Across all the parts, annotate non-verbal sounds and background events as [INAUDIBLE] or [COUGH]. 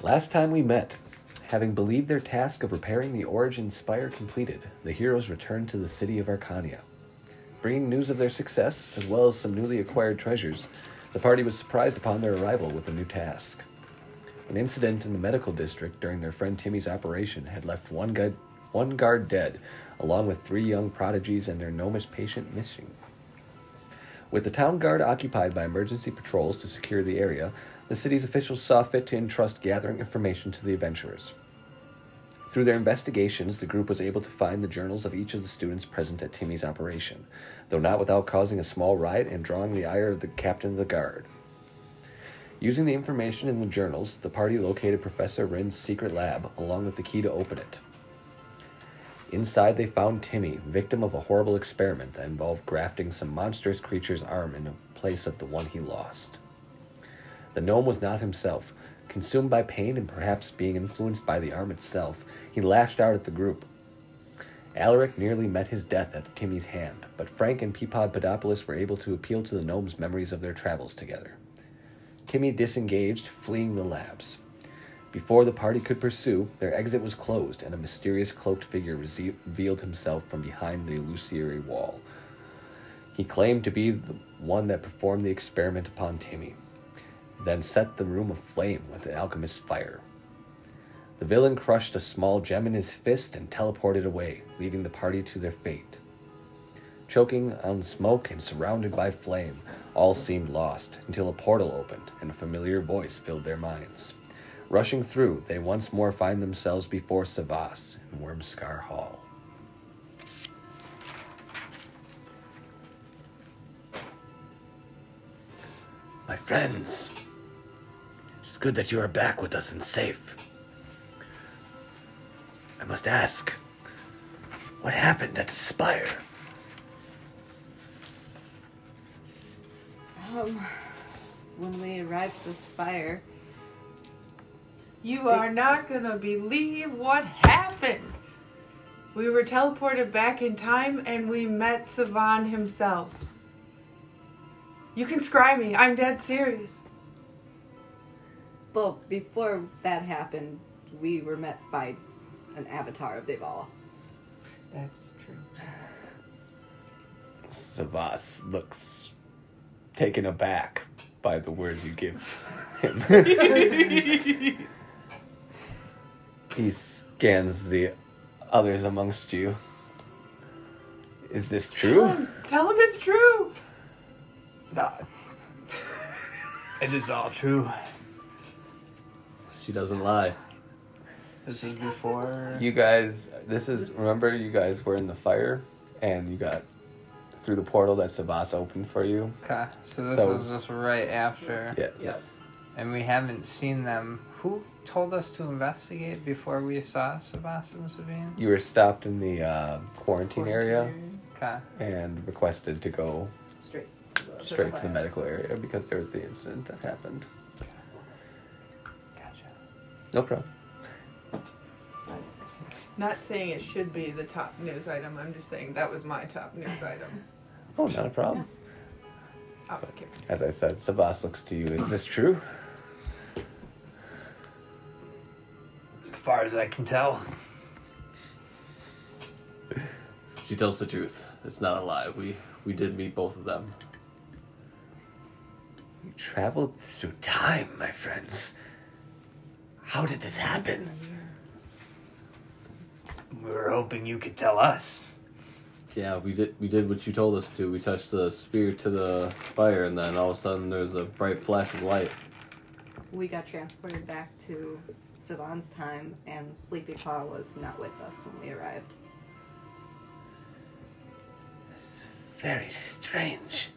Last time we met, having believed their task of repairing the Origin Spire completed, the heroes returned to the city of Arcania. Bringing news of their success, as well as some newly acquired treasures, the party was surprised upon their arrival with a new task. An incident in the medical district during their friend Timmy's operation had left one guard, one guard dead, along with three young prodigies and their gnomish patient missing. With the town guard occupied by emergency patrols to secure the area, the city's officials saw fit to entrust gathering information to the adventurers. Through their investigations, the group was able to find the journals of each of the students present at Timmy's operation, though not without causing a small riot and drawing the ire of the captain of the guard. Using the information in the journals, the party located Professor Rin's secret lab, along with the key to open it. Inside, they found Timmy, victim of a horrible experiment that involved grafting some monstrous creature's arm in place of the one he lost. The gnome was not himself. Consumed by pain and perhaps being influenced by the arm itself, he lashed out at the group. Alaric nearly met his death at Timmy's hand, but Frank and Peapod Podopoulos were able to appeal to the gnome's memories of their travels together. Timmy disengaged, fleeing the labs. Before the party could pursue, their exit was closed, and a mysterious cloaked figure revealed himself from behind the illusory wall. He claimed to be the one that performed the experiment upon Timmy, then set the room aflame with an alchemist's fire. The villain crushed a small gem in his fist and teleported away, leaving the party to their fate. Choking on smoke and surrounded by flame, all seemed lost until a portal opened and a familiar voice filled their minds. Rushing through, they once more find themselves before Savas in Wormscar Hall. My friends, it's good that you are back with us and safe. I must ask, what happened at the Spire? Um, when we arrived at the spire, You are not gonna believe what happened. We were teleported back in time and we met Savan himself. You can scry me. I'm dead serious. Well, before that happened, we were met by an avatar of Deval. That's true. Savas looks taken aback by the words you give him. [LAUGHS] he scans the others amongst you. Is this true? Tell him it's true. No. it is all true. She doesn't lie. This is before. You guys, this is, remember you guys were in the fire and you got through the portal that Savas opened for you? Okay, so this So- is just right after. Yes. Yep. And we haven't seen them. Who told us to investigate before we saw Savas and Sabine? You were stopped in the uh, quarantine area Okay. and requested to go Straight. To the straight to the medical area because there was the incident that happened. Gotcha. No problem. Not saying it should be the top news item. I'm just saying that was my top news item. Oh, not a problem. Oh, okay. As I said, Savas looks to you. Is this true? As far as I can tell. She tells the truth. It's not a lie. We we did meet both of them. You traveled through time, my friends. How did this happen? We were hoping you could tell us. Yeah, we did we did what you told us to. We touched the spear to the spire and then all of a sudden there was a bright flash of light. We got transported back to Savan's time, and Sleepy Paw was not with us when we arrived. It's very strange.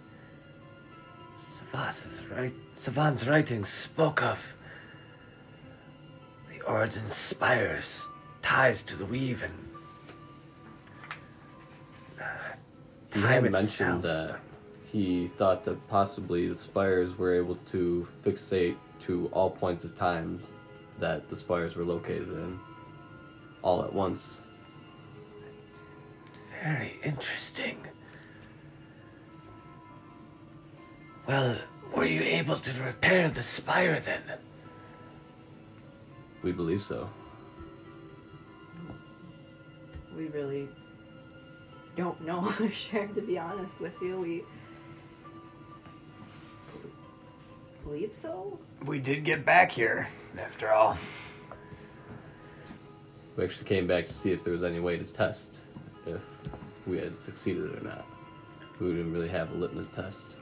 Savas's right Savan's writings spoke of the Origin Spire's ties to the weave and uh, He had itself. mentioned that he thought that possibly the spires were able to fixate to all points of time that the spires were located in all at once. Very interesting. Well, were you able to repair the spire then? We believe so. We really don't know [LAUGHS] for sure, to be honest with you. We believe so. We did get back here, after all. We actually came back to see if there was any way to test if we had succeeded or not. We didn't really have a litmus test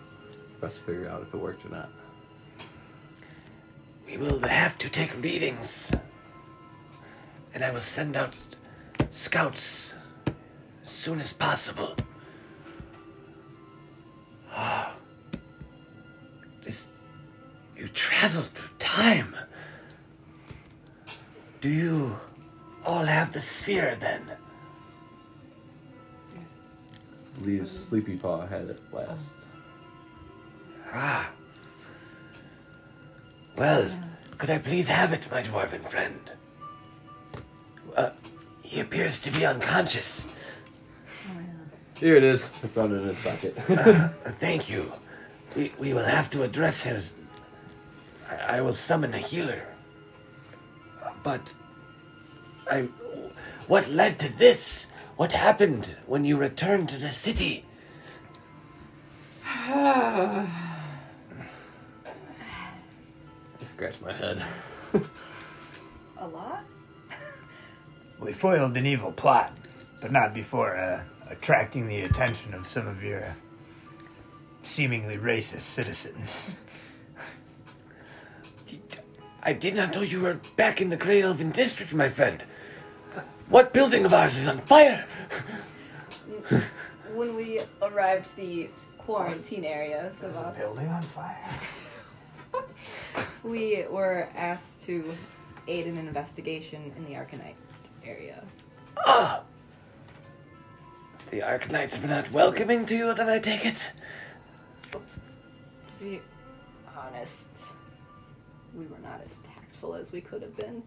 for us to figure out if it worked or not. We will have to take readings. And I will send out scouts as soon as possible. Ah. This. You traveled through time. Do you all have the sphere then? I believe Sleepy Paw had it last. Ah. Well, could I please have it, my dwarven friend? Uh, he appears to be unconscious. Here it is. I found it in his pocket. Uh, Thank you. We, we will have to address him. I, I will summon a healer. Uh, But I. What led to this? What happened when you returned to the city? [SIGHS] I scratched my head. A lot? [LAUGHS] We foiled an evil plot, but not before uh, attracting the attention of some of your seemingly racist citizens. I did not know you were back in the Grey Elven District, my friend. What building of ours is on fire? When we arrived to the quarantine area, of us, Building on fire? We were asked to aid in an investigation in the Arcanite area. Ah! The Arcanites were not welcoming to you, then I take it? To be honest, we were not as tactful as we could have been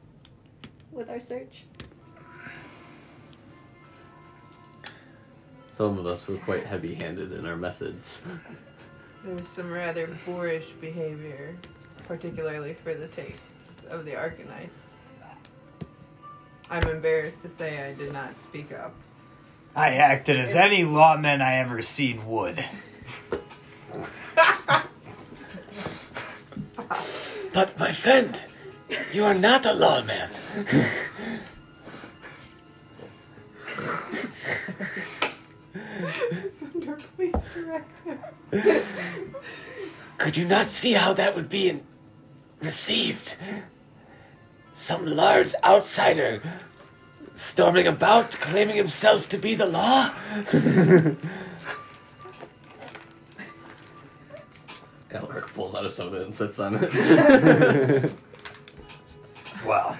with our search. Some of us were quite heavy handed in our methods. There was some rather boorish behavior, particularly for the tastes of the Arcanites. I'm embarrassed to say I did not speak up. I acted as any lawman I ever seen would. But, my friend, you are not a lawman. [LAUGHS] This is under police directive. Could you not see how that would be in- received? Some large outsider storming about, claiming himself to be the law? Alaric pulls out a soda and sips on it. [LAUGHS] Well,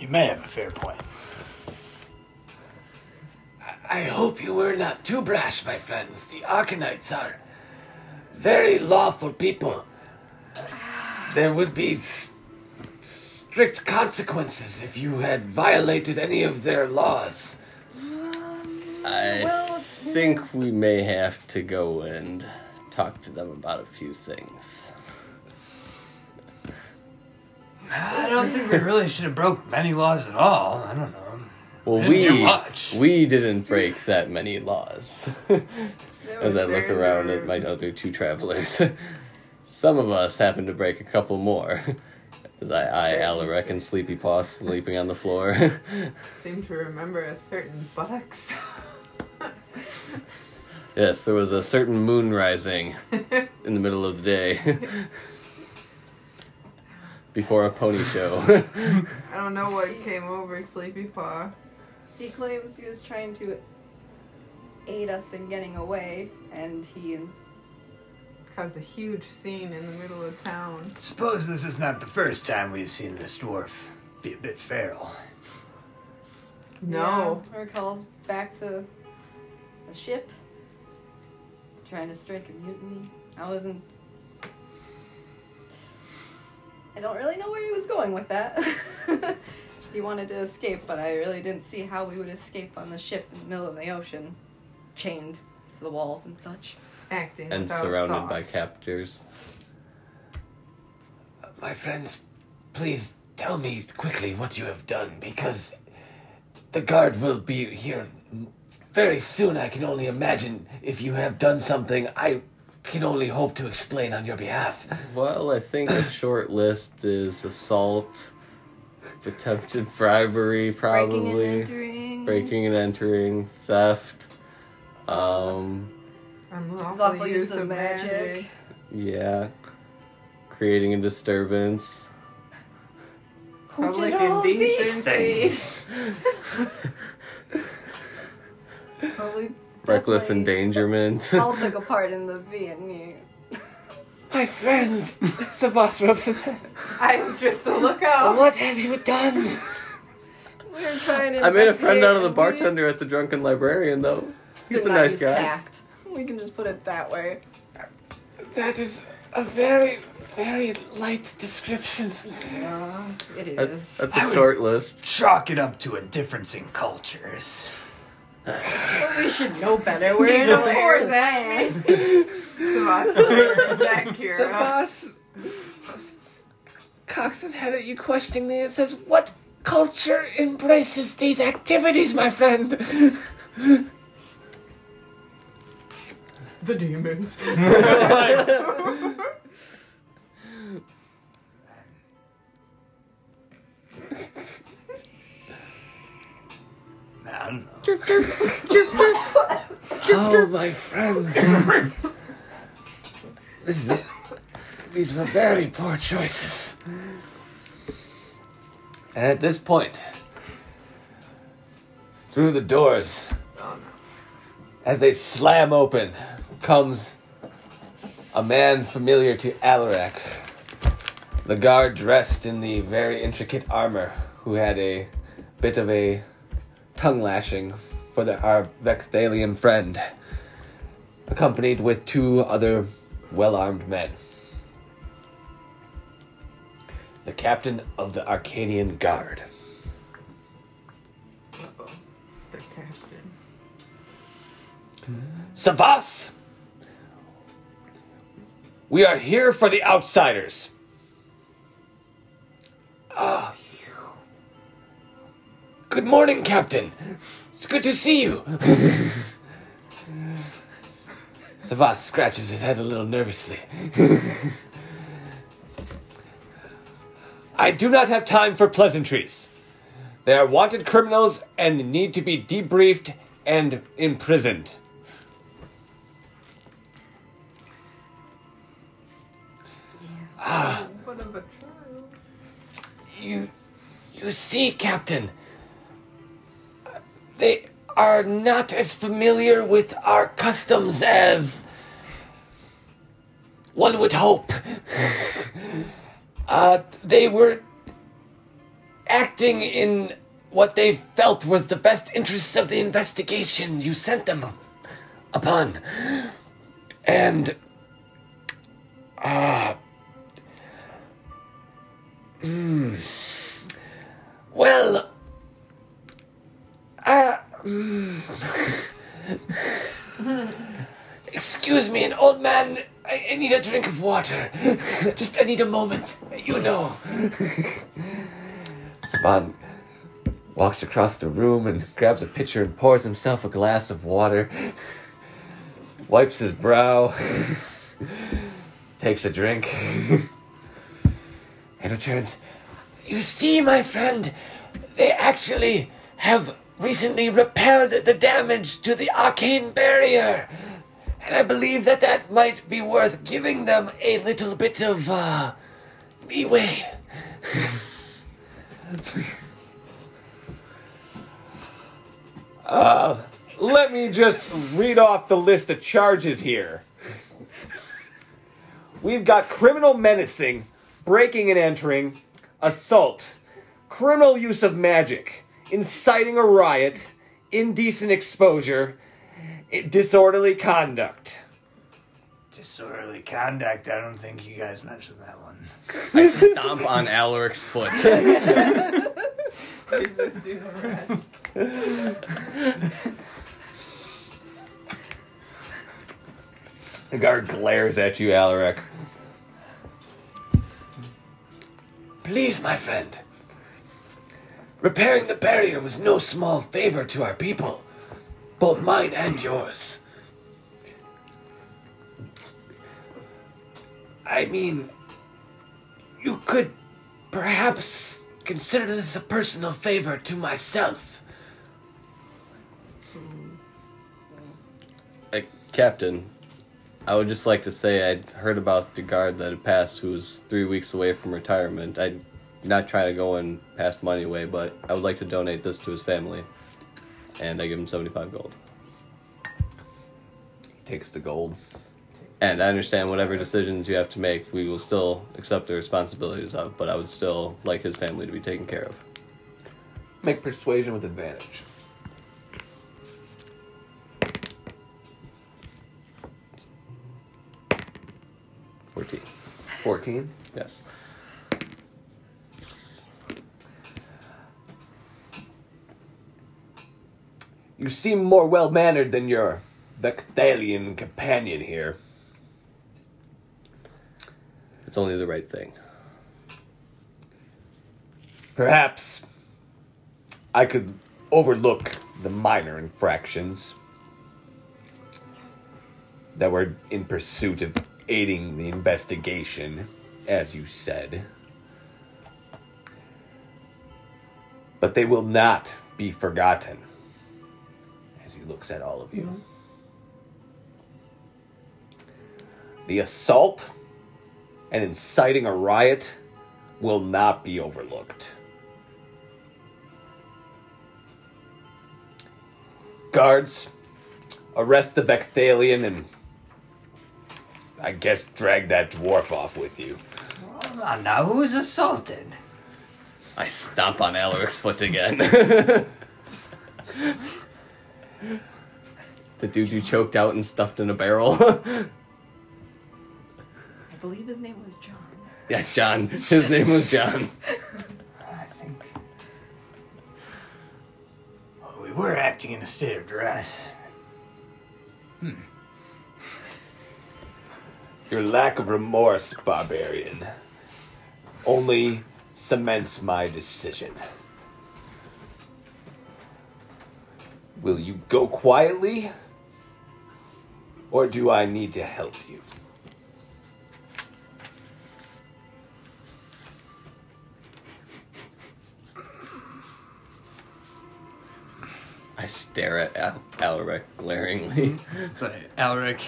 you may have a fair point. I hope you were not too brash, my friends. The Arcanites are very lawful people. There would be s- strict consequences if you had violated any of their laws. I think we may have to go and talk to them about a few things. I don't think we really should have broke many laws at all. I don't know. Well, Didn't we much. we didn't break that many laws. As I look around at my other two travelers, [LAUGHS] some of us happen to break a couple more. [LAUGHS] As I eye Alaric and Sleepy Paw sleeping on the floor. [LAUGHS] Seem to remember a certain buttocks. yes, there was a certain moon rising in the middle of the day. Before a pony show. [LAUGHS] I don't know what came over Sleepy Paw. He claims he was trying to aid us in getting away, and he Caused a huge scene in the middle of town. Suppose this is not the first time we've seen this dwarf be a bit feral. No. yeah, recalls back to the ship, trying to strike a mutiny. I wasn't. I don't really know where he was going with that. [LAUGHS] he wanted to escape, but I really didn't see how we would escape on the ship in the middle of the ocean, chained. to the walls and such. Acting and surrounded thought. by captors. Uh, my friends, please tell me quickly what you have done because the guard will be here very soon. I can only imagine if you have done something I can only hope to explain on your behalf. Well, I think a short list is assault, attempted bribery, Breaking and probably entering. breaking and entering, theft. Um, Unlawful Lawful use of magic. yeah, creating a disturbance. Public all these indecency. [LAUGHS] Probably Reckless definitely endangerment. [LAUGHS] all took a part in the Vietnamese. My friends, Savas Robson, I was just the lookout. [LAUGHS] what have you done? We were trying to. I made a friend out of the investigate and we bartender at the Drunken Librarian, though. He's did a not nice use guy. Tact. We can just put it that way. That is a very, very light description. It is. That's, is. that's a short list. Chalk it up to a difference in cultures. We should know better. We're in a way is fourth that. Savas, is that Kira? Savas cocks his head at you questioningly and says, What culture embraces these activities, my friend? The demons. [LAUGHS] [LAUGHS] I. Oh, my friends. This is- These were very poor choices. And at this point, through the doors, as they slam open, comes a man familiar to Alaric. The guard dressed in the very intricate armor, who had a bit of a tongue lashing for the, our Vexthalian friend, accompanied with two other well armed men. The captain of the Arcadian Guard. The captain. Savas! We are here for the outsiders. Ah. Good morning, Captain. It's good to see you. [LAUGHS] Savas scratches his head a little nervously. I do not have time for pleasantries. They are wanted criminals and need to be debriefed and imprisoned. What of a? You, you see, Captain, they are not as familiar with our customs as one would hope. Uh, they were acting in what they felt was the best interests of the investigation you sent them upon. And, uh, Well, uh, [SIGHS] excuse me, an old man. I, I need a drink of water. Just, I need a moment. You know. Savas walks across the room and grabs a pitcher and pours himself a glass of water. Wipes his brow. Takes a drink. and returns. You see, my friend, they actually have recently repaired the damage to the arcane barrier. And I believe that that might be worth giving them a little bit of, uh, leeway. [LAUGHS] uh, let me just read off the list of charges here. We've got criminal menacing, breaking and entering, assault, criminal use of magic, inciting a riot, indecent exposure, disorderly conduct. Disorderly conduct. I don't think you guys mentioned that one. [LAUGHS] I stomp on Alaric's foot. The guard glares at you, Alaric. Please, my friend. Repairing the barrier was no small favor to our people, both mine and yours. I mean, you could perhaps consider this a personal favor to myself. Uh, Captain, I would just like to say I'd heard about the guard that had passed who was three weeks away from retirement. I'd not try to go and pass money away, but I would like to donate this to his family. And I give him 75 gold. He takes the gold. And I understand whatever decisions you have to make, we will still accept the responsibilities of, but I would still like his family to be taken care of. Make persuasion with advantage. Fourteen. 14. Yes. You seem more well mannered than your Vecthalian companion here. It's only the right thing. Perhaps I could overlook the minor infractions that were in pursuit of aiding the investigation, as you said. But they will not be forgotten. As he looks at all of you. Mm-hmm. The assault and inciting a riot will not be overlooked. Guards, arrest the Vecthalian and I guess drag that dwarf off with you. Hold on now, who was assaulted? I stomp on Alaric's foot again. [LAUGHS] the dude you choked out and stuffed in a barrel. [LAUGHS] I believe his name was John. yeah, John. His name was John. I think. Well, we were acting in a state of duress. Hmm. Your lack of remorse, barbarian, only cements my decision. Will you go quietly? Or do I need to help you? I stare at Al- Alaric glaringly. Hmm? So Alaric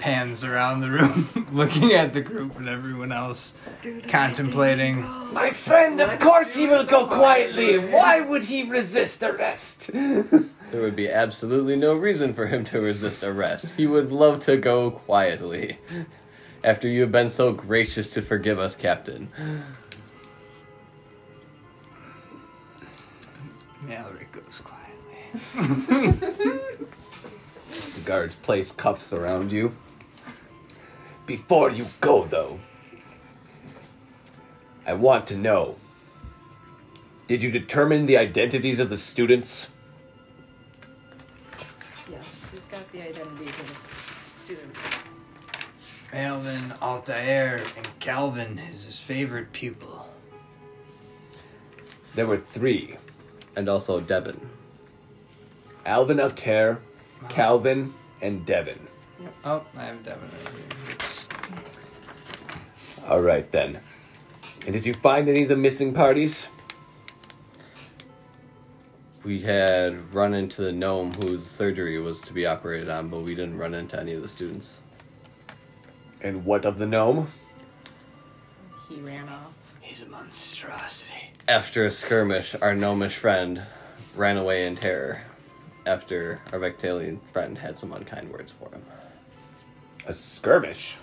pans around the room, [LAUGHS] looking at the group and everyone else, contemplating. My friend, of course he will go quietly. Why would he resist arrest? [LAUGHS] There would be absolutely no reason for him to resist arrest. He would love to go quietly. After you have been so gracious to forgive us, Captain. Alaric goes quietly. [LAUGHS] The guards place cuffs around you. Before you go, though, I want to know did you determine the identities of the students? Yes, we've got the identities of the students. Alvin, Altair, and Calvin is his favorite pupil. There were three And also Devon. Alvin Altair, uh-huh. Calvin, and Devon. Oh, I have Devon over here. All right, then. And did you find any of the missing parties? We had run into the gnome whose surgery was to be operated on, but we didn't run into any of the students. And what of the gnome? He ran off. He's a monstrosity. After a skirmish, our gnomish friend ran away in terror. After our Vectalian friend had some unkind words for him. A skirmish.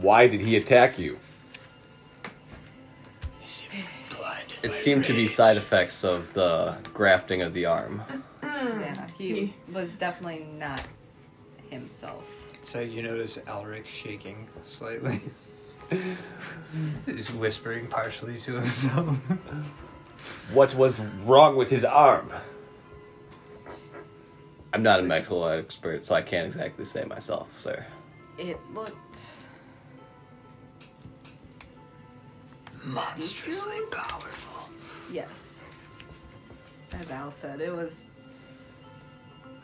Why did he attack you? He seemed blinded It seemed to be side effects of the grafting of the arm. Mm. Yeah, he was definitely not himself. So you notice Alaric shaking slightly. He's whispering partially to himself. What was wrong with his arm? [LAUGHS] I'm not a medical expert, so I can't exactly say myself, sir. It looked. Monstrously powerful. Yes. As Al said, it was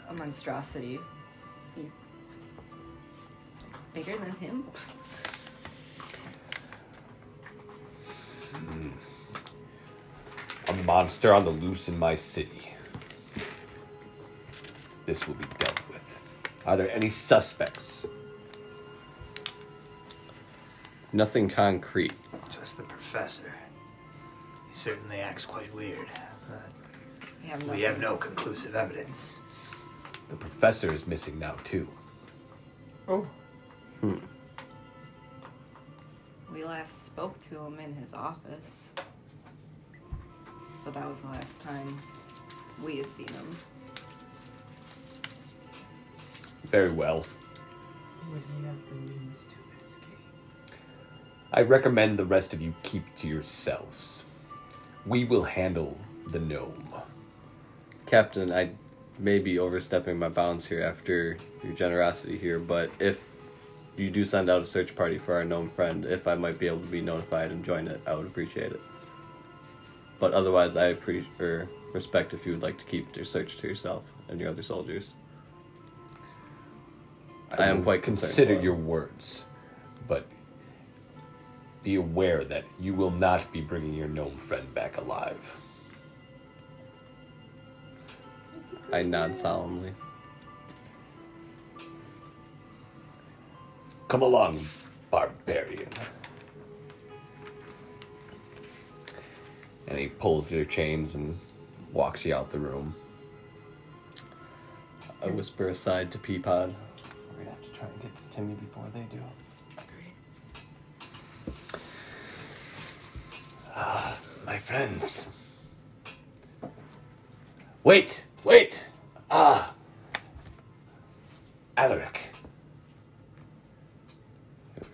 a monstrosity. He- Bigger than him? Hmm. A monster on the loose in my city. This will be dealt with. Are there any suspects? Nothing concrete. Just the professor. He certainly acts quite weird. But We have, we have no conclusive evidence. The professor is missing now, too. Oh. Hmm. We last spoke to him in his office. But that was the last time we had seen him. Very well. Would he have the means to escape? I recommend the rest of you keep to yourselves. We will handle the gnome. Captain, I may be overstepping my bounds here after your generosity here, but if you do send out a search party for our gnome friend, if I might be able to be notified and join it, I would appreciate it. But otherwise, I appreciate or respect if you would like to keep your search to yourself and your other soldiers. I am will quite concerned Consider your words, but be aware that you will not be bringing your gnome friend back alive. I nod solemnly. Come along, barbarian. And he pulls your chains and walks you out the room. I whisper aside to Peapod. We're gonna have to try and get to Timmy before they do. My friends. Wait, wait. Ah. Alaric.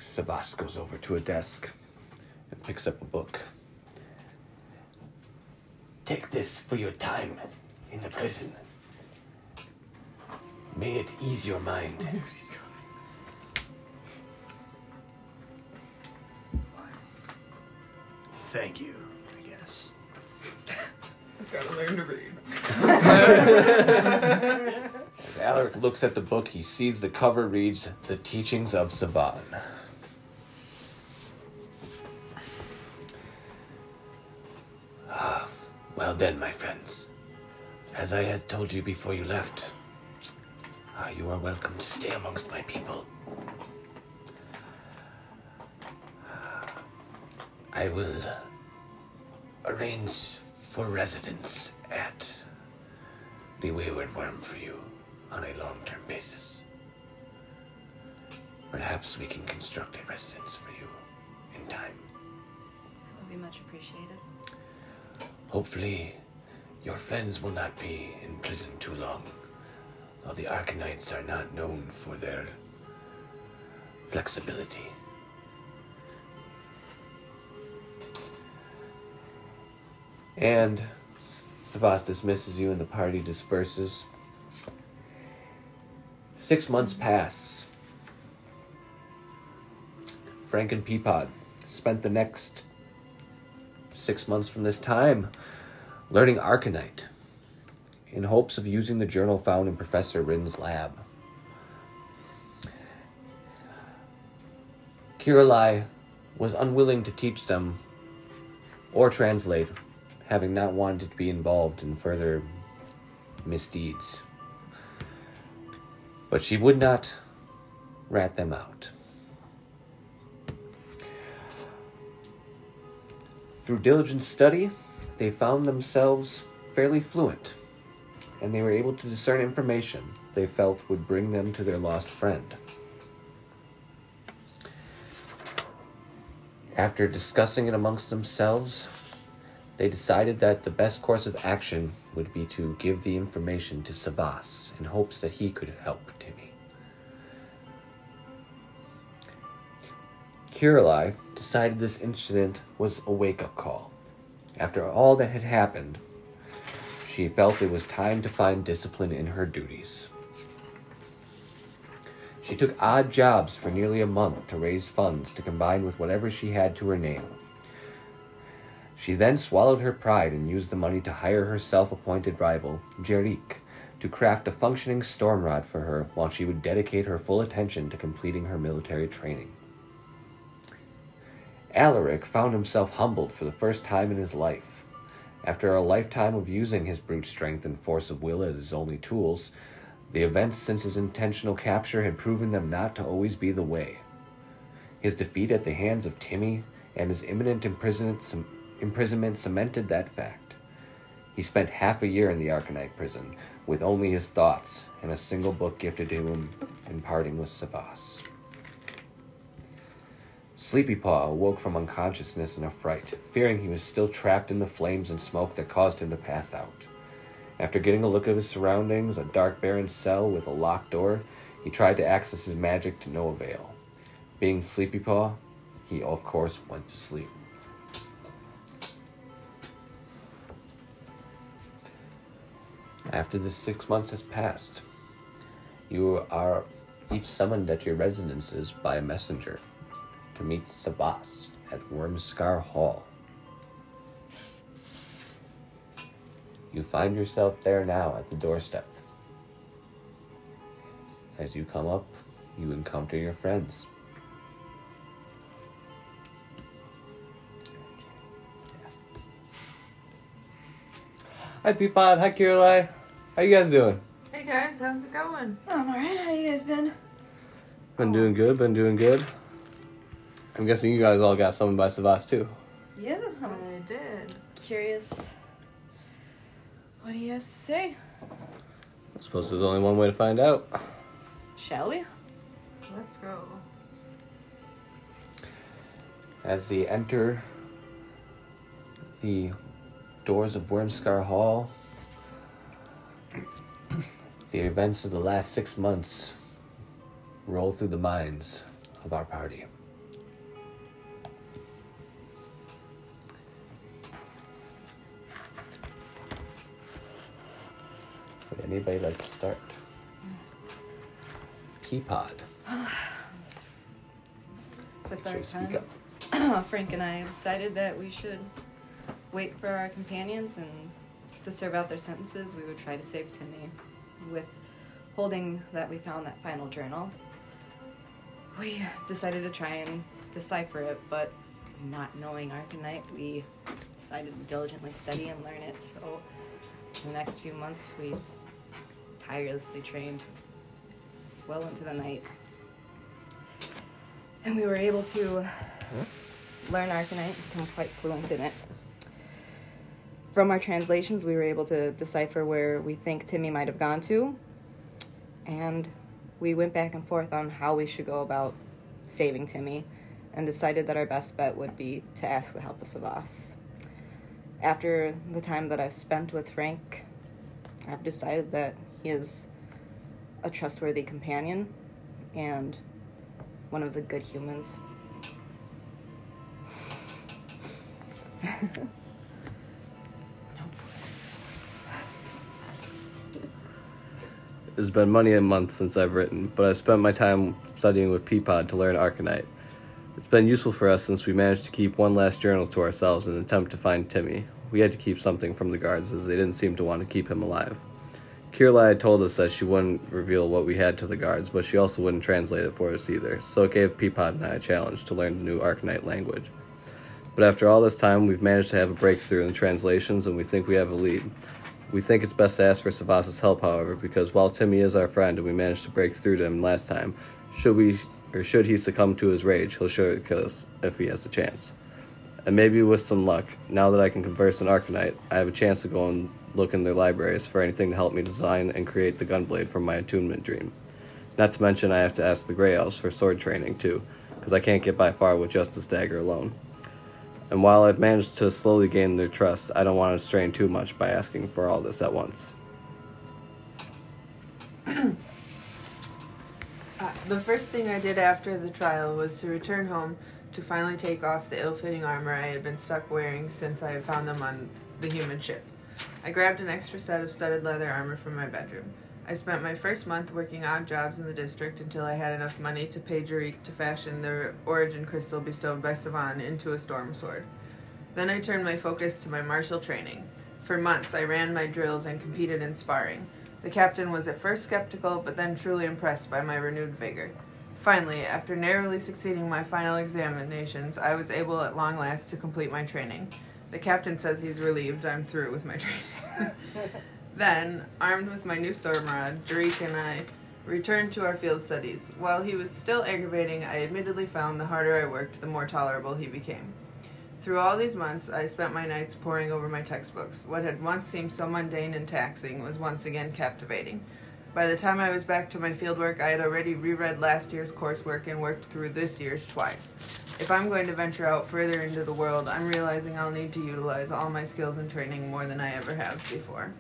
Savas goes over to a desk and picks up a book. Take this for your time in the prison. May it ease your mind. Thank you, I guess. I've Gotta learn to read. [LAUGHS] As Alaric looks at the book, he sees the cover reads The Teachings of Savan. Well then, my friends. As I had told you before you left, ah, you are welcome to stay amongst my people. I will arrange for residence at the Wayward Worm for you on a long term basis. Perhaps we can construct a residence for you in time. That would be much appreciated. Hopefully, your friends will not be in prison too long. Though the Arcanites are not known for their flexibility. And Savas dismisses you and the party disperses. Six months pass. Frank and Peapod spent the next six months from this time learning Arcanite in hopes of using the journal found in Professor Rin's lab. Kirillai was unwilling to teach them or translate, having not wanted to be involved in further misdeeds. But she would not rat them out. Through diligent study, they found themselves fairly fluent, and they were able to discern information they felt would bring them to their lost friend. After discussing it amongst themselves, they decided that the best course of action would be to give the information to Savas in hopes that he could help Timmy. Kirillai decided this incident was a wake up call. After all that had happened, she felt it was time to find discipline in her duties. She took odd jobs for nearly a month to raise funds to combine with whatever she had to her name. She then swallowed her pride and used the money to hire her self appointed rival, Jer'ik, to craft a functioning storm rod for her while she would dedicate her full attention to completing her military training. Alaric found himself humbled for the first time in his life. After a lifetime of using his brute strength and force of will as his only tools, the events since his intentional capture had proven them not to always be the way. His defeat at the hands of Timmy and his imminent imprisonment, imprisonment cemented that fact. He spent half a year in the Arcanite prison, with only his thoughts and a single book gifted to him in parting with Savas. Sleepy Paw awoke from unconsciousness in a fright, fearing he was still trapped in the flames and smoke that caused him to pass out. After getting a look at his surroundings, a dark, barren cell with a locked door, he tried to access his magic to no avail. Being Sleepy Paw, he of course went to sleep. After the six months has passed, you are each summoned at your residences by a messenger to meet Savas at Wormscar Hall. You find yourself there now at the doorstep. As you come up, you encounter your friends. Hi, Peapod. Hi, Kirillai. How you guys doing? Hey guys, how's it going? I'm alright. How you guys been? Been doing good. Been doing good. I'm guessing you guys all got summoned by Savas too. Yeah, I'm I did. curious. What do you guys say? I suppose there's only one way to find out. Shall we? Let's go. As they enter the doors of Wormscar Hall, the events of the last six months roll through the minds of our party. Would anybody like to start? Peapod. [SIGHS] The third speak time. up. [CLEARS THROAT] [CLEARS THROAT] Frank and I decided that we should wait for our companions and to serve out their sentences, we would try to save Timmy. With holding that we found that final journal, we decided to try and decipher it, but not knowing Arcanite, we decided to diligently study and learn it. So, in the next few months, we tirelessly trained well into the night. And we were able to learn Arcanite, become quite fluent in it. From our translations, we were able to decipher where we think Timmy might have gone to, and we went back and forth on how we should go about saving Timmy, and decided that our best bet would be to ask the help of Savas. After the time that I've spent with Frank, I've decided that he is a trustworthy companion and one of the good humans. [LAUGHS] It's been many a month since I've written, but I've spent my time studying with Peapod to learn Arcanite. It's been useful for us since we managed to keep one last journal to ourselves in an attempt to find Timmy. We had to keep something from the guards as they didn't seem to want to keep him alive. Kirla had told us that she wouldn't reveal what we had to the guards, but she also wouldn't translate it for us either, so it gave Peapod and I a challenge to learn the new Arcanite language. But after all this time, we've managed to have a breakthrough in the translations, and we think we have a lead. We think it's best to ask for Savas's help, however, because while Timmy is our friend and we managed to break through to him last time, should we or should he succumb to his rage, he'll surely kill us if he has a chance. And maybe with some luck, now that I can converse in Arcanite, I have a chance to go and look in their libraries for anything to help me design and create the gunblade for my attunement dream. Not to mention, I have to ask the Grey Elves for sword training too, because I can't get by far with just this dagger alone. And while I've managed to slowly gain their trust, I don't want to strain too much by asking for all this at once. [CLEARS THROAT] Uh, the first thing I did after the trial was to return home to finally take off the ill fitting armor I had been stuck wearing since I had found them on the human ship. I grabbed an extra set of studded leather armor from my bedroom. I spent my first month working odd jobs in the district until I had enough money to pay Jer'ik to fashion the origin crystal bestowed by Savan into a storm sword. Then I turned my focus to my martial training. For months, I ran my drills and competed in sparring. The captain was at first skeptical, but then truly impressed by my renewed vigor. Finally, after narrowly succeeding my final examinations, I was able at long last to complete my training. The captain says he's relieved I'm through with my training. [LAUGHS] then, armed with my new storm rod, Jer'ik and I returned to our field studies. While he was still aggravating, I admittedly found the harder I worked, the more tolerable he became. Through all these months, I spent my nights poring over my textbooks. What had once seemed so mundane and taxing was once again captivating. By the time I was back to my fieldwork, I had already reread last year's coursework and worked through this year's twice. If I'm going to venture out further into the world, I'm realizing I'll need to utilize all my skills and training more than I ever have before.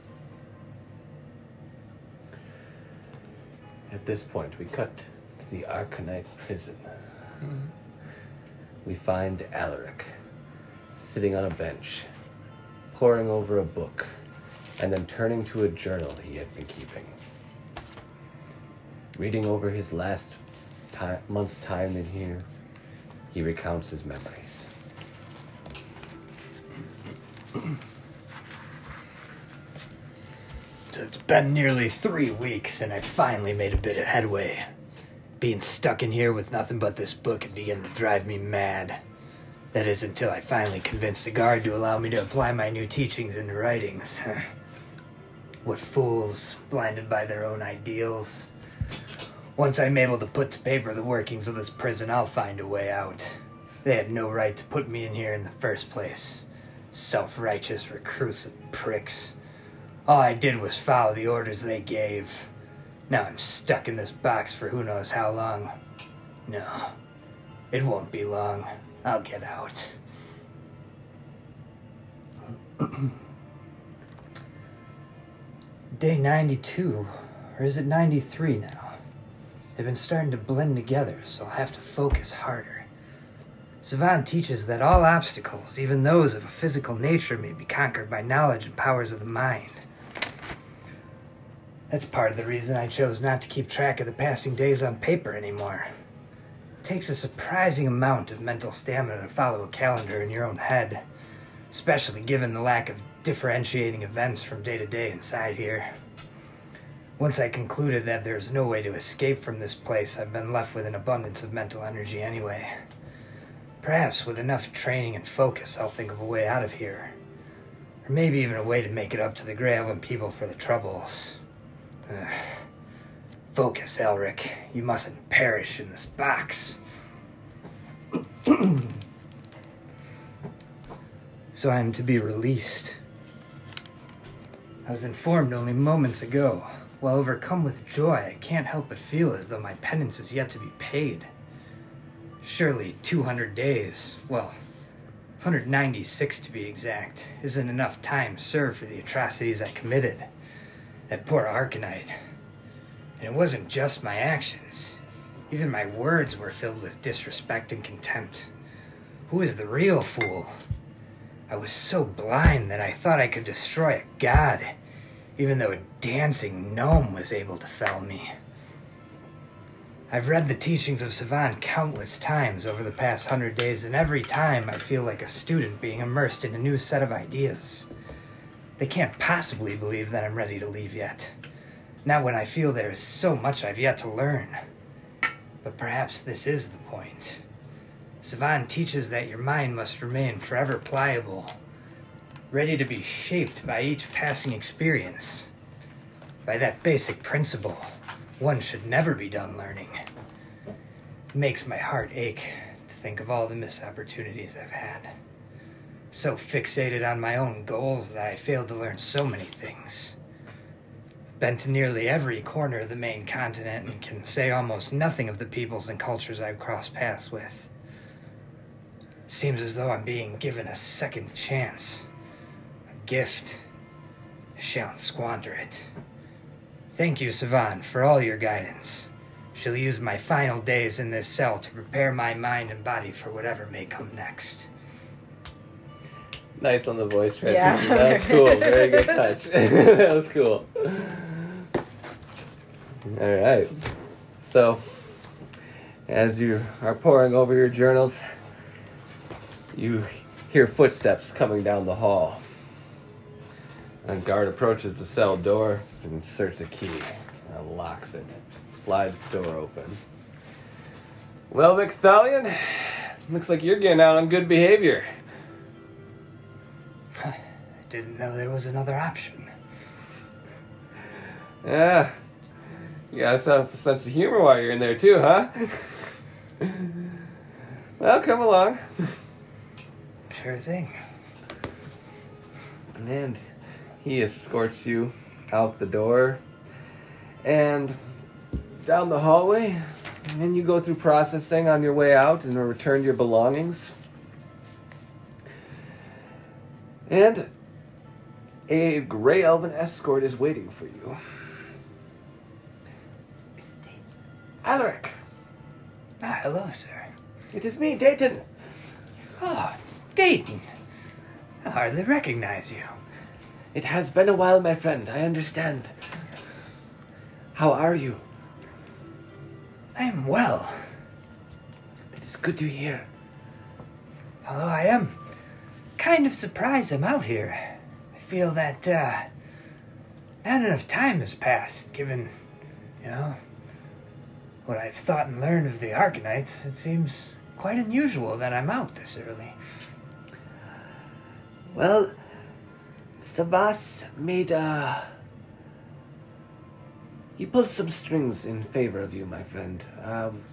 At this point, we cut to the Arcanite prison. We find Alaric sitting on a bench, poring over a book, and then turning to a journal he had been keeping. Reading over his last ti month's time in here, he recounts his memories. So it's been nearly three weeks, and I finally made a bit of headway. Being stuck in here with nothing but this book had begun to drive me mad. That is until I finally convinced the guard to allow me to apply my new teachings into writings. [LAUGHS] what fools, blinded by their own ideals. Once I'm able to put to paper the workings of this prison, I'll find a way out. They had no right to put me in here in the first place. Self righteous, reclusive pricks. All I did was follow the orders they gave. Now I'm stuck in this box for who knows how long. No, it won't be long. I'll get out. [CLEARS THROAT] Day 92, or is it 93 now? They've been starting to blend together, so I'll have to focus harder. Savan teaches that all obstacles, even those of a physical nature, may be conquered by knowledge and powers of the mind. That's part of the reason I chose not to keep track of the passing days on paper anymore. It takes a surprising amount of mental stamina to follow a calendar in your own head, especially given the lack of differentiating events from day to day inside here. Once I concluded that there's no way to escape from this place, I've been left with an abundance of mental energy anyway. Perhaps with enough training and focus, I'll think of a way out of here. Or maybe even a way to make it up to the Gray Gravelin people for the troubles. Ugh. Focus, Alaric. You mustn't perish in this box. [CLEARS THROAT] so I am to be released. I was informed only moments ago. While overcome with joy, I can't help but feel as though my penance is yet to be paid. Surely 200 days, well, 196 to be exact, isn't enough time served for the atrocities I committed. That poor Arcanite. And it wasn't just my actions. Even my words were filled with disrespect and contempt. Who is the real fool? I was so blind that I thought I could destroy a god, even though a dancing gnome was able to fell me. I've read the teachings of Savan countless times over the past hundred days, and every time I feel like a student being immersed in a new set of ideas. They can't possibly believe that I'm ready to leave yet. Not when I feel there is so much I've yet to learn. But perhaps this is the point. Savan teaches that your mind must remain forever pliable, ready to be shaped by each passing experience. By that basic principle, one should never be done learning. It makes my heart ache to think of all the missed opportunities I've had. So fixated on my own goals that I failed to learn so many things. I've been to nearly every corner of the main continent and can say almost nothing of the peoples and cultures I've crossed paths with. Seems as though I'm being given a second chance. A gift. I shan't squander it. Thank you, Savan, for all your guidance. Shall use my final days in this cell to prepare my mind and body for whatever may come next. Nice on the voice Yeah. transition. That was [LAUGHS] cool. Very good touch. [LAUGHS] that was cool. All right. So, as you are poring over your journals, you hear footsteps coming down the hall. A guard approaches the cell door and inserts a key. And locks it. Slides the door open. Well, McThallion, looks like you're getting out on good behavior. Didn't know there was another option. Yeah. You got yourself a sense of humor while you're in there too, huh? well, come along. Sure thing. And he escorts you out the door and down the hallway. And you go through processing on your way out and return your belongings. And a gray elven escort is waiting for you. Alaric, Ah, hello, sir. it is me, Dayton. Oh, Dayton. I hardly recognize you. It has been a while, my friend. I understand. How are you? I am well, It is good to hear. although I am kind of surprised I'm out here. Feel that, uh, not enough time has passed, given, you know, what I've thought and learned of the Arcanites. It seems quite unusual that I'm out this early. Well, Savas made uh He pulled some strings in favor of you, my friend. Um,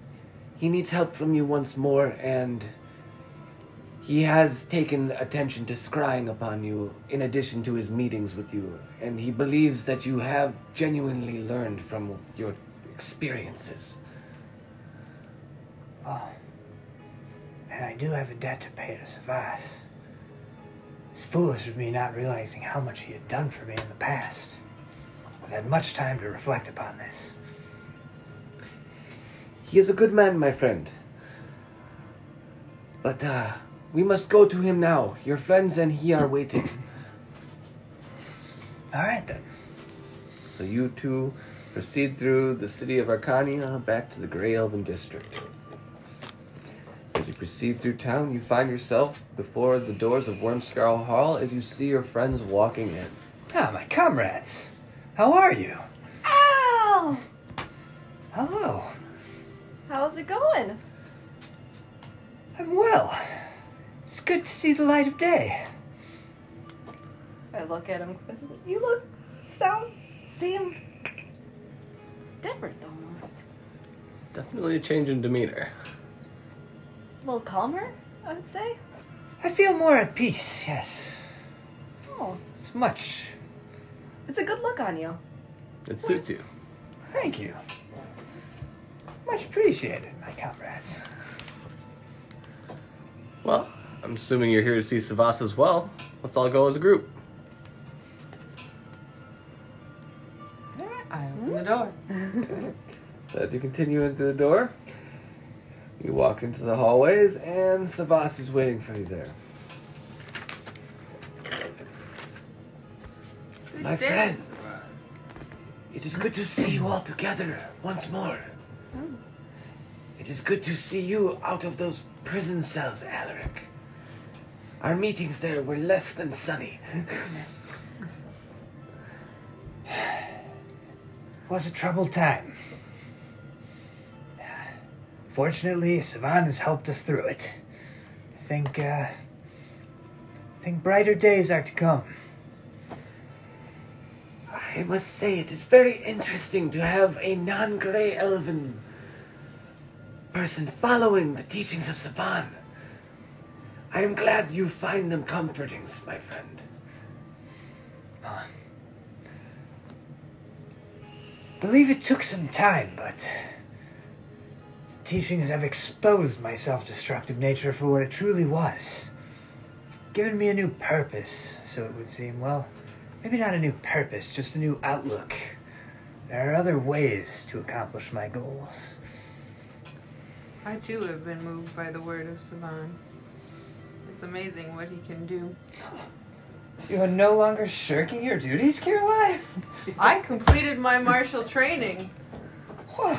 he needs help from you once more, and he has taken attention to scrying upon you in addition to his meetings with you, and he believes that you have genuinely learned from your experiences. Oh. And I do have a debt to pay to Savas. It's foolish of me not realizing how much he had done for me in the past. I've had much time to reflect upon this. He is a good man, my friend. But, uh, we must go to him now. Your friends and he are waiting. All right then. So you two proceed through the city of Arcania back to the Grey Elven District. As you proceed through town, you find yourself before the doors of Wormscarl Hall as you see your friends walking in. Ah, my comrades. How are you? Ow! Hello. How's it going? I'm well. It's good to see the light of day. I look at him. You look, sound, seem different almost. Definitely a change in demeanor. A little calmer, I would say. I feel more at peace, yes. Oh, It's much. it's a good look on you. It suits you. Thank you. Much appreciated, my comrades. Well, I'm assuming you're here to see Savas as well. Let's all go as a group. I open the door. [LAUGHS] So as you continue into the door, you walk into the hallways, and Savas is waiting for you there. My day, friends, it is good to see you all together once more. Oh. It is good to see you out of those prison cells, Alaric. Our meetings there were less than sunny. it was a troubled time. Fortunately, Savan has helped us through it. I think, uh, I think brighter days are to come. I must say, it is very interesting to have a non grey elven person following the teachings of Savan. I am glad you find them comforting, my friend. Believe it took some time, but the teachings have exposed my self-destructive nature for what it truly was. Given me a new purpose, so it would seem. Well, maybe not a new purpose, just a new outlook. There are other ways to accomplish my goals. I too have been moved by the word of Savan. It's amazing what he can do. You are no longer shirking your duties, Kirillai? I completed my martial training. Whoa.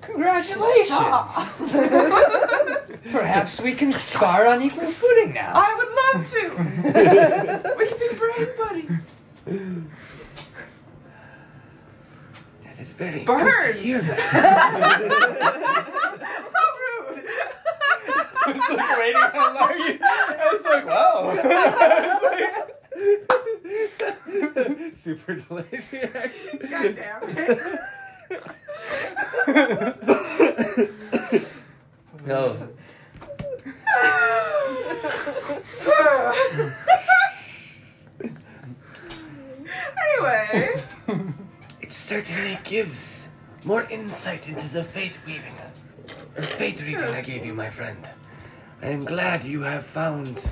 Congratulations! [LAUGHS] Perhaps we can spar on equal footing now. I would love to. we can be brain buddies. That is very Burn. good to hear that. [LAUGHS] How rude. I was like waiting on Larry. [LAUGHS] I was like, wow. [LAUGHS] Super delayed reaction. God damn it. No. Oh. anyway, It certainly gives more insight into the fate weaving, or fate reading I gave you, my friend. I am glad you have found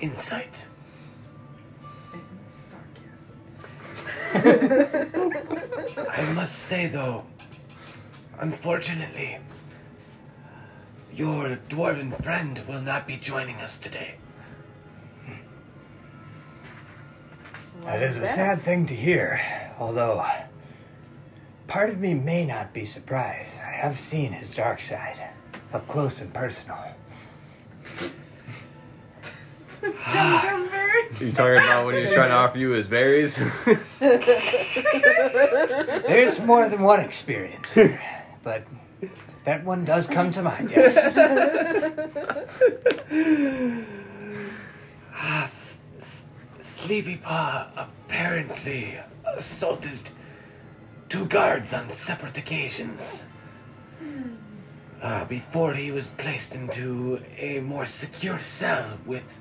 insight. [LAUGHS] I must say, though, unfortunately, your dwarven friend will not be joining us today. That is a sad thing to hear, although part of me may not be surprised. I have seen his dark side up close and personal. [LAUGHS] You talking about when he was trying to offer you his berries? [LAUGHS] There's more than one experience here, but that one does come to mind, yes. [LAUGHS] Ah, Sleepy Paw apparently assaulted two guards on separate occasions. Uh, before he was placed into a more secure cell with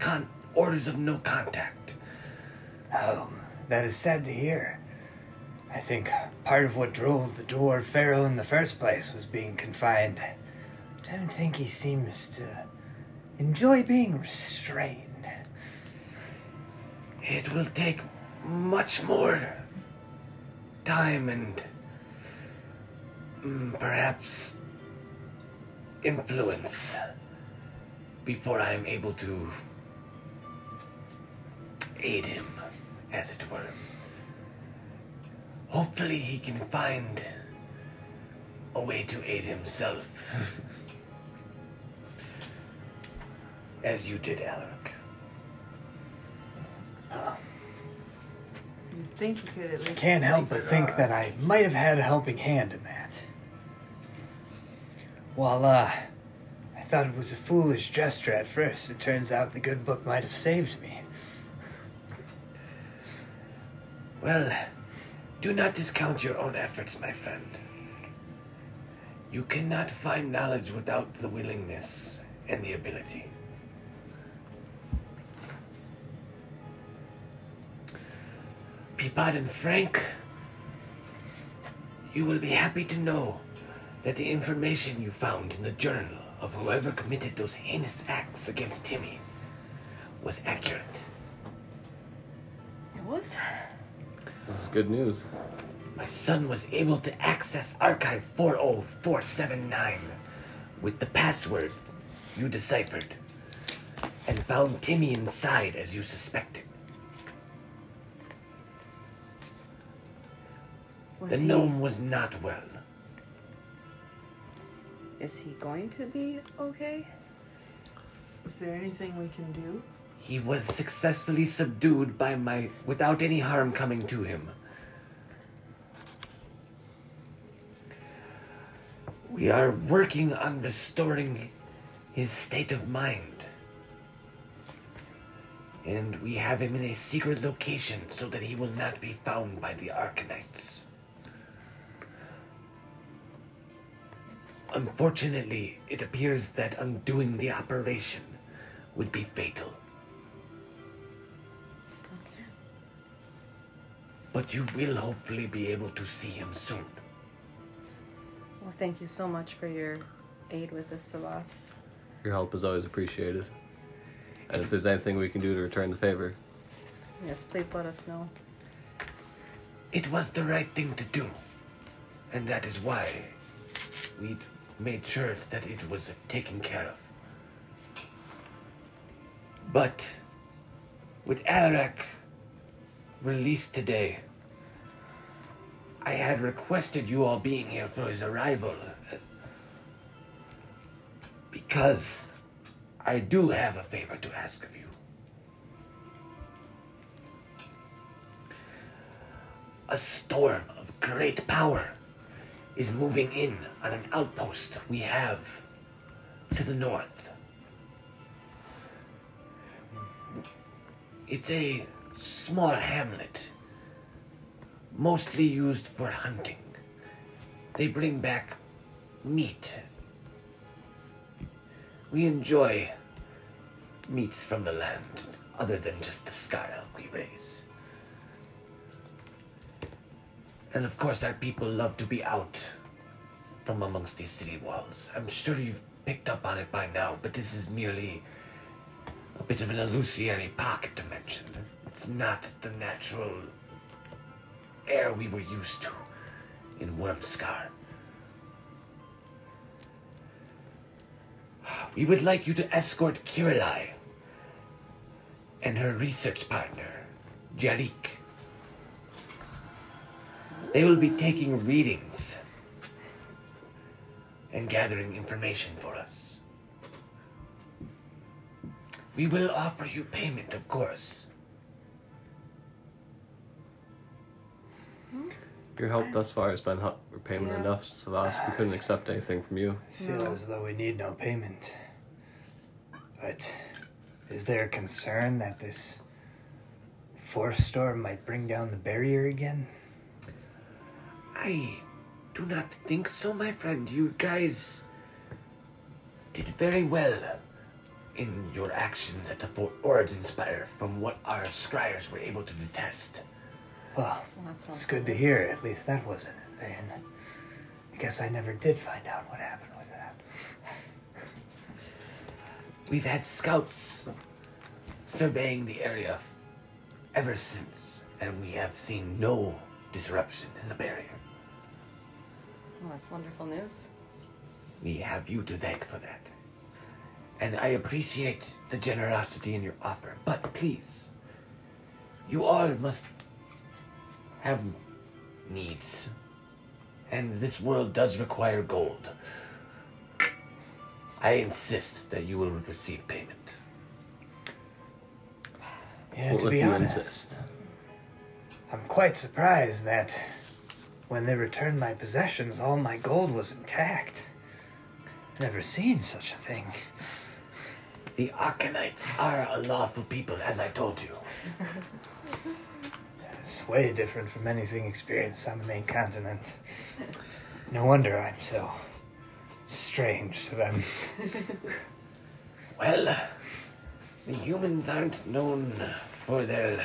con- orders of no contact. Oh, that is sad to hear. I think part of what drove the dwarf pharaoh in the first place was being confined. I don't think he seems to enjoy being restrained. It will take much more time and mm, perhaps influence before I am able to aid him, as it were. Hopefully, he can find a way to aid himself. [LAUGHS] as you did, Alaric. Think you could at least. Can't help but think off. that I might have had a helping hand in that. While, uh, I thought it was a foolish gesture at first, it turns out the good book might have saved me. Well, do not discount your own efforts, my friend. You cannot find knowledge without the willingness and the ability. Peapod and Frank, you will be happy to know that the information you found in the journal of whoever committed those heinous acts against Timmy was accurate. It was. This is good news. My son was able to access Archive 40479 with the password you deciphered and found Timmy inside as you suspected. Was The he, gnome was not well. Is he going to be okay? Is there anything we can do? He was successfully subdued by my without any harm coming to him. We are working on restoring his state of mind. And we have him in a secret location so that he will not be found by the Arcanites. Unfortunately, it appears that undoing the operation would be fatal. But you will hopefully be able to see him soon. Well, thank you so much for your aid with this, Savas. Your help is always appreciated. And if there's anything we can do to return the favor, Yes, please let us know. It was the right thing to do. And that is why we made sure that it was taken care of. But with Alaric released today, I had requested you all being here for his arrival. Because I do have a favor to ask of you. A storm of great power is moving in on an outpost we have to the north. It's a small hamlet, mostly used for hunting. They bring back meat. We enjoy meats from the land, other than just the sky we raise. And of course, our people love to be out from amongst these city walls. I'm sure you've picked up on it by now, but this is merely a bit of an illusory pocket dimension. It's not the natural air we were used to in Wormscar. We would like you to escort Kirillai and her research partner, Jer'ik. They will be taking readings and gathering information for us. We will offer you payment, of course. Your help thus far has been hu- repayment Yeah. enough, Savas. We couldn't accept anything from you. Feel No. as though we need no payment. But is there a concern that this force storm might bring down the barrier again? I do not think so, my friend. You guys did very well in your actions at the Fort Origin Spire from what our scryers were able to detest. Well, That's it's good to hear. At least that wasn't in vain. I guess I never did find out what happened with that. We've had scouts surveying the area ever since, and we have seen no disruption in the barrier. Well, that's wonderful news. We have you to thank for that. And I appreciate the generosity in your offer, but please, you all must have needs. And this world does require gold. I insist that you will receive payment. You know, Well, to if be you honest, insist. I'm quite surprised that when they returned my possessions, all my gold was intact. Never seen such a thing. The Arcanites are a lawful people, as I told you. [LAUGHS] It's way different from anything experienced on the main continent. No wonder I'm so strange to them. [LAUGHS] Well, the humans aren't known for their.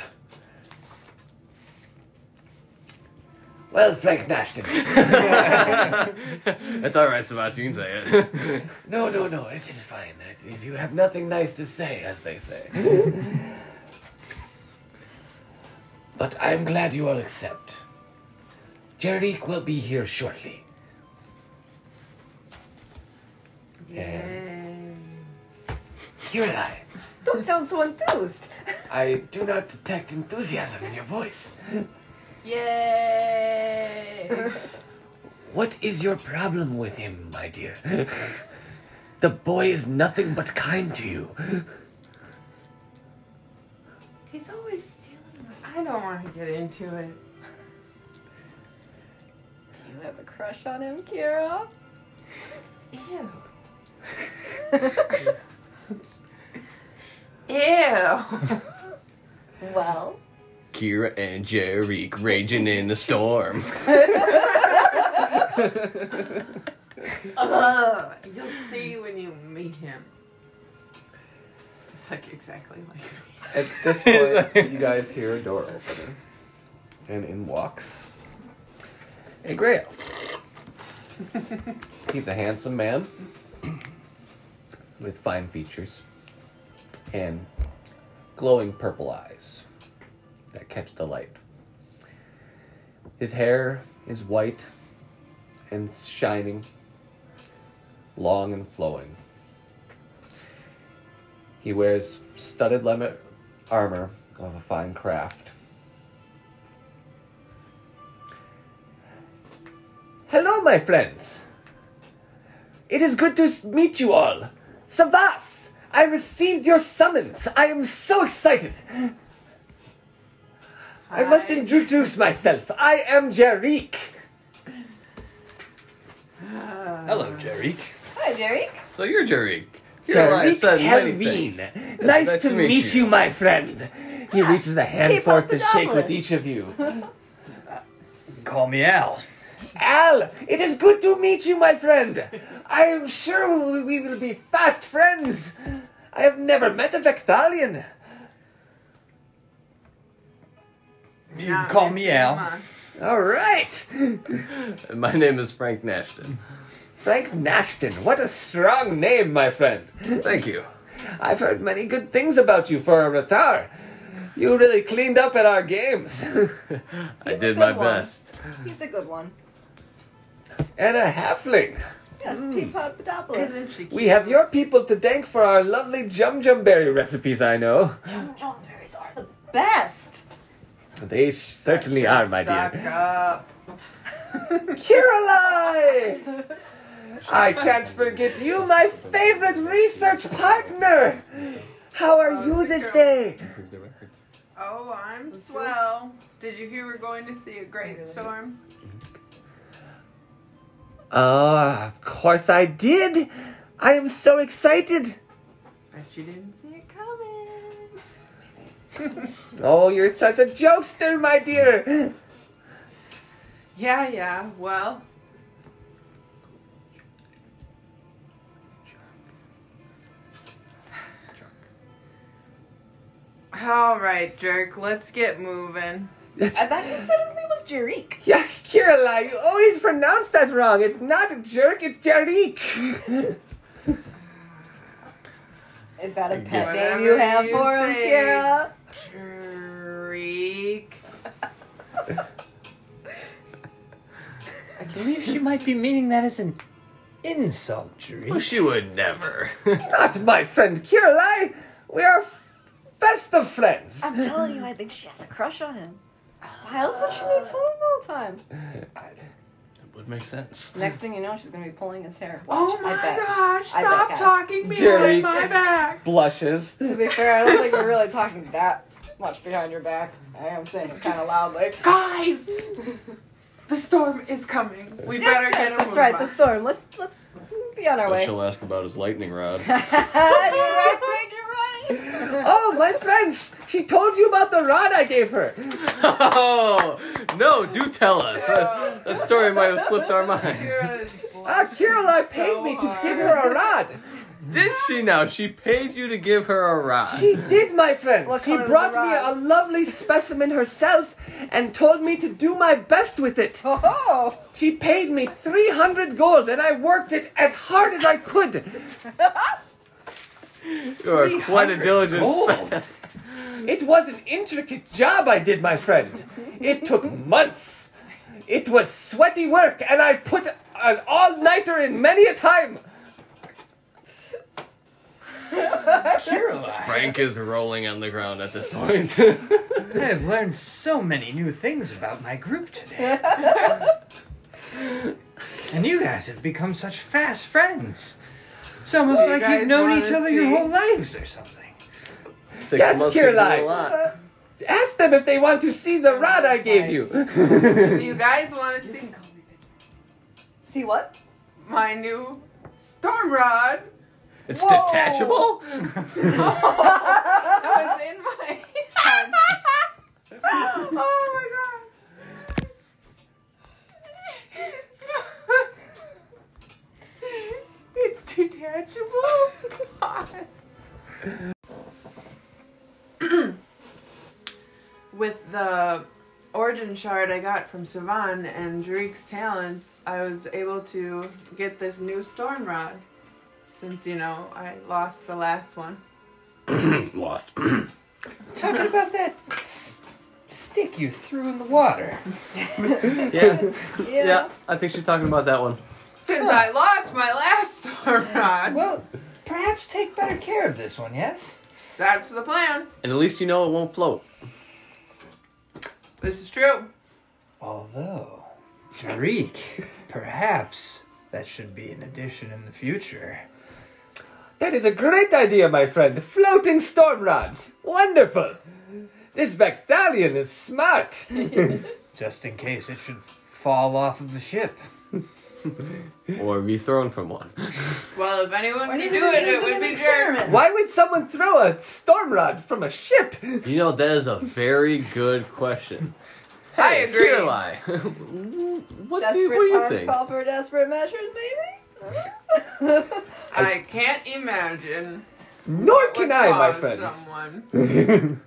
Well, Frank Nashton. [LAUGHS] That's alright, Sebastian. You can say it. [LAUGHS] No, no, no, it is fine. If you have nothing nice to say, as they say. [LAUGHS] but I'm glad you all accept. Jer'ik will be here shortly. And Kirillai, Don't sound so enthused. I do not detect enthusiasm in your voice. Yay! What is your problem with him, my dear? The boy is nothing but kind to you. He's always stealing. I don't want to get into it. Do you have a crush on him, Kira? Ew. [LAUGHS] Ew. Well, Kira and Jer'ik raging in the storm. [LAUGHS] Ugh. You'll see when you meet him. It's like exactly like me. At this point, you guys hear a door opening, and in walks a Grey Elf. He's a handsome man with fine features and glowing purple eyes that catch the light. His hair is white and shining, long and flowing. He wears studded lemon armor of a fine craft. Hello, my friends. It is good to meet you all. Savas, I received your summons. I am so excited. I must introduce myself. I am Jer'ik. Hello, Jerry. Hi, Jerry. So you're Jer'ik. Here I Jer'ik said many Telveen. things. Nice, nice to, to meet, meet you. you. my friend. He reaches a hand Keep forth to the shake with each of you. [LAUGHS] Call me Al. Al, it is good to meet you, my friend. I am sure we- we will be fast friends. I have never met a Vectalian. You can Not call Miss me Al. Emma. All right. [LAUGHS] My name is Frank Nashton. Frank Nashton, what a strong name, my friend. Thank you. I've heard many good things about you for a Ratar. You really cleaned up at our games. [LAUGHS] [LAUGHS] I He's a did good my one. best. He's a good one. and a halfling. Yes, hmm. Peapod Pedopoulos. Isn't she cute? We have your people to thank for our lovely Jum Jum Berry recipes, I know. Jum Jum berries are the best. They certainly are, my Suck dear. up. Kirillai! [LAUGHS] I can't forget you, my favorite research partner! How are you this day? Oh, I'm swell. Did you hear we're going to see a great storm? Uh, of course I did! I am so excited! Bet you didn't see it coming. [LAUGHS] Oh, you're such a jokester, my dear! Yeah, yeah. Well. All right, jerk. Let's get moving. I thought you said his name was Jer'ik. Yeah, Kirillai, you always pronounce that wrong. It's not jerk, it's Jer'ik. Is that a pet name you have you for him, say. Kira? Freak. I believe she might be meaning that as an insult, Jerry. Oh, she would never. [LAUGHS] Not my friend Kirillai! We are f- best of friends! I'm telling you, I think she has a crush on him. Why else would she make fun of him all the time? [LAUGHS] It would make sense. [LAUGHS] Next thing you know, she's gonna be pulling his hair. Oh my I gosh! I Stop guys. talking Jerry. behind my back. Blushes. To be [LAUGHS] fair, I don't think we're really talking that much behind your back. I am saying it kind of loudly. Guys, [LAUGHS] the storm is coming. We better yes, get yes, a that's move right. on. The storm. Let's let's be on our But way. she'll ask about his lightning rod. Oh, my friend, sh- she told you about the rod I gave her. oh no! Do tell us. That, that story might have slipped our minds. Ah, Kirillai paid me to give her a rod. Did she now? She paid you to give her a rod. She did, my friend. What She brought the me a lovely specimen herself and told me to do my best with it. Oh, She paid me 300 gold and I worked it as hard as I could. [LAUGHS] You are quite a diligent. Gold. It was an intricate job I did, my friend. It took months. It was sweaty work, and I put an all-nighter in many a time. Kirillai. Frank is rolling on the ground at this point. I have learned so many new things about my group today. [LAUGHS] and you guys have become such fast friends. It's almost You like you've known each other your whole lives or something. Six Yes, months is a Kirillai. lot. Uh, ask them if they want to see the rod I gave you. Do you guys want to see [LAUGHS] see what? my new storm rod? It's Whoa. detachable. [LAUGHS] [LAUGHS] That was in my oh my god. It's detachable. [LAUGHS] Pause. [CLEARS THROAT] With the origin shard I got from Savan and Jer'ik's talent, I was able to get this new storm rod. Since, you know, I lost the last one. [CLEARS THROAT] Lost. [CLEARS THROAT] Talking about that s- stick you threw in the water. [LAUGHS] yeah. [LAUGHS] yeah, I think she's talking about that one. Since I lost my last storm rod. Well, perhaps take better care of this one, yes? That's the plan. And at least you know it won't float. This is true. Although, Tariq, perhaps that should be an addition in the future. That is a great idea, my friend. Floating storm rods. Wonderful. This Vectalian is smart. [LAUGHS] Just in case it should fall off of the ship. [LAUGHS] Or be thrown from one. [LAUGHS] Well, if anyone Why could do it, it would be Jeremy. Why would someone throw a storm rod from a ship? You know, that is a very good question. [LAUGHS] I Hey, agree. Kirlai, what, do, Desperate what do you times think? call for desperate measures, maybe? I can't imagine. Nor what can would I, my cause friends. Someone.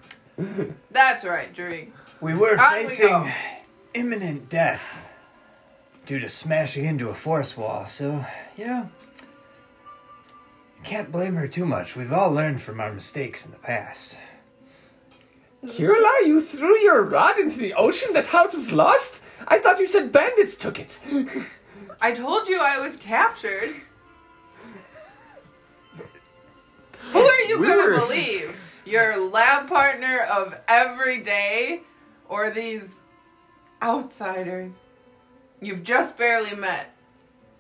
That's right, Drake. We were On we facing imminent death due to smashing into a force wall, so, you know, can't blame her too much. We've all learned from our mistakes in the past. Kirla, you threw your rod into the ocean? That's how it was lost? I thought you said bandits took it. I told you I was captured. [LAUGHS] Who are you We gonna were- believe? Your lab partner of every day, or these outsiders you've just barely met?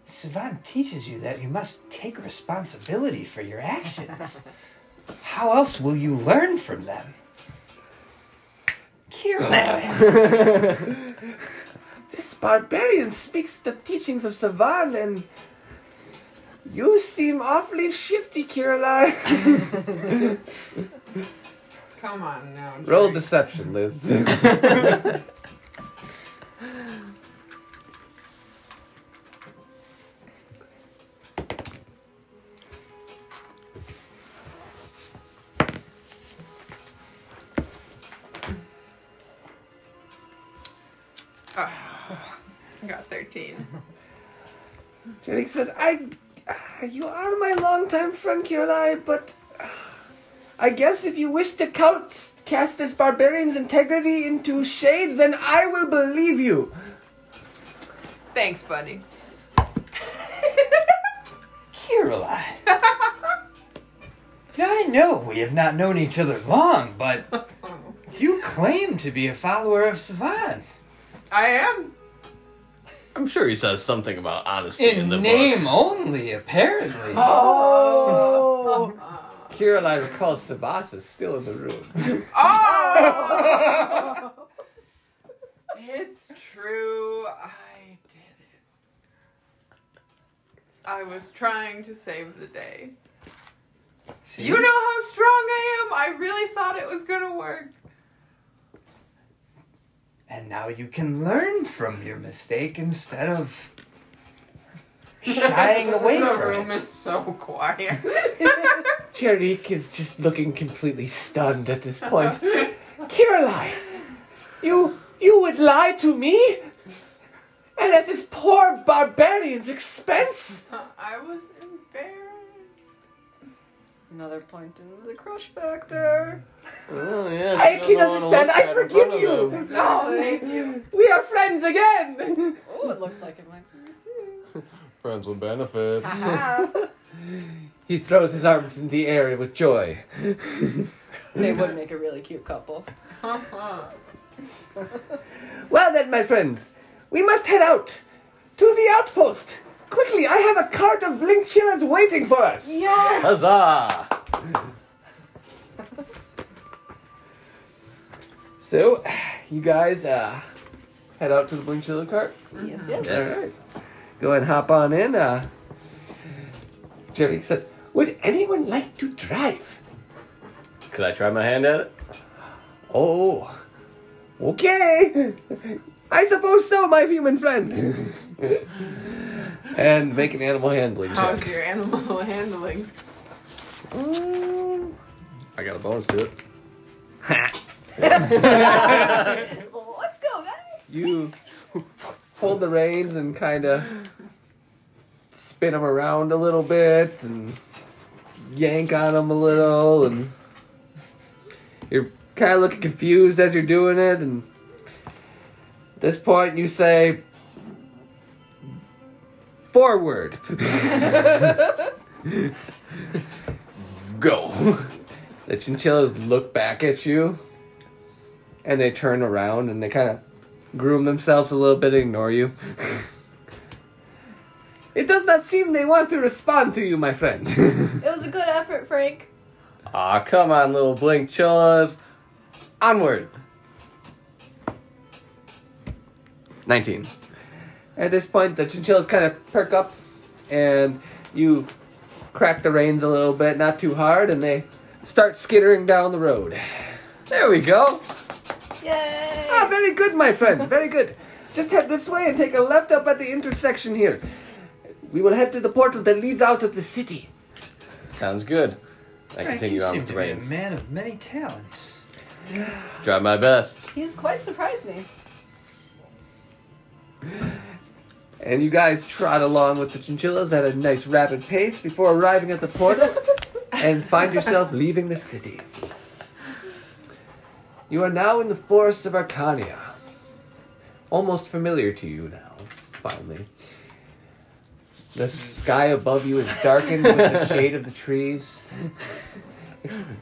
Sivan teaches you that you must take responsibility for your actions. [LAUGHS] How else will you learn from them? Kira, [LAUGHS] This barbarian speaks the teachings of Savan, and you seem awfully shifty, Kirla. [LAUGHS] Come on now. Roll deception, Liz. Jake says, I, uh, you are my longtime friend, Kirla, but I guess if you wish to count, cast this barbarian's integrity into shade, then I will believe you. Thanks, buddy. [LAUGHS] Kirila. Now, I know we have not known each other long, but [LAUGHS] you claim to be a follower of Sivan. I am. I'm sure he says something about honesty in, In the name book. only, apparently. Oh! [LAUGHS] Kirla recalls Savas is still in the room. [LAUGHS] Oh! it's true. I did it. I was trying to save the day. See? You know how strong I am? I really thought it was gonna work. And now you can learn from your mistake instead of shying [LAUGHS] away from. the from room it. is so quiet. [LAUGHS] Jer'ik is just looking completely stunned at this point. [LAUGHS] Kirillai, you you would lie to me? And at this poor barbarian's expense? I was. Another point in the crush factor. Oh, yeah, I can understand. I at her in forgive you. of them. Oh, thank you. We are friends again. [LAUGHS] Oh, it looks like it might be soon. [LAUGHS] Friends with benefits. [LAUGHS] He throws his arms in the air with joy. they would make a really cute couple. Well then, my friends, we must head out to the outpost. Quickly, I have a cart of blink chillers waiting for us. Yes! Huzzah! So, you guys uh, head out to the blink chiller cart. Yes, yes. All right. Go ahead and hop on in. Uh, Jerry says, "Would anyone like to drive?" Could I try my hand at it? Oh, okay. [LAUGHS] I suppose so, my human friend. [LAUGHS] [LAUGHS] and make an animal handling How's check. your animal [LAUGHS] handling? Mm. I got a bonus to it. Well, [LAUGHS] let's go, guys. You hold the reins and kind of spin them around a little bit and yank on them a little, and you're kind of looking confused as you're doing it. And at this point, you say, Forward. Go. The chinchillas look back at you, and they turn around and they kind of groom themselves a little bit, ignore you. it does not seem they want to respond to you, my friend. It was a good effort, Frank. Aw, come on, little blink chillas. Onward. 19. At this point, the chinchillas kind of perk up, and you crack the reins a little bit, not too hard, and they start skittering down the road. There we go. Yay! Ah, very good, my friend. Very good. Just head this way and take a left up at the intersection here. We will head to the portal that leads out of the city. Sounds good. I Frank, take you on seem with to the be a reins. man of many talents. Try my best. He's quite surprised me. And you guys trot along with the chinchillas at a nice rapid pace before arriving at the portal [LAUGHS] and find yourself leaving the city. You are now in the forests of Arcania. Almost familiar to you now, finally. The sky above you is darkened with the [LAUGHS] shade of the trees.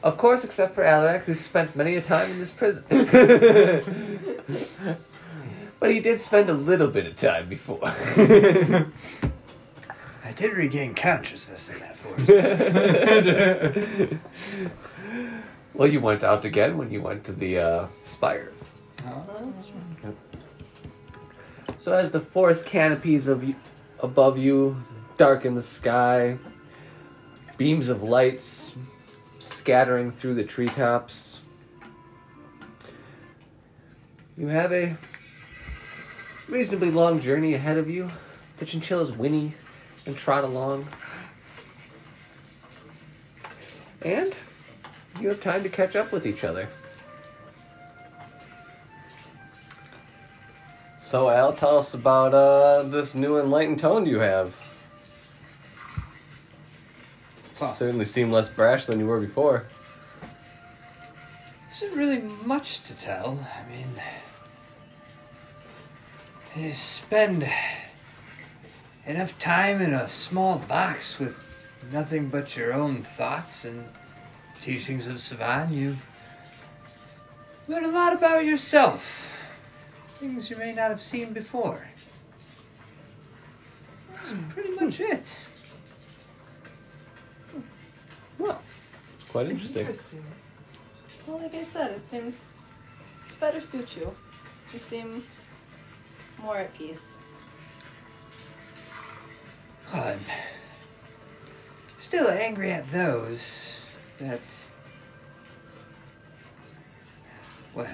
Of course, except for Alaric, who's spent many a time in this prison. [LAUGHS] but he did spend a little bit of time before. [LAUGHS] I did regain consciousness in that forest. [LAUGHS] well, you went out again when you went to the uh, spire. So as the forest canopies of above you darken the sky, beams of lights scattering through the treetops, you have a reasonably long journey ahead of you. The chinchillas whinny and trot along. And you have time to catch up with each other. So, Al, tell us about uh, this new enlightened tone you have. Well. Certainly seem less brash than you were before. Isn't really much to tell. I mean, you spend enough time in a small box with nothing but your own thoughts and teachings of Savan, you learn a lot about yourself. Things you may not have seen before. That's hmm. pretty much hmm. it. Well, quite interesting. Well, like I said, it seems better suit you. You seem more at peace. I'm still angry at those that. Well,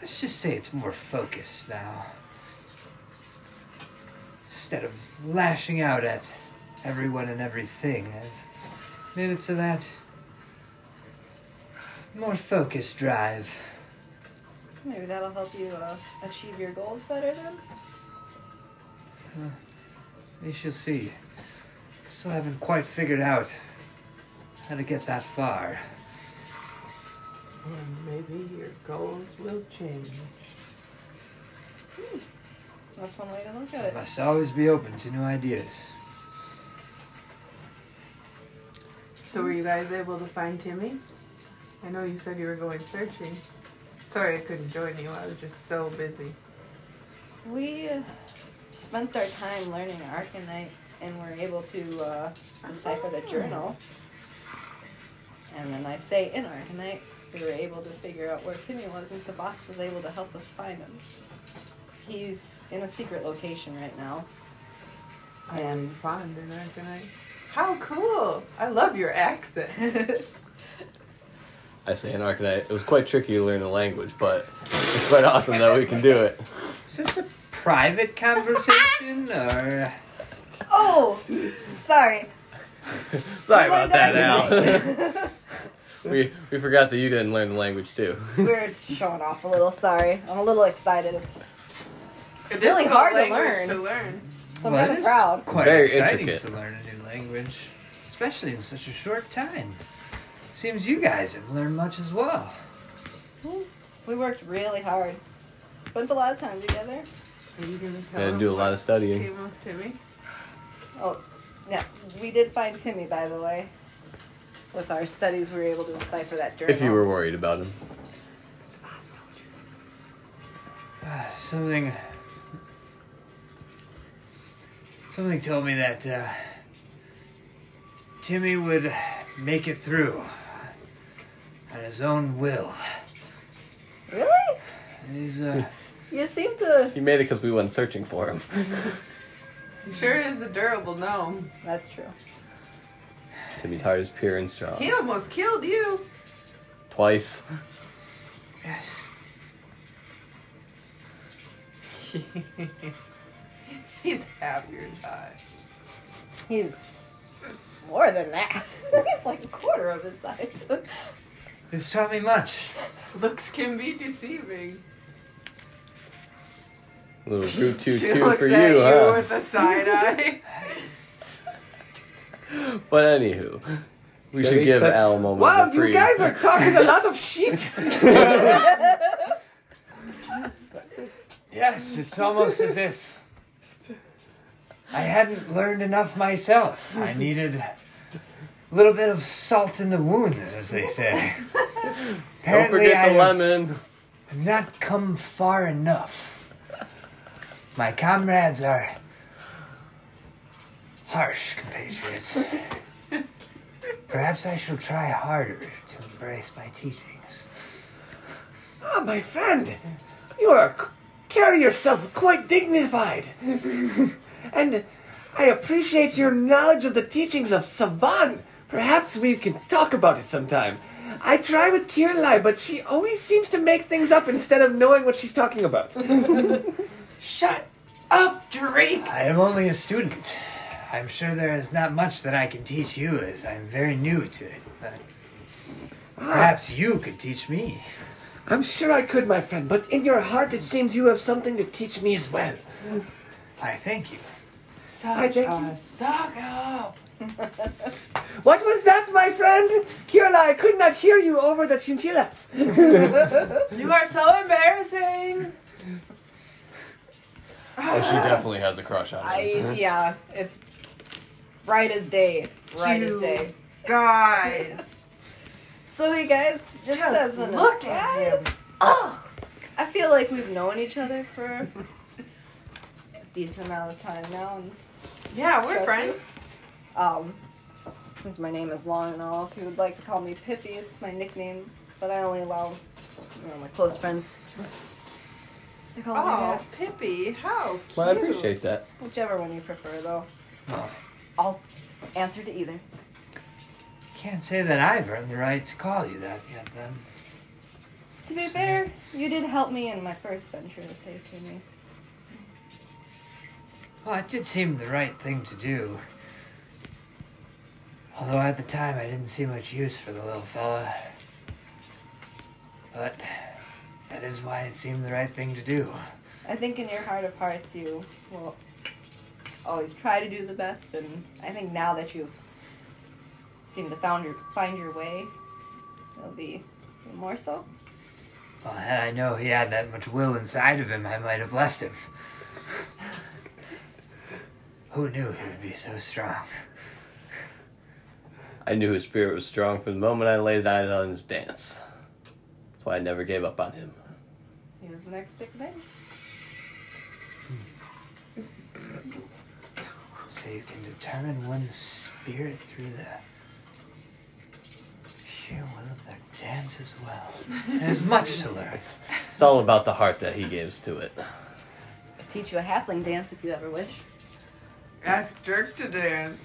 let's just say it's more focused now. Instead of lashing out at everyone and everything, I've made it so that more focused drive. Maybe that'll help you uh, achieve your goals better then. We shall see. Still haven't quite figured out how to get that far. And maybe your goals will change. That's one way to look at I it. must always be open to new ideas. So were you guys able to find Timmy? I know you said you were going searching. Sorry I couldn't join you. I was just so busy. We spent our time learning Arcanite and were able to uh, decipher the journal. And then I say in Arcanite, we were able to figure out where Timmy was, and Savas was able to help us find him. He's in a secret location right now. I And responded, aren't I? How cool! I love your accent. [LAUGHS] I say in Arcanite, it was quite tricky to learn the language, but it's quite awesome that we can do it. Is this a private conversation or? oh, sorry. [LAUGHS] Sorry about that, Arcanite. Al. [LAUGHS] we, we forgot that you didn't learn the language too. [LAUGHS] We're showing off a little. Sorry, I'm a little excited. It's A Really hard to learn. To learn. so I'm Well, kind of is proud. Quite Very exciting intricate. to learn a new language, especially in such a short time. Seems you guys have learned much as well. We worked really hard. Spent a lot of time together. Are you gonna tell Gotta do a lot of studying. Came of Timmy. Oh, yeah. We did find Timmy, by the way. With our studies, we were able to decipher that journal. If you were worried about him. Uh, [SIGHS] something. Something told me that uh, Timmy would make it through on his own will. Really? He's uh, [LAUGHS] You seem to. He made it because we went searching for him. He sure is a durable gnome. That's true. Timmy's heart is pure and strong. He almost killed you. Twice. yes. [LAUGHS] He's half your size. He's more than that. [LAUGHS] He's like a quarter of his size. It's taught me much. Looks can be deceiving. A little root toot She toot looks for at you, you huh? with a side eye. [LAUGHS] But anywho, we Jerry should give said- Al a moment Wow, of you free. guys are talking a lot of shit. [LAUGHS] Yes, it's almost as if I hadn't learned enough myself. I needed a little bit of salt in the wounds, as they [LAUGHS] say. Don't Apparently, forget I the have lemon. not come far enough. My comrades are harsh compatriots. Perhaps I shall try harder to embrace my teachings. Ah, my friend, you are carry yourself quite dignified, [LAUGHS] and I appreciate your knowledge of the teachings of Savan. Perhaps we can talk about it sometime. I try with Kirlai, but she always seems to make things up instead of knowing what she's talking about. [LAUGHS] Shut up, Drake. I am only a student. I'm sure there is not much that I can teach you, as I'm very new to it. But ah. perhaps you could teach me. I'm sure I could, my friend, but in your heart it seems you have something to teach me as well. I thank you. I Such thank a you. suck up. [LAUGHS] What was that, my friend? Kirlai, I could not hear you over the chinchillas. [LAUGHS] You are so embarrassing. Oh, she definitely has a crush on him. I yeah, it's bright as day, bright as day. Guys, [LAUGHS] So hey guys, just, as just an look aside, at him. Oh, I feel like we've known each other for a decent amount of time now, and Yeah, we're Trust friends. Um, since my name is long and all, if you would like to call me Pippi, it's my nickname, but I only allow you know my close friends to call me Oh, that. Pippi, how cute. Well, I appreciate that. Whichever one you prefer, though. Oh. I'll answer to either. Can't say that I've earned the right to call you that yet, then. To be fair, you did help me in my first venture to save Timmy. Well, it did seem the right thing to do. Although at the time I didn't see much use for the little fella. But that is why it seemed the right thing to do. I think in your heart of hearts, you will always try to do the best, and I think now that you've seemed to found your, find your way, it'll be more so. Well, had I know he had that much will inside of him, I might have left him. [LAUGHS] Who knew he would be so strong? I knew his spirit was strong from the moment I laid eyes on his dance. That's why I never gave up on him. He was the next big thing. So you can determine one's spirit through the sheer will of their dance as well. There's much to learn. It's all about the heart that he gives to it. Could teach you a halfling dance if you ever wish. Ask Dirk to dance.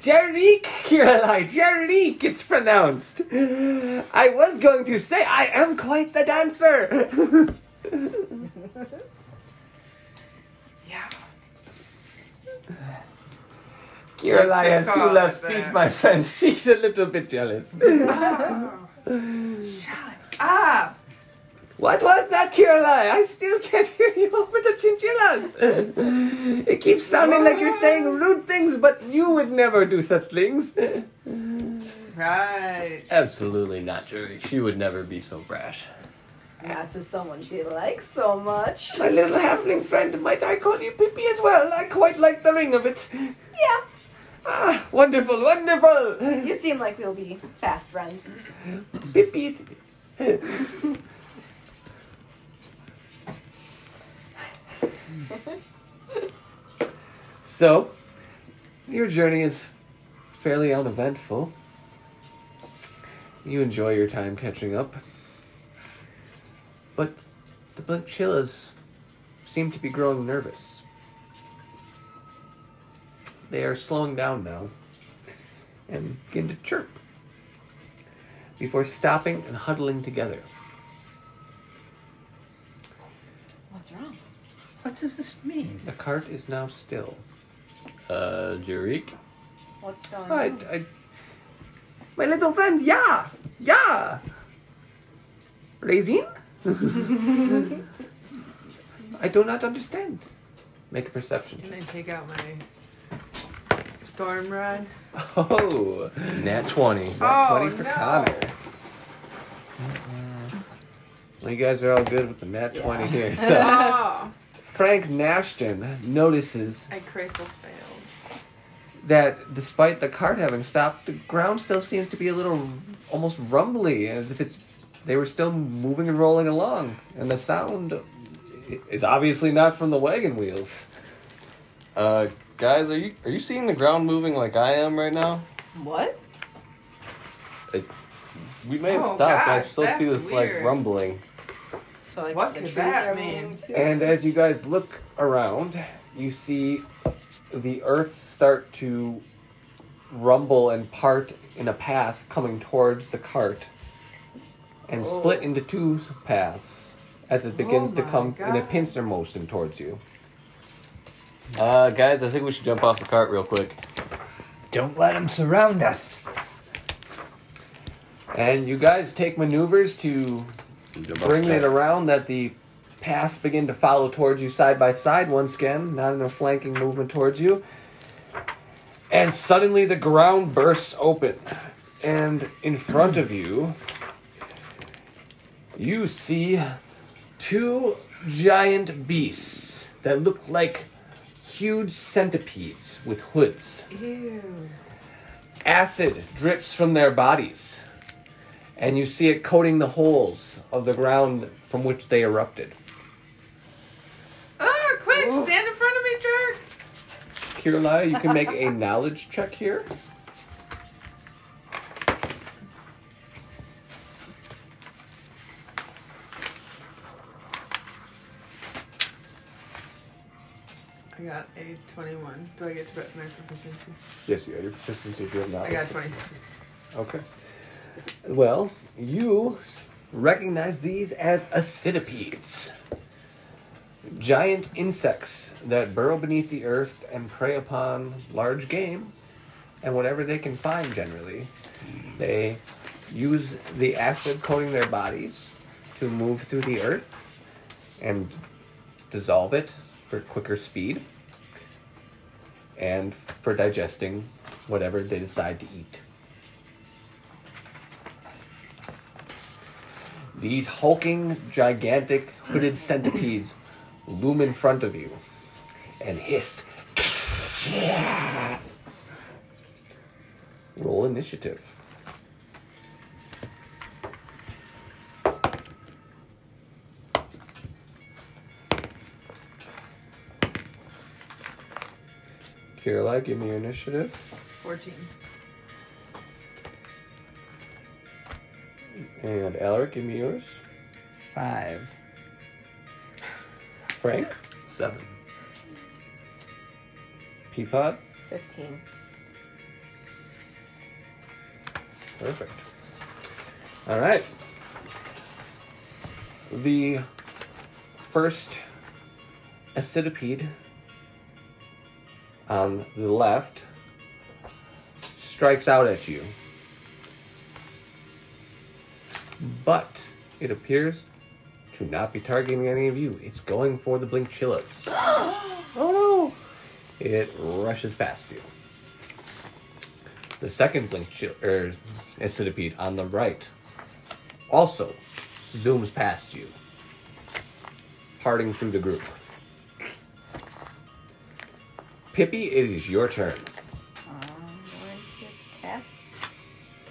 Jer'ik, Kirlai, Jer'ik, it's pronounced. I was going to say I am quite the dancer. [LAUGHS] Yeah. Kirlai has two left feet, my friend. [LAUGHS] She's a little bit jealous. Ah, What was that, Kirlai? I still can't [LAUGHS] hear you over the chinchillas. it keeps sounding like you're saying rude things, but you would never do such things. right. Absolutely not, Jerry. She would never be so brash. Not to someone she likes so much. My little halfling friend, might I call you Pippi as well? I quite like the ring of it. Yeah. Ah, wonderful, wonderful. You seem like we'll be fast friends. Pippi it is. [LAUGHS] so, your journey is fairly uneventful. You enjoy your time catching up. But the Blinchillas seem to be growing nervous. They are slowing down now and begin to chirp before stopping and huddling together. What's wrong? What does this mean? The cart is now still. Uh, Jer'ik? What's going I, on? I, my little friend, yeah, yeah. Raisin? [LAUGHS] I do not understand. Make a perception Can. I take out my storm rod? Oh, Nat 20. nat Oh, 20 for no. Connor. Well, you guys are all good with the nat 20 here. [LAUGHS] So, Frank Nashton notices I critical failed. that despite the cart having stopped, the ground still seems to be a little almost rumbly, as if it's they were still moving and rolling along, and the sound is obviously not from the wagon wheels. Uh, guys, are you are you seeing the ground moving like I am right now? What? We may have Oh, stopped, but I still see this like rumbling. So like What the could trees that are mean? moving too? And as you guys look around, you see the earth start to rumble and part in a path coming towards the cart, and Oh. split into two paths as it begins Oh to my come in a God. pincer motion towards you. Uh, guys, I think we should jump off the cart real quick. Don't let them surround us. And you guys take maneuvers to Jump off bring the it around that the paths begin to follow towards you side by side once again, not in a flanking movement towards you. And suddenly the ground bursts open. And in front of you, you see two giant beasts that look like huge centipedes with hoods. Ew. Acid drips from their bodies, and you see it coating the holes of the ground from which they erupted. Ah, quick, stand in front of me, jerk! Kirlai, you can make [LAUGHS] a knowledge check here. I got a 21. Do I get to bet my proficiency? Yes, you have your proficiency if you have knowledge. I got 20. Okay. Well, you recognize these as acidipedes. Giant insects that burrow beneath the earth and prey upon large game and whatever they can find generally. They use the acid coating their bodies to move through the earth and dissolve it for quicker speed and for digesting whatever they decide to eat. These hulking, gigantic, hooded centipedes loom in front of you and hiss. Roll initiative. Kirlai, give me your initiative. 14. And Alaric, give me yours. Five. Frank, Seven. Peapod, 15. Perfect. All right. The first acidipede on the left strikes out at you. But it appears to not be targeting any of you. It's going for the blink chillas. [GASPS] oh no! It rushes past you. The second blink chill, er, acidipede on the right also zooms past you, parting through the group. Pippi, it is your turn. I'm going to cast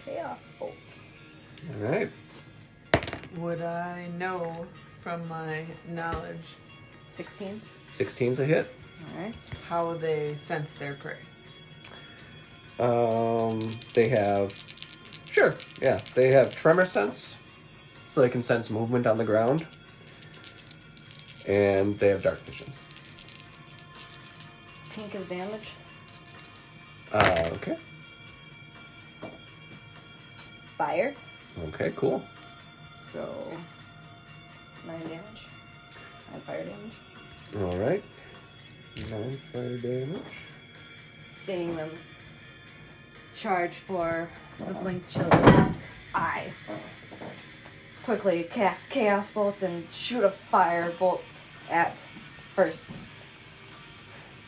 Chaos Bolt. All right. Would I know from my knowledge 16. 16's a hit. Alright. how they sense their prey? Um, they have. Sure, yeah. They have tremor sense, so they can sense movement on the ground. And they have dark vision. Pink is damage. Uh, okay. Fire. Okay, cool. So, 9 damage. 9 fire damage. All right. Nine fire damage. Seeing them charge for the uh-huh. Blink Children, I quickly cast Chaos Bolt and shoot a fire bolt at first.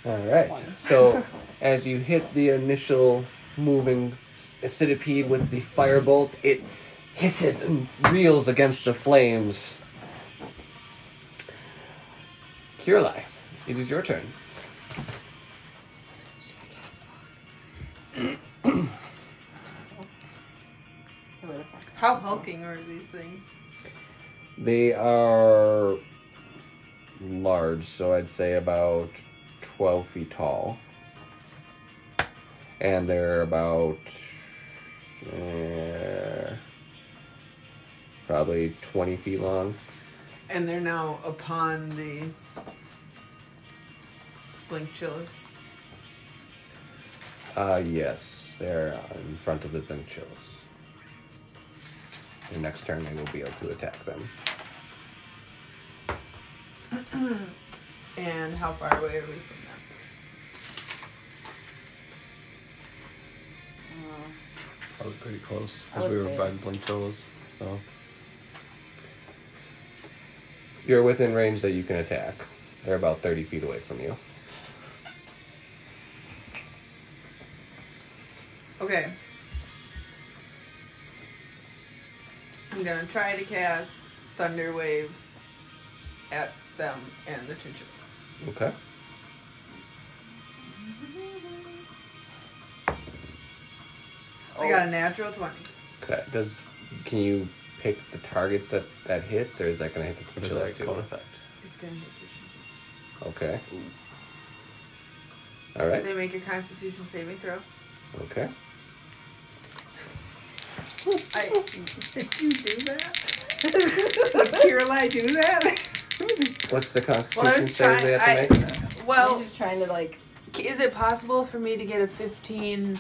All right. One. So, [LAUGHS] as you hit the initial moving uh, centipede with the firebolt, it hisses and reels against the flames. Kirlai, it is your turn. How hulking are these things? They are large, so I'd say about 12 feet tall. And they're about uh, probably 20 feet long. And they're now upon the blink chills. Uh, yes, they're in front of the blink chills. Your next turn, they will be able to attack them. [CLEARS THROAT] And how far away are we from them? Probably pretty close I because would we were say- by the blink chills. So You're within range that you can attack. They're about 30 feet away from you. Okay. I'm gonna try to cast Thunder Wave at them and the chinchillas. Okay. I got a oh. natural 20. Okay. Does can you pick the targets that that hits, or is that going to hit the what is chinchillas that too? cone effect? It's gonna hit the chinchillas. Okay. All right. They make a constitution saving throw. Okay. I, [LAUGHS] did you do that? Did Kirlai do that? What's the Well, I Constitution was save they trying. have to make? I, I'm well, just trying to like. is it possible for me to get a 15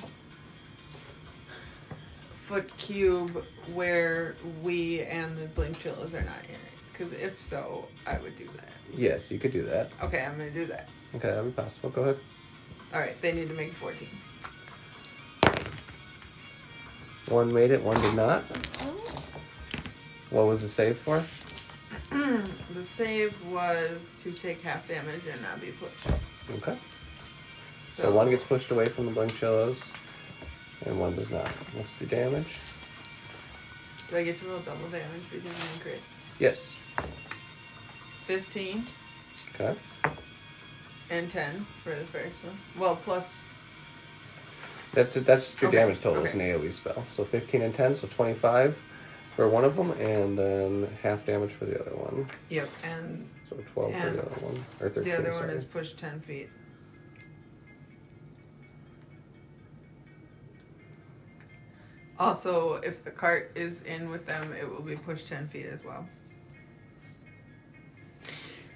foot cube where we and the blink chillas are not in it? Because if so, I would do that. Yes, you could do that. Okay, I'm gonna do that. Okay, that'd be possible. Go ahead. All right, they need to make 14. One made it, one did not. What was the save for? [CLEARS THROAT] The save was to take half damage and not be pushed. Okay. So, So one gets pushed away from the Blinkchillos, and one does not. What's the damage? Do I get to roll double damage because I'm crit? Yes. 15 Okay. and 10 for the first one. Well, plus That's that's your Okay, damage total. It's an. AoE spell. So 15 and 10, so 25 for one of them, and then half damage for the other one. yep, and So 12 for the other one, or 13. the other one sorry. is pushed 10 feet. Also, if the cart is in with them, it will be pushed 10 feet as well.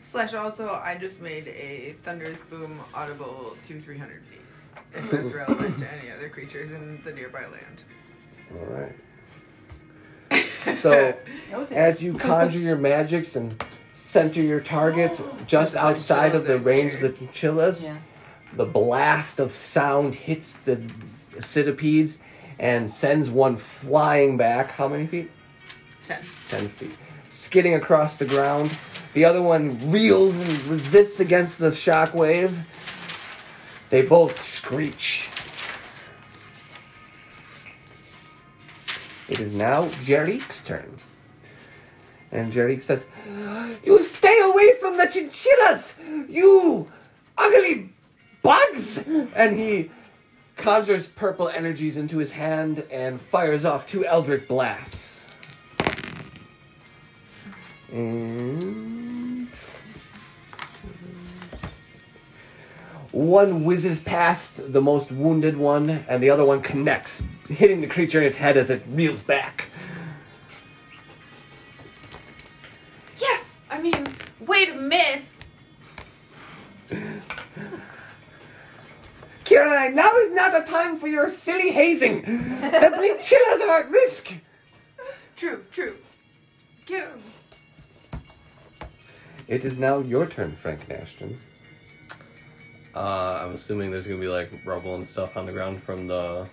Slash also, I just made a Thunderous Boom audible to 300 feet. If that's [LAUGHS] relevant to any other creatures in the nearby land. All right. [LAUGHS] So as you conjure your magics and center your target just outside of the range of the chinchillas, Yeah. the blast of sound hits the centipedes and sends one flying back. How many feet? 10. 10 feet. Skidding across the ground. The other one reels and resists against the shockwave. They both screech. It is now Jer'ik's turn. And Jer'ik says, You stay away from the chinchillas! You ugly bugs! and he conjures purple energies into his hand and fires off two Eldritch blasts. And one whizzes past the most wounded one, and the other one connects, hitting the creature in its head as it reels back. Yes! I mean, way to miss! Caroline, now is not the time for your silly hazing. The [LAUGHS] chinchillas are at risk. True, true. Get him. It is now your turn, Frank Nashton. Uh, I'm assuming there's gonna be like rubble and stuff on the ground from the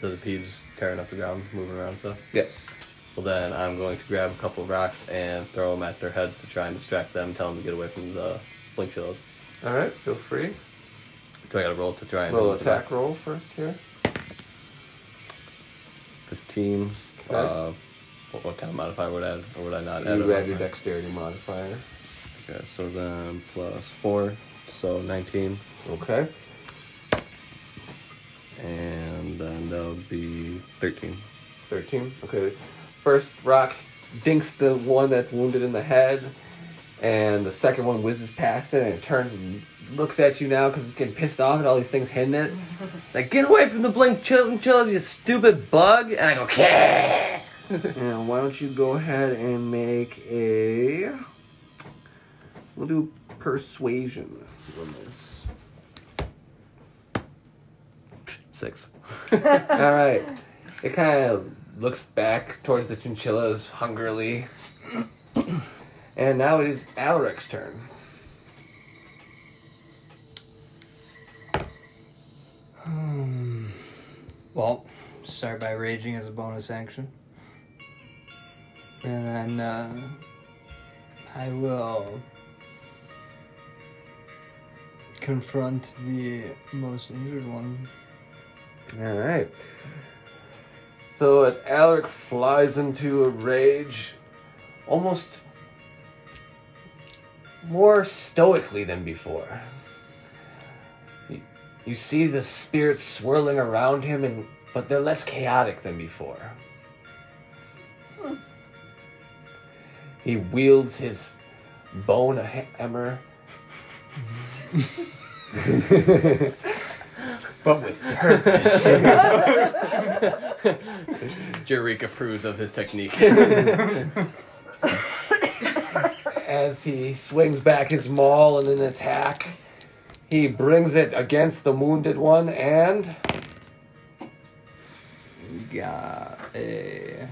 centipedes tearing up the ground, moving around stuff. Yes. Well, then I'm going to grab a couple of rocks and throw them at their heads to try and distract them, tell them to get away from the blink chills. All right, feel free. Do I gotta roll to try and Roll attack roll first here. 15. Okay. Uh, what, what kind of modifier would I add, or would I not add? You a add your dexterity modifier. Okay, so then plus 4, so 19. Okay. And then that would be 13. 13. Okay. First rock dinks the one that's wounded in the head, and the second one whizzes past it, and it turns and looks at you now because it's getting pissed off at all these things hitting it. It's like, get away from the blink chill- chills, you stupid bug! And I go, "Kah!" and why don't you go ahead and make a. We'll do persuasion on this. Six. [LAUGHS] All right. It kind of looks back towards the chinchillas hungrily. and now it is Alaric's turn. Well, start by raging as a bonus action. And then uh, I will confront the most injured one. All right. So as Alaric flies into a rage, almost more stoically than before. You, see the spirits swirling around him, and but they're less chaotic than before. He wields his bone hammer. [LAUGHS] but with purpose. [LAUGHS] Jer'ik approves of his technique. [LAUGHS] as he swings back his maul in an attack. He brings it against the wounded one and We Got a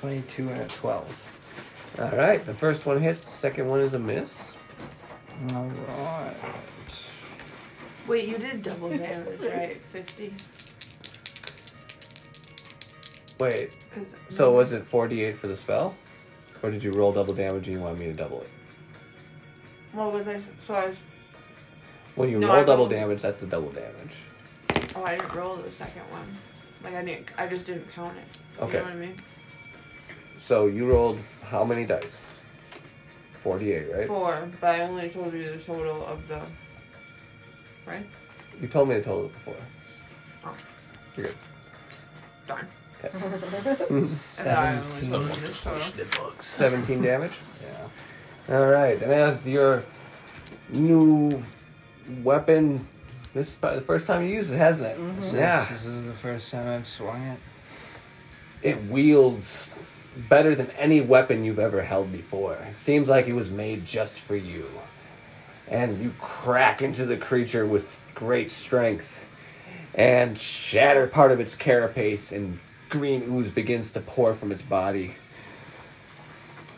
22 and a 12. all right, the first one hits, the second one is a miss. Alright. Wait, you did double damage, [LAUGHS] right? 50? Wait, Cause so was it 48 for the spell? Or did you roll double damage and you want me to double it? What was I? So I was. When you No, roll I double rolled- damage, that's the double damage. Oh, I didn't roll the second one. Like I didn't. I just didn't count it. You Okay. know what I mean? So you rolled how many dice? 48, right? Four, but I only told you the total of the. Right? You told me the total before. Oh. You're good. Darn. [LAUGHS] I thought I only 17. told you this total. 17 damage? [LAUGHS] Yeah. All right, and as your new weapon, this is probably the first time you use it, hasn't it? Mm-hmm. This is- Yeah. This is the first time I've swung it. It wields better than any weapon you've ever held before. It seems like it was made just for you. And you crack into the creature with great strength and shatter part of its carapace, and green ooze begins to pour from its body.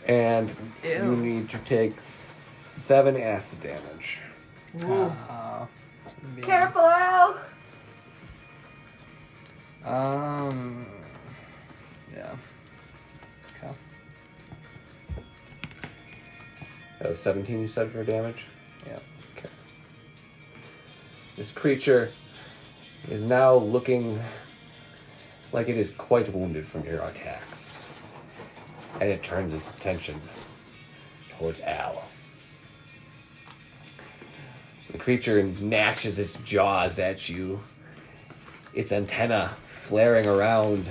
And you need to take seven acid damage. Uh, Careful, Al! Um. Yeah. Okay. That was 17 you said for damage? Yeah. Okay. This creature is now looking like it is quite wounded from your attacks. and it turns its attention towards Al. The creature gnashes its jaws at you, its antenna flaring around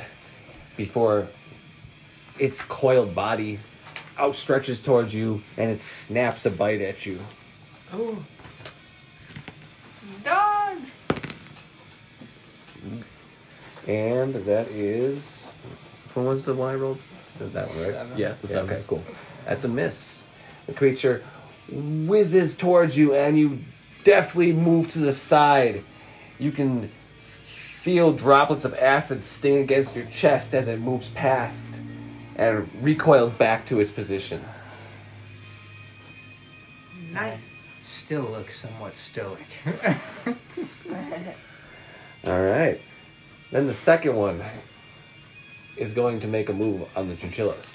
before its coiled body outstretches towards you and it snaps a bite at you. Oh. Dodge! And that is. One was the rolled? It was that one, right? Seven. Yeah, the seven. Okay, cool. That's a miss. The creature whizzes towards you, and you deftly move to the side. You can feel droplets of acid sting against your chest as it moves past and recoils back to its position. Nice. Still look somewhat stoic. [LAUGHS] All right. Then the second one is going to make a move on the chinchillas.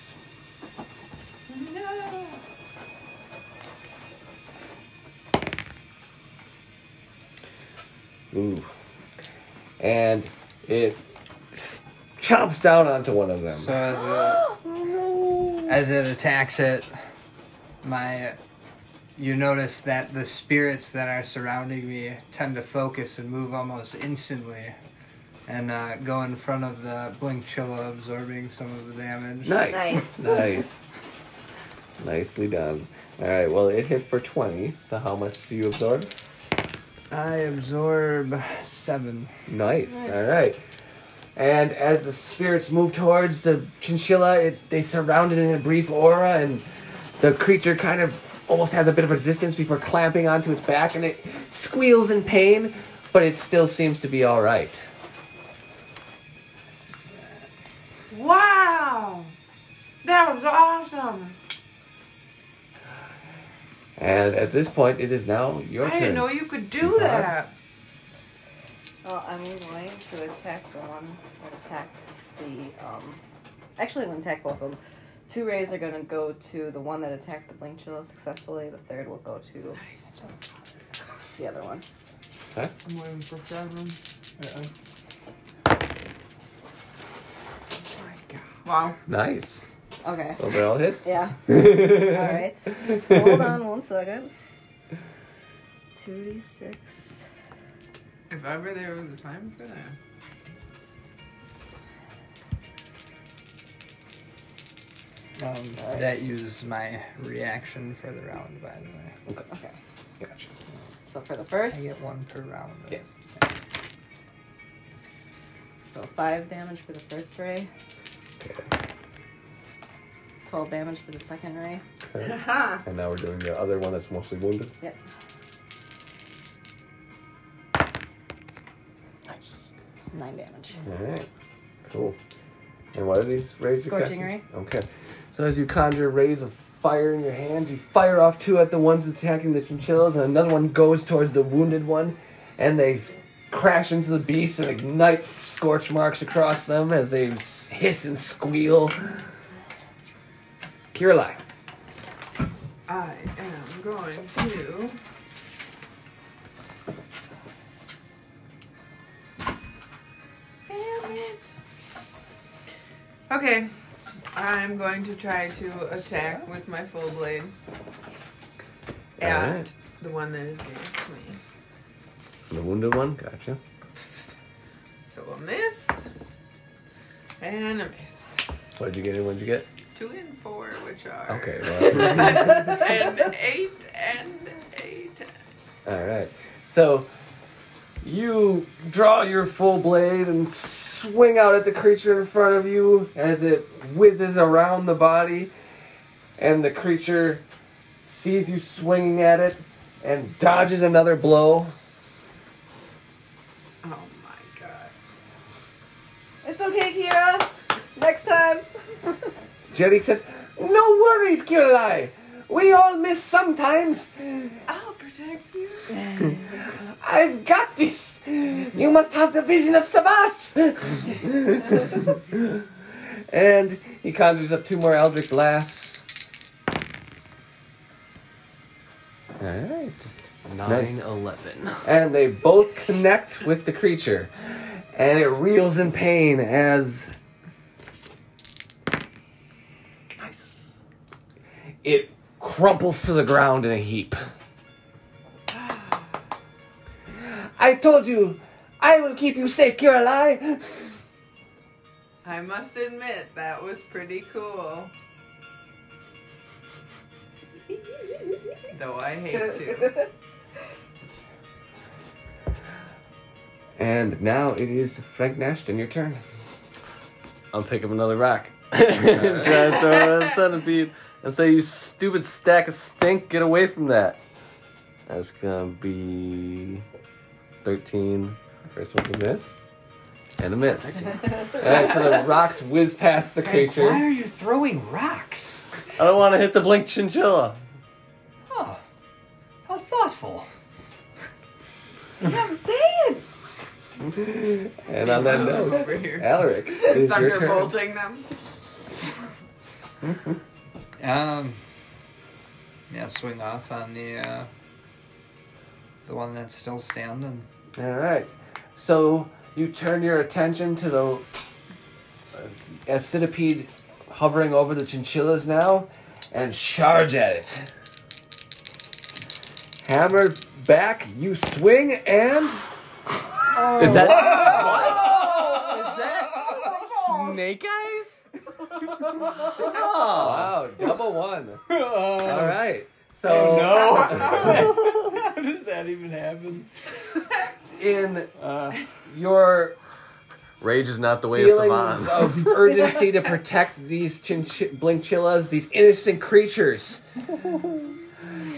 Ooh. And it chops down onto one of them. So as it, as it attacks it, my you notice that the spirits that are surrounding me tend to focus and move almost instantly, and uh, go in front of the blink chilla, absorbing some of the damage. Nice. Nice. [LAUGHS] Nice. Nicely done. All right. Well, it hit for 20. So how much do you absorb? I absorb seven. Nice. All right. And as the spirits move towards the chinchilla, it, they surround it in a brief aura, and the creature kind of almost has a bit of resistance before clamping onto its back, and it squeals in pain, but it still seems to be all right. Wow! That was awesome! And at this point, it is now your I turn. I didn't know you could do Good. that. Well, I'm going to attack the one that attacked the. Um, actually, I'm going to attack both of them. Two rays are going to go to the one that attacked the Blink Chilla successfully. The third will go to the other one. Okay. I'm waiting for seven. Wow. Nice. Okay. Overall hits. Yeah. [LAUGHS] All right. Hold on one second. 2d6. If ever there was a time for that. Um, that used my reaction for the round, by the way. Okay. okay. Gotcha. So for the first. I first, get one per round. Yes. so 5 damage for the first ray, Okay. 12 damage for the second ray. Okay. And now we're doing the other one that's mostly wounded. Yep. Nice. 9 damage. All right. Cool. And what are these rays? Scorching ray. Okay. So as you conjure rays of fire in your hands, you fire off two at the ones attacking the chinchillas, and another one goes towards the wounded one, and they crash into the beast and ignite scorch marks across them as they hiss and squeal. Kirlai. I am going to. Damn it. Okay. I'm going to try to attack with my full blade at Alright. the one that is nearest me. The wounded one. Gotcha. So a miss and a miss. What did you get? and What did you get? Two and four, which are Okay. Well, [LAUGHS] and eight and eight. All right. So you draw your full blade and swing out at the creature in front of you as it whizzes around the body, and the creature sees you swinging at it and dodges another blow. Oh my god. It's okay, Kira. Next time. [LAUGHS] Jetty says, "No worries, Kirlai. We all miss sometimes. I'll protect you. [LAUGHS] I've got this. You must have the vision of Savas." [LAUGHS] and he conjures up two more Eldritch blasts. All right. Nine Nice. eleven. [LAUGHS] and they both connect with the creature, and it reels in pain as it crumples to the ground in a heap. I told you, I will keep you safe, Kirlai. I must admit, that was pretty cool. Though I hate to. And now it is Frank Nashton, your turn. I'll pick up another rock. [LAUGHS] Try to throw it at the centipede and say, "You stupid stack of stink! Get away from that." That's gonna be thirteen. First one's a miss. And a miss. [LAUGHS] Alright, so the rocks whiz past the Hey, creature. why are you throwing rocks? I don't want to hit the blink chinchilla. Oh, how thoughtful. Yeah, I'm saying. [LAUGHS] And on that note, Alaric, it is your turn. Thunderbolting them. [LAUGHS] Um, yeah, swing off on the uh, the one that's still standing. Alright, so you turn your attention to the uh, Acidipede hovering over the chinchillas now and charge at it. Hammer back, you swing and. Is that [LAUGHS] what? Is that snake eyes? Oh. Wow, double one. Uh, Alright, so. Oh, no! [LAUGHS] How does that even happen? in uh, your Rage is not the way of feelings Savan. of urgency to protect these chinch- blinkchillas, these innocent creatures,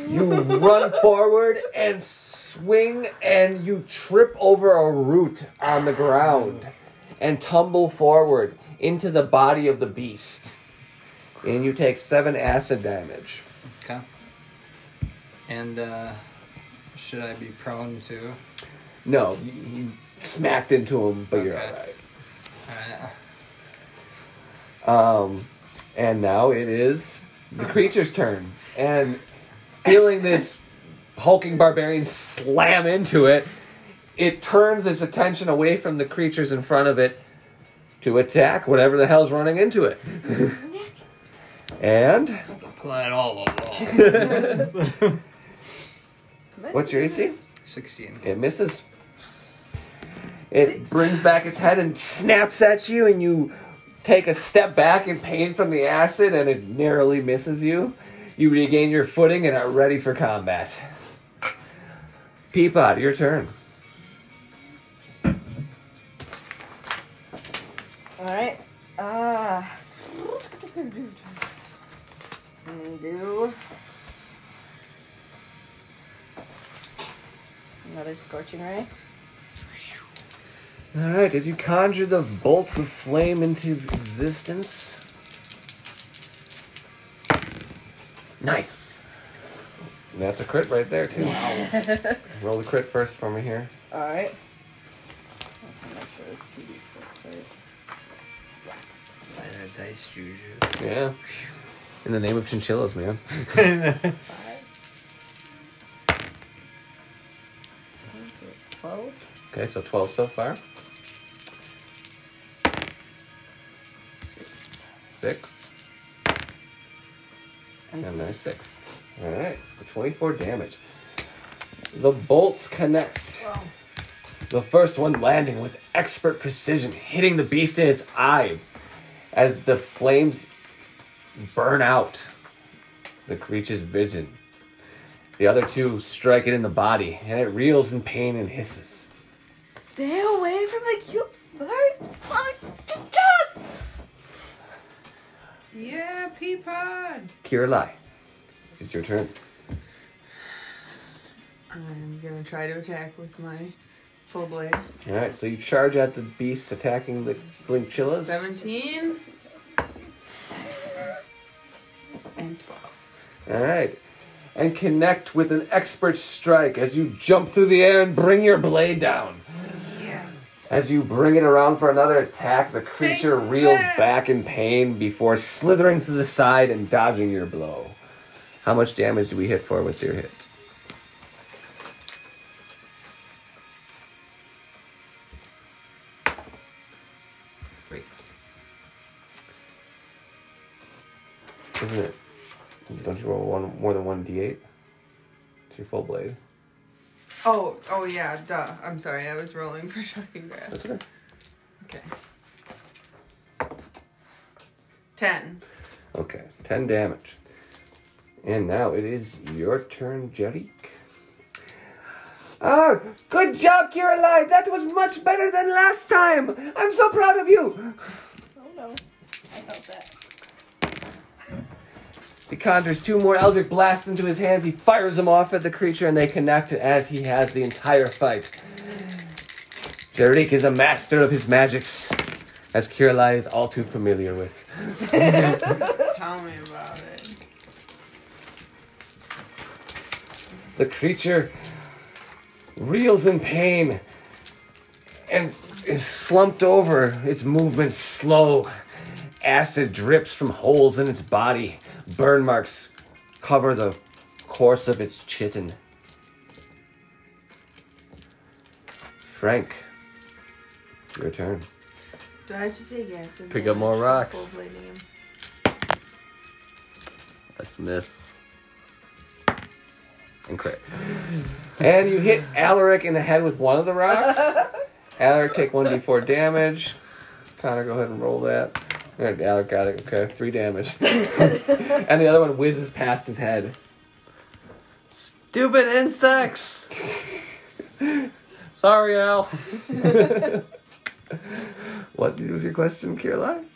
you run forward and swing, and you trip over a root on the ground and tumble forward into the body of the beast. And you take seven acid damage. Okay. And uh, should I be prone to? No, you, you smacked into him, but you're Okay. alright. Uh, Um, and now it is the creature's turn. And feeling this hulking barbarian slam into it, it turns its attention away from the creatures in front of it to attack whatever the hell's running into it. and plan all along. [LAUGHS] what's your AC? Sixteen. It misses. It brings back its head and snaps at you, and you take a step back in pain from the acid, and it narrowly misses you. You regain your footing and are ready for combat. Peapod, your turn. Alright. Uh, and do another scorching ray. Alright, as you conjure the bolts of flame into existence. Nice! And that's a crit right there, too. Roll the crit first for me here. Alright. Let's make sure it's 2 dice juju. Yeah. In the name of chinchillas, man. Five. So it's twelve. Okay, so 12 so far. Six. Six. And there's six. Alright, so 24 damage. The bolts connect. Wow. The first one landing with expert precision, hitting the beast in its eye as the flames burn out the creature's vision. The other two strike it in the body, and it reels in pain and hisses. Stay away from the cute bird. Just. Yeah, Peapod. Kirlai, it's your turn. I'm gonna try to attack with my full blade. Alright, so you charge at the beast attacking the Blinkchillas. 17 and 12. Alright. And connect with an expert strike as you jump through the air and bring your blade down. Yes. As you bring it around for another attack, the creature Take reels that! back in pain before slithering to the side and dodging your blow. How much damage do we hit for with your hit? It's blade. Oh, oh yeah, duh. I'm sorry, I was rolling for [LAUGHS] shocking Grasp. That's okay. Okay. Ten. Okay, 10 damage. And now it is your turn, Jer'ik. Ah, good job, Kirlai. That was much better than last time. I'm so proud of you. Oh no. I felt that. He conjures two more Eldritch blasts into his hands. He fires them off at the creature, and they connect as he has the entire fight. Jer'ik is a master of his magics, as Kirlai is all too familiar with. [LAUGHS] Tell me about it. The creature reels in pain and is slumped over, its movements slow. Acid drips from holes in its body. Burn marks cover the course of its chitin. Frank, your turn. Do I have to take acid? Pick up more damage rocks. full blading him? That's miss. And crit. [GASPS] And you hit Alaric in the head with one of the rocks. [LAUGHS] Alaric take 1d4 damage. Connor, go ahead and roll that. Alright, Alaric got it. Okay, 3 damage. [LAUGHS] [LAUGHS] and the other one whizzes past his head. Stupid insects! [LAUGHS] Sorry, Al. What was your question, Caroline?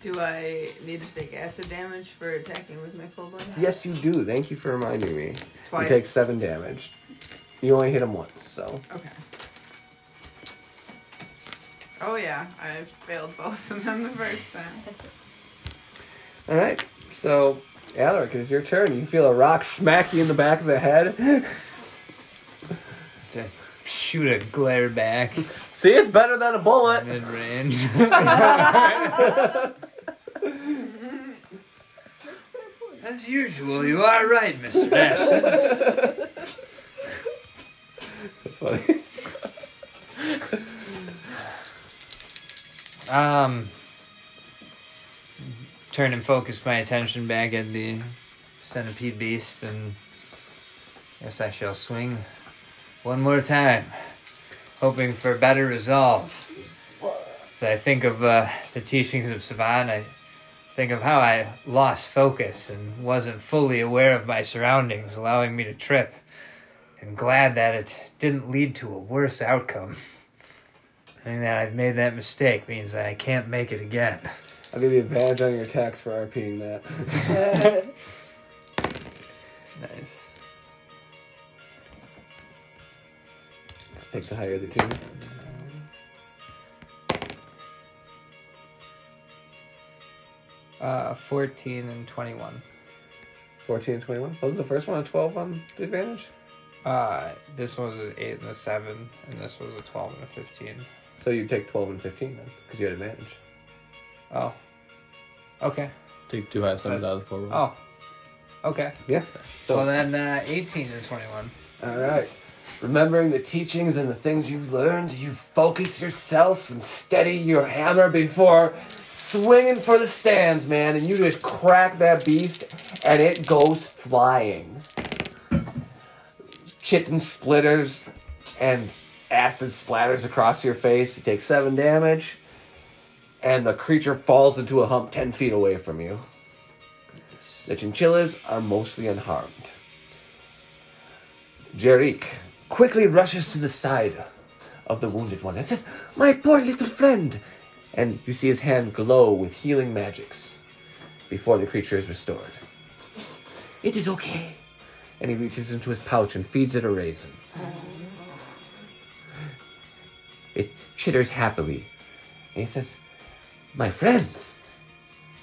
Do I need to take acid damage for attacking with my full blade? Yes, you do. Thank you for reminding me. Twice. You take 7 damage. You only hit him once, so. Okay. Oh yeah, I failed both of them the first time. [LAUGHS] Alright, so, Alaric, it's your turn. You feel a rock smack you in the back of the head. [LAUGHS] To shoot a glare back [LAUGHS] See, it's better than a bullet. mid range. As usual, you are right, Mr. Ashton. That's funny. Um, turn and focus my attention back at the centipede beast, and guess I shall swing one more time, hoping for better resolve. As I think of uh, the teachings of Savan, I think of how I lost focus and wasn't fully aware of my surroundings, allowing me to trip. And glad that it didn't lead to a worse outcome. That I've made that mistake means that I can't make it again. I'll give you advantage on your tax for RPing that. [LAUGHS] Nice. Take the higher of the two. Uh, 14 and 21. 14 and 21. Wasn't the first one a 12 on the advantage? Uh, this was an 8 and a 7, and this was a 12 and a 15. So you take 12 and 15 then, because you had advantage. Oh. Okay. Take two highest numbers That's- out of the four rolls. Oh. Okay. Yeah. So, Well, then uh, 18 and 21. all right. Remembering the teachings and the things you've learned, you focus yourself and steady your hammer before swinging for the stands, man, and you just crack that beast, and it goes flying. Chitin splitters and acid splatters across your face. You take seven damage, and the creature falls into a hump ten feet away from you. The chinchillas are mostly unharmed. Jer'ik quickly rushes to the side of the wounded one and says, My poor little friend! And you see his hand glow with healing magics before the creature is restored. It is okay. And he reaches into his pouch and feeds it a raisin. It chitters happily. And he says, My friends,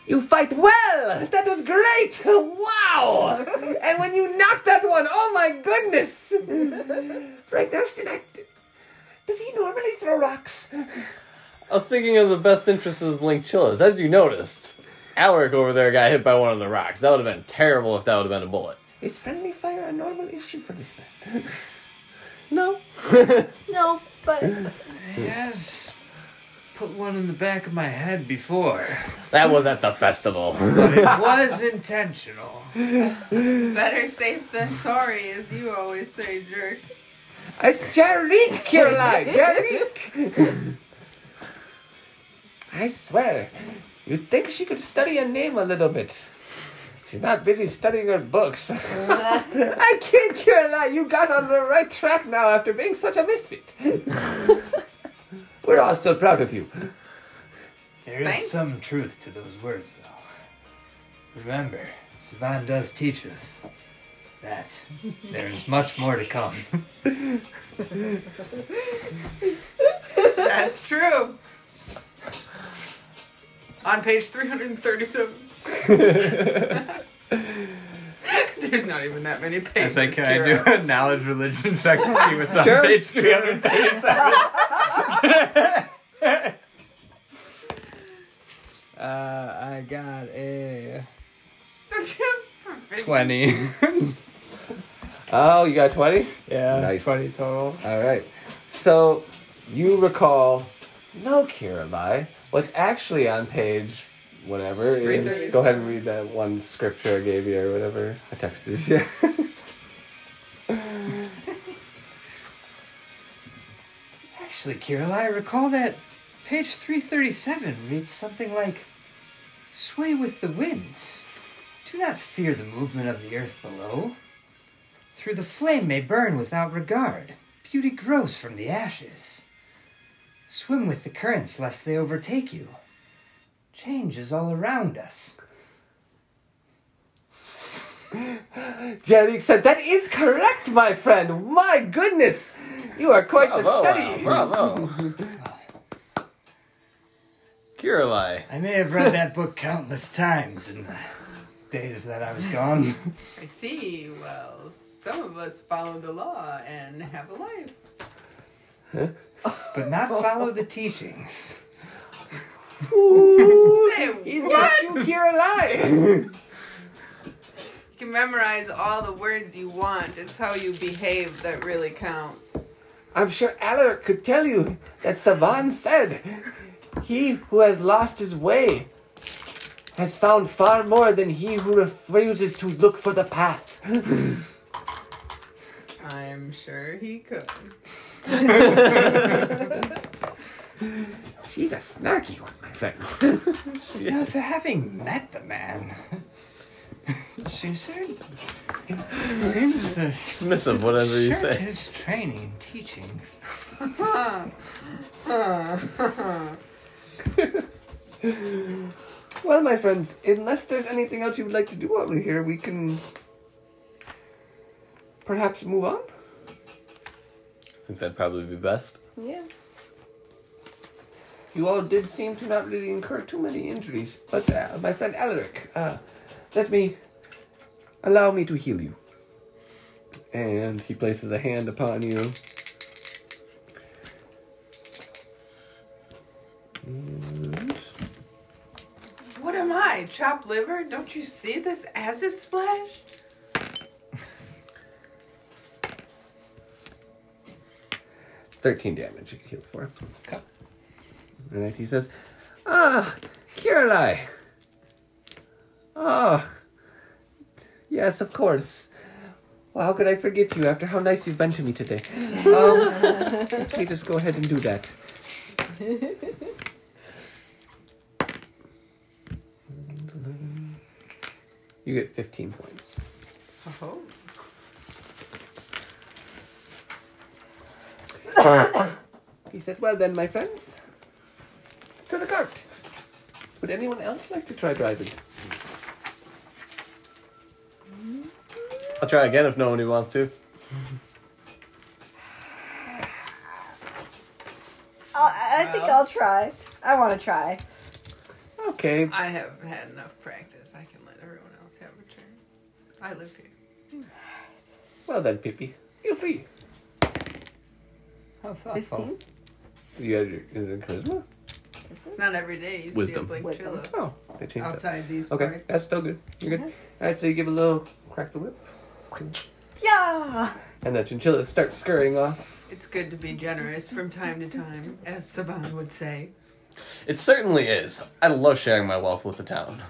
you fight well! That was great! Wow! [LAUGHS] and when you knocked that one, oh my goodness! [LAUGHS] Frank Ashton, I, does he normally throw rocks? I was thinking of the best interest of the Blink Chillas. As you noticed, Alaric over there got hit by one of the rocks. That would have been terrible if that would have been a bullet. Is friendly fire a normal issue for this man? [LAUGHS] No. No, but He has put one in the back of my head before. That was at the festival. [LAUGHS] But it was intentional. Better safe than sorry, as you always say, jerk. It's Jer'ik, Caroline! Jer'ik! I swear, you'd think she could study a name a little bit. She's not busy studying her books. [LAUGHS] I kid, Caroline, you got on the right track now after being such a misfit. [LAUGHS] We're all so proud of you. There is Thanks. some truth to those words, though. Remember, Savan does teach us that there's much more to come. That's true. On page 337. [LAUGHS] There's not even that many pages. I say, can I do a knowledge religion check to see what's on Sure. page 337? [LAUGHS] [LAUGHS] uh, I got a Don't you have proficiency? 20. Oh, you got 20? yeah, Nice. 20 total. All right. So you recall, no, Caroline, what's actually on page whatever is. Go ahead and read that one scripture I gave you or whatever I texted you. [LAUGHS] Actually, Kirill, I recall that page 337 reads something like Sway with the winds. Do not fear the movement of the earth below. Through the flame may burn without regard. Beauty grows from the ashes. Swim with the currents lest they overtake you. Change is all around us. [LAUGHS] Jerry says, That is correct, my friend. My goodness. You are quite the study. wow, bravo. [LAUGHS] Kirlai. I may have read that book countless times in the days that I was gone. I see. Well, some of us follow the law and have a life. but not follow the teachings. Say He's what? got you, Caroline. You can memorize all the words you want. It's how you behave that really counts. I'm sure Alaric could tell you that Savan said, He who has lost his way has found far more than he who refuses to look for the path. I'm sure he could. [LAUGHS] [LAUGHS] She's a snarky one, my friends. [LAUGHS] for having met the man, she certainly seems to Dismissive, whatever you shirk say. his training and teachings. [LAUGHS] well, my friends, unless there's anything else you'd like to do while we're here, we can perhaps move on. I think that'd probably be best. Yeah. You all did seem to not really incur too many injuries, but uh, my friend Alaric, uh, let me allow me to heal you. And he places a hand upon you. And What am I? Chopped liver? Don't you see this acid splash? [LAUGHS] Thirteen damage you can heal for. And he says, "Ah, Kirlai. Ah, yes, of course. Well, how could I forget you after how nice you've been to me today? Um, [LAUGHS] let me just go ahead and do that. You get 15 points. Oh. [LAUGHS] He says, Well then, my friends, to the cart. Would anyone else like to try driving? I'll try again if no nobody wants to. I'll, I think Well. I'll try. I want to try. Okay. I have had enough practice. I can let everyone else have a turn. I live here. Well then, Pippi, feel free. How thoughtful. 15? You got your, is it charisma? It's not every day you Wisdom. see a blink Wisdom. chilla Oh, they changed that. outside these Okay, parts. that's still good. You're good. Alright, so you give a little crack the whip. Yeah! And the chinchillas start scurrying off. It's good to be generous from time to time, as Savan would say. It certainly is. I love sharing my wealth with the town.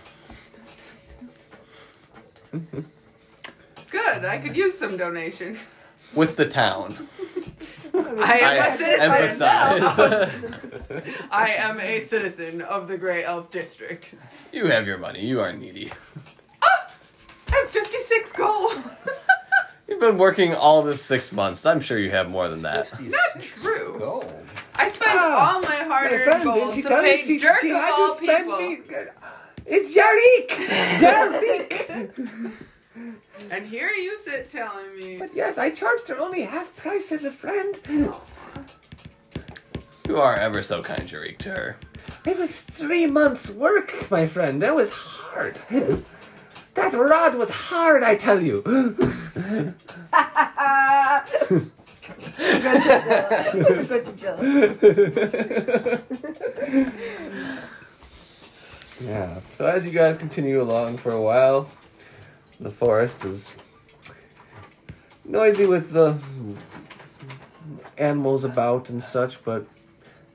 Good. I could use some donations. With the town. I am a citizen. emphasize. I am a citizen of the Grey Elf District. you have your money. You aren't needy. I have 56 gold. You've been working all this six months. I'm sure you have more than that. Not true. Gold. I spent Ah, all my My hard-earned friend, gold she to pay me she, jerk she of all people. me? It's Yarik! Yarik! [LAUGHS] And here you sit telling me. But yes, I charged her only half price as a friend. You are ever so kind, Jer'ik, to her. It was three months' work, my friend. That was hard. That rod was hard, I tell you. good chinchilla. It's [LAUGHS] a good chinchilla. Yeah. So as you guys continue along for a while, the forest is noisy with the animals about and such, but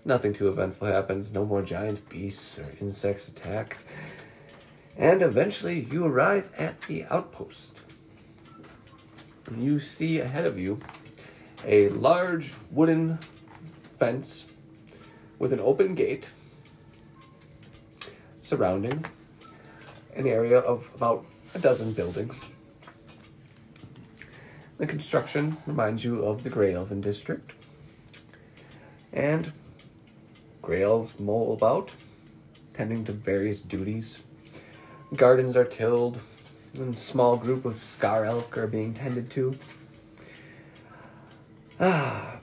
nothing too eventful happens. No more giant beasts or insects attack. And eventually you arrive at the outpost. You see ahead of you a large wooden fence with an open gate surrounding an area of about a dozen buildings. The construction reminds you of the Grey Elven district. And Grey Elves mull about, tending to various duties. Gardens are tilled, and a small group of Scar Elk are being tended to. Ah.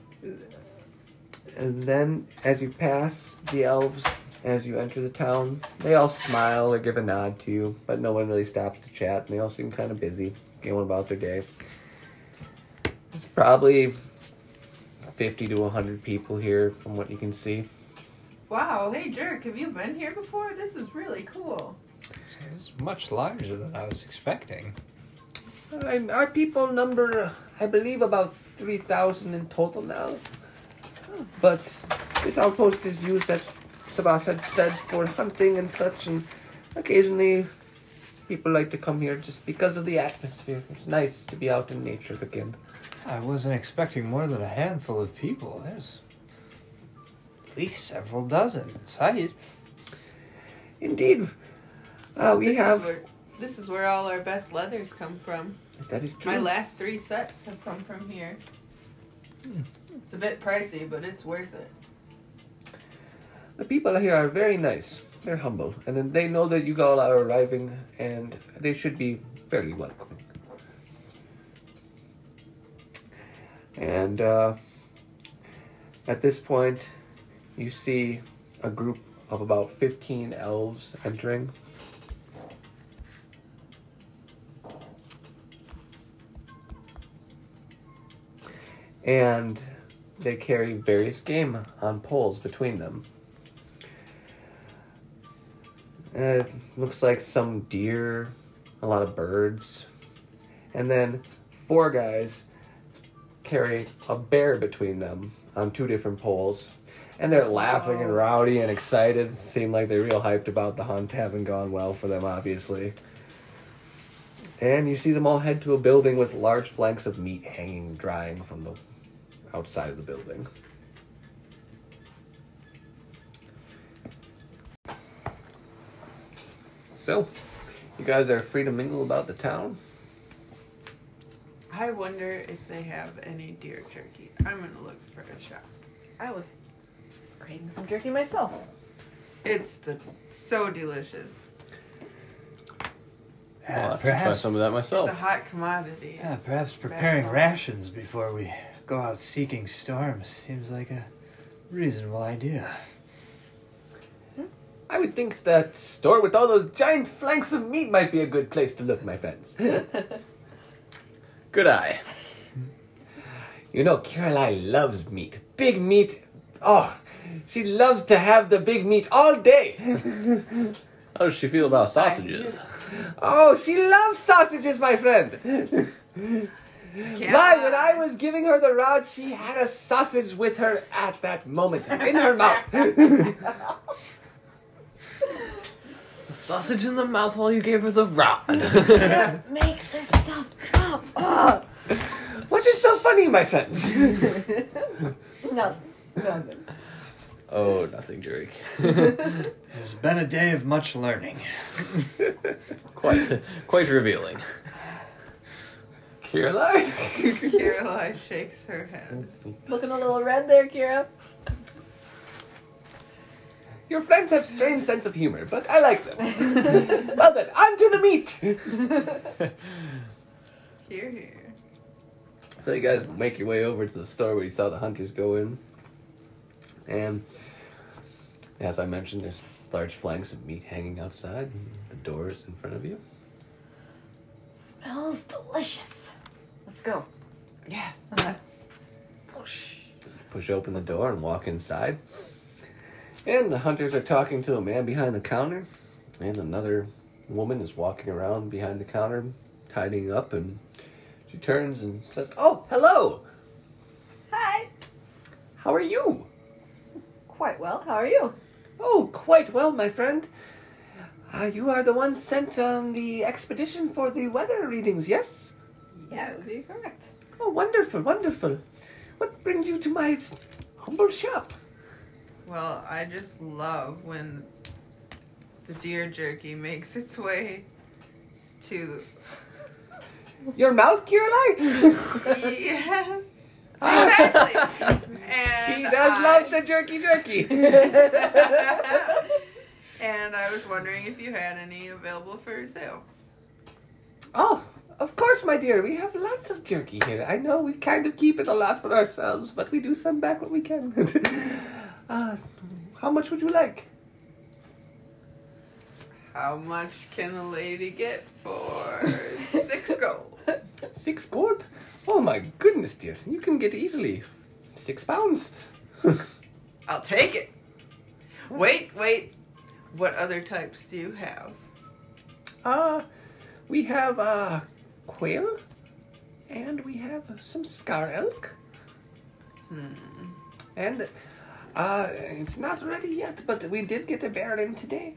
And then, as you pass the elves, as you enter the town, they all smile or give a nod to you, but no one really stops to chat, and they all seem kind of busy, going about their day. There's probably 50 to 100 people here, from what you can see. Wow, hey jerk, have you been here before? This is really cool. It's much larger than I was expecting. Our people number, uh, I believe, about 3,000 in total now. But this outpost is used, as Savas had said, for hunting and such, and occasionally people like to come here just because of the atmosphere. It's nice to be out in nature again. I wasn't expecting more than a handful of people. There's at least several dozen in sight. Indeed. Uh, we this have. Is where, this is where all our best leathers come from. That is true. My last three sets have come from here. It's a bit pricey, but it's worth it. The people here are very nice. They're humble, and they know that you all are arriving, and they should be fairly welcoming. And uh, at this point, you see a group of about 15 elves entering. And they carry various game on poles between them. It looks like some deer, a lot of birds, and then four guys carry a bear between them on two different poles. And they're laughing and rowdy and excited. Seem like they're real hyped about the hunt having gone well for them, obviously. And you see them all head to a building with large flanks of meat hanging drying from the outside of the building. So, you guys are free to mingle about the town. I wonder if they have any deer jerky. I'm gonna look for a shop. I was craving some jerky myself. It's the so delicious. I'll have to try perhaps, some of that myself. It's a hot commodity. yeah, perhaps preparing rations before we go out seeking storms seems like a reasonable idea. I would think that store with all those giant flanks of meat might be a good place to look, my friends. Good eye. you know, Caroline loves meat. Big meat. Oh, she loves to have the big meat all day. How does she feel about sausages? Oh, she loves sausages, my friend. Can't Why, when. I was giving her the rod, she had a sausage with her at that moment in her mouth. [LAUGHS] Sausage in the mouth while you gave her the rod. [LAUGHS] Make this stuff up. [GASPS] Ugh. What is so funny, my friends? [LAUGHS] No. Nothing. oh, nothing, Drake. [LAUGHS] It's been a day of much learning. quite, quite revealing. Kirlai? Kirlai shakes her head. Looking a little red there, Kira. Your friends have strange sense of humor, but I like them. [LAUGHS] well then, on to the meat! [LAUGHS] Here, here. So you guys make your way over to the store where you saw the hunters go in. And as I mentioned, there's large flanks of meat hanging outside. The door is in front of you. Smells delicious. Let's go. Yes, that's push. Push open the door and walk inside. And the hunters are talking to a man behind the counter. And another woman is walking around behind the counter, tidying up. And she turns and says, Oh, hello! Hi. How are you? Quite well. How are you? Oh, quite well, my friend. Uh, you are the one sent on the expedition for the weather readings, yes? Yeah, that would be correct. Oh, wonderful, wonderful. What brings you to my humble shop? Well, I just love when the deer jerky makes its way to. Your mouth, Kirlai? yes. Exactly. And She does I- love the jerky jerky. and I was wondering if you had any available for sale. oh, of course, my dear. We have lots of jerky here. I know we kind of keep it a lot for ourselves, but we do send back what we can. [LAUGHS] uh, how much would you like? How much can a lady get for [LAUGHS] six gold? Six gold? Oh my goodness, dear. You can get easily six pounds. [LAUGHS] I'll take it. Wait, wait. What other types do you have? Uh, we have uh, quail, and we have some scar elk. Hmm. And uh, it's not ready yet, but we did get a bear in today.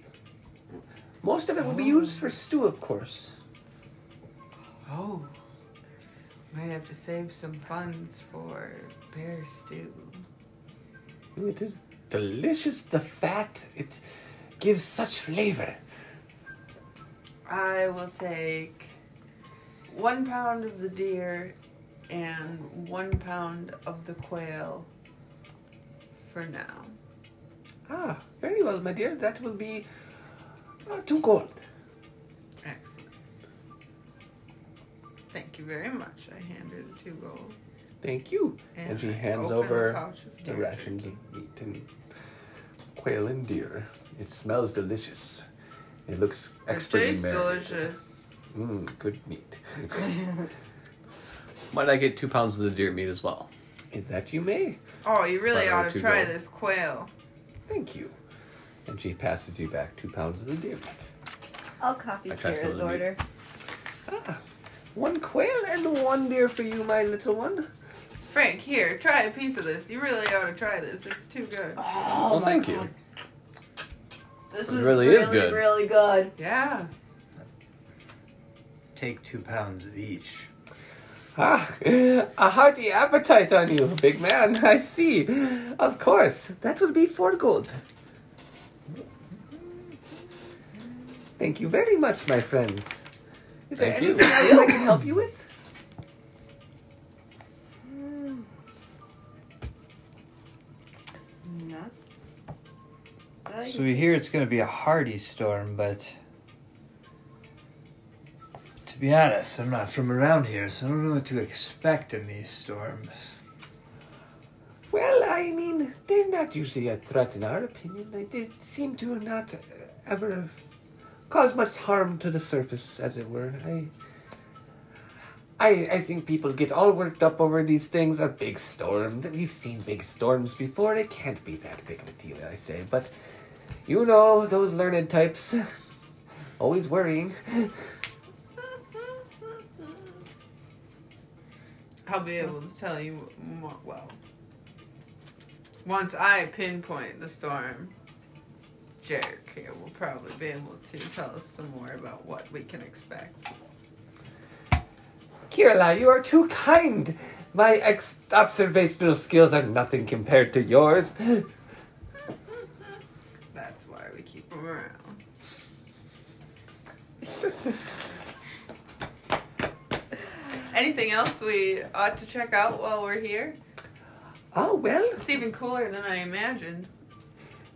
Most of it will be used for stew, of course. Oh. Might have to save some funds for bear stew. It is delicious. The fat it gives such flavor. I will take one pound of the deer and one pound of the quail for now. Ah, very well, my dear. That will be uh, two gold. Excellent. Thank you very much. I hand her the two gold. Thank you. And, And she I hands over the, The rations of meat and quail and deer. It smells delicious. It looks It tastes delicious. Mmm, good meat. [LAUGHS] Might I get two pounds of the deer meat as well? that you may. Oh, you really Sorry, ought to try gold. this quail. Thank you. And she passes you back two pounds of the deer meat. I'll copy I tried Kira's the meat. order. Ah, one quail and one deer for you, my little one. Frank, here, try a piece of this. You really ought to try this. It's too good. Oh, well, thank God. you. This It is really really, is good. really good. Yeah. Take two pounds of each. Ah, a hearty appetite on you, big man. I see. Of course, that will be four gold. Thank you very much, my friends. Is there Thank you. anything else I can help you with? Not. So we hear it's going to be a hardy storm, but to be honest, I'm not from around here, so I don't know what to expect in these storms. Well, I mean, they're not usually a threat in our opinion. They, seem to not ever cause much harm to the surface, as it were. I, I, I think people get all worked up over these things. A big storm. We've seen big storms before. It can't be that big of a deal, I say. But you know, those learned types. Always worrying. I'll be able to tell you more. Well, once I pinpoint the storm, Jer'ik here will probably be able to tell us some more about what we can expect. Kirla, you are too kind. My ex- observational skills are nothing compared to yours. That's why we keep them around. [LAUGHS] Anything else we ought to check out while we're here? Oh, well, It's even cooler than I imagined.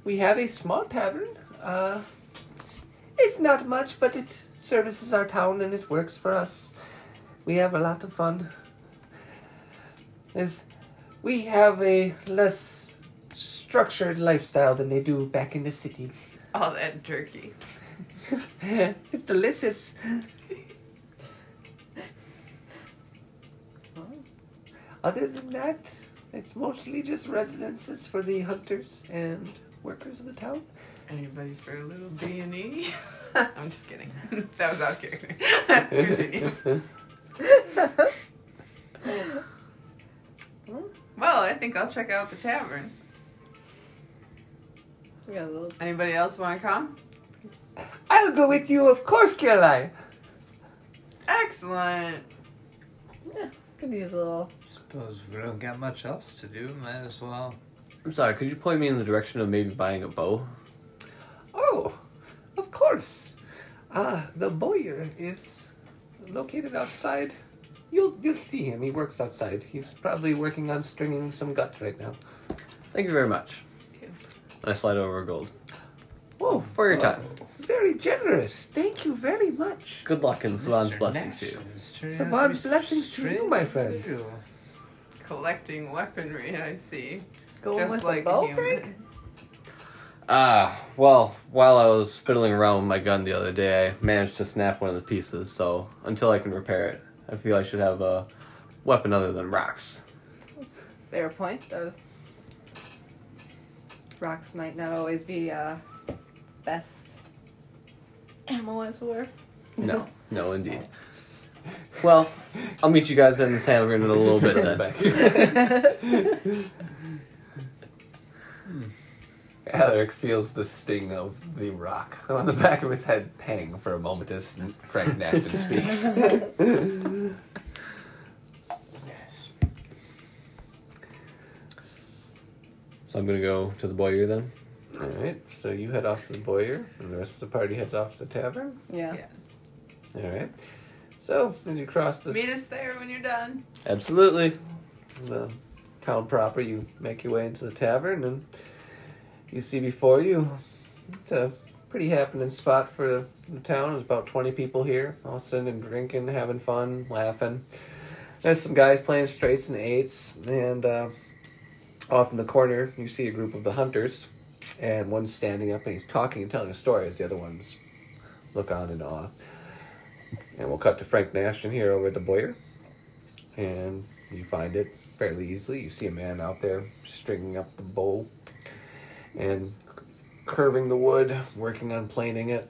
we have a small tavern. Uh, it's not much, but it services our town and it works for us. We have a lot of fun. As we have a less structured lifestyle than they do back in the city. All that jerky. [LAUGHS] it's delicious. Other than that, it's mostly just residences for the hunters and workers of the town. Anybody for a little B and E? [LAUGHS] I'm just kidding. [LAUGHS] that was out of character. Continue. Well, I think I'll check out the tavern. We got a little. Anybody else want to come? I'll go with you, of course, Caroline. Excellent. Could use a little. Suppose we don't got much else to do. Might as well. I'm sorry, could you point me in the direction of maybe buying a bow? Oh, of course. Ah, the bowyer is located outside. You'll you'll see him. He works outside. He's probably working on stringing some gut right now. Thank you very much. I slide over gold. Whoa, For your time. Very generous. Thank you very much. Good luck and Savan's blessings to you. is turning Savan's out to be blessings to you, my friend. Collecting weaponry, I see. Going Just with like the bow, a Frank? human. Ah, well, while I was fiddling around with my gun the other day, I managed to snap one of the pieces, so until I can repair it, I feel I should have a weapon other than rocks. Fair point. Those rocks might not always be uh, best ammo, as it were. No, [LAUGHS] no, indeed. Well, I'll meet you guys in the tavern in a little bit then. Alaric [LAUGHS] feels the sting of the rock on the back of his head pang for a moment as Frank Nashton [LAUGHS] speaks. So I'm gonna go to the bowyer then. All right, so you head off to the bowyer, and the rest of the party heads off to the tavern. Yeah. Yes. All right. So as you cross the Meet us there when you're done. Absolutely. the town proper, you make your way into the tavern, and you see before you it's a pretty happening spot for the town. There's about twenty people here, all sitting and drinking, having fun, laughing. There's some guys playing straights and eights, and uh, off in the corner you see a group of the hunters, and one's standing up and he's talking and telling a story as the other ones look on in awe. And we'll cut to Frank Nashton here over at the Bowyer, and you find it fairly easily. You see a man out there stringing up the bow and curving the wood, working on planing it.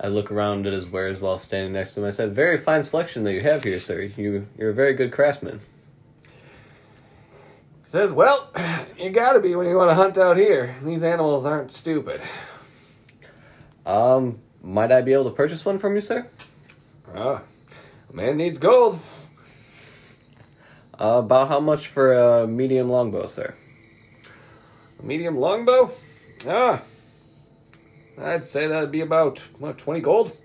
I look around at his wares while standing next to him. I said, "Very fine selection that you have here, sir. You you're a very good craftsman." Says, Well, [CLEARS THROAT] you gotta be when you want to hunt out here. These animals aren't stupid. Um, might I be able to purchase one from you, sir? Ah, a man needs gold. Uh, about how much for a medium longbow, sir? A medium longbow? Ah, I'd say that'd be about, what, 20 gold?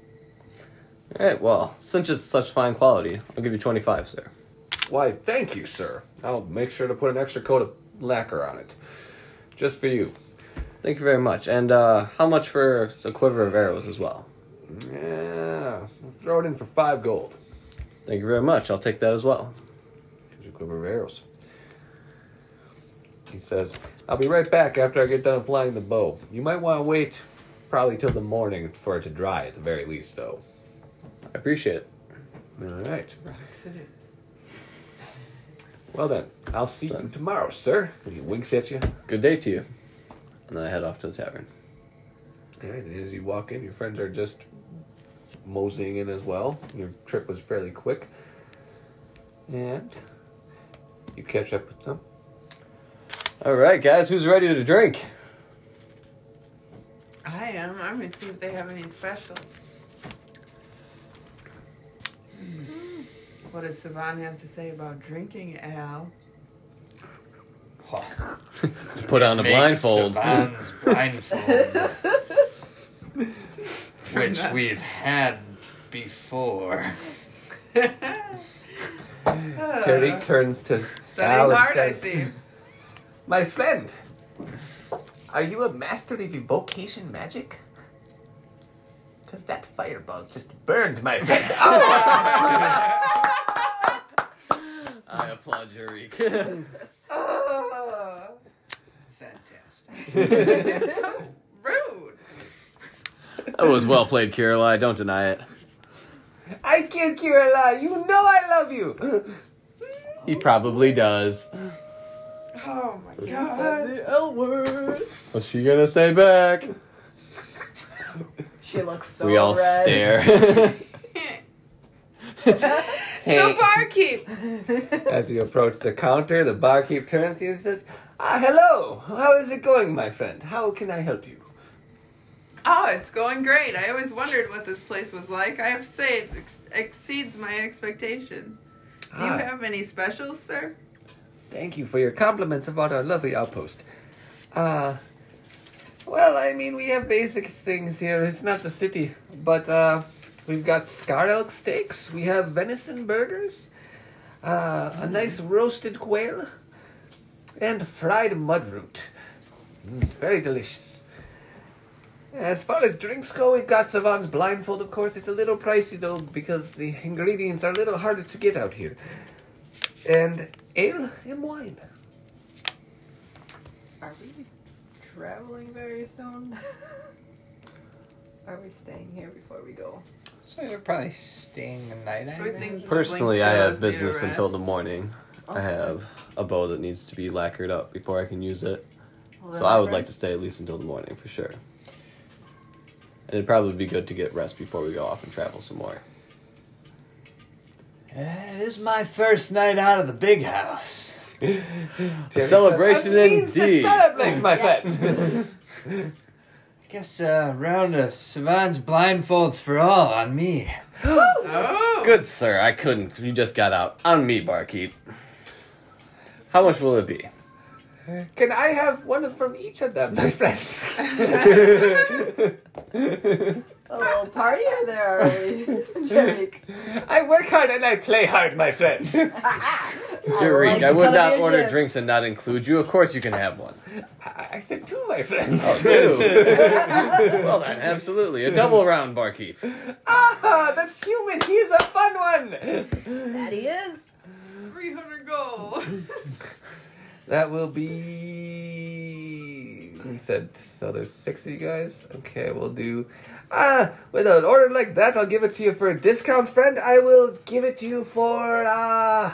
All right. Well, since it's such fine quality, I'll give you twenty-five, sir. Why, thank you, sir. I'll make sure to put an extra coat of lacquer on it. Just for you. Thank you very much. And uh, how much for a quiver of arrows as well? Yeah, we'll throw it in for five gold. Thank you very much. I'll take that as well. Here's your quiver of arrows. He says, I'll be right back after I get done applying the bow. You might want to wait probably till the morning for it to dry at the very least, though. I appreciate it. All right. Rocks it is. Well then, I'll see you tomorrow, sir. And he winks at you. Good day to you. And then I head off to the tavern. All right, and as you walk in, your friends are just moseying in as well. Your trip was fairly quick. And you catch up with them. All right, guys, who's ready to drink? I am. I'm gonna see if they have any special. Hmm. What does Savan have to say about drinking ale? To put on a Make blindfold. Savan's [LAUGHS] blindfold. which [LAUGHS] we've had before. Tariq [LAUGHS] turns to Al Studying and hard, I says, see. My friend, are you a master of evocation magic? Because that fireball just burned my friend. [LAUGHS] Oh. I applaud Jer'ik. [LAUGHS] [LAUGHS] Fantastic. so rude. that was well played, Kirlai. Don't deny it. I killed Kirila. You know I love you. He probably does. Oh my god. the L word. What's she gonna say back? She looks so we all red. stare. [LAUGHS] So barkeep. As you approach the counter, the barkeep turns to you and says, Ah, hello. How is it going, my friend? How can I help you? Oh, it's going great. I always wondered what this place was like. I have to say, it ex- exceeds my expectations. Do you Ah. have any specials, sir? Thank you for your compliments about our lovely outpost. Uh, well, I mean, we have basic things here. It's not the city, but uh, we've got scar elk steaks. We have venison burgers, uh, a nice roasted quail, and fried mudroot. Mm, very delicious. As far as drinks go, we've got Savan's blindfold, of course. It's a little pricey, though, because the ingredients are a little harder to get out here. And ale and wine. Are we traveling very soon? [LAUGHS] Are we staying here before we go? So you're probably staying the night, I I would imagine? think Personally, I have the business until the arrest. morning. I have a bow that needs to be lacquered up before I can use it. Well, So then I would like to stay at least until the morning for sure. And it'd probably be good to get rest before we go off and travel some more. It is my first night out of the big house. A celebration indeed. Thanks, my friend. [LAUGHS] I guess uh, round of Savan's blindfolds for all on me. Oh, Good sir, I couldn't. You just got out. On me, barkeep. How much will it be? Can I have one from each of them, my friends? [LAUGHS] A little party or there already? [LAUGHS] Jer'ik. I work hard and I play hard, my friend. Jer'ik, like I would not order jib. drinks and not include you. Of course you can have one. I, I said two, my friend. Oh, [LAUGHS] two. [LAUGHS] well then, absolutely. A double round, barkeep. ah, that's human. He's a fun one. That he is. 300 gold. [LAUGHS] That will be. He said, so there's six of you guys? Okay, we'll do. Ah, with an order like that, I'll give it to you for a discount, friend. I will give it to you for, uh.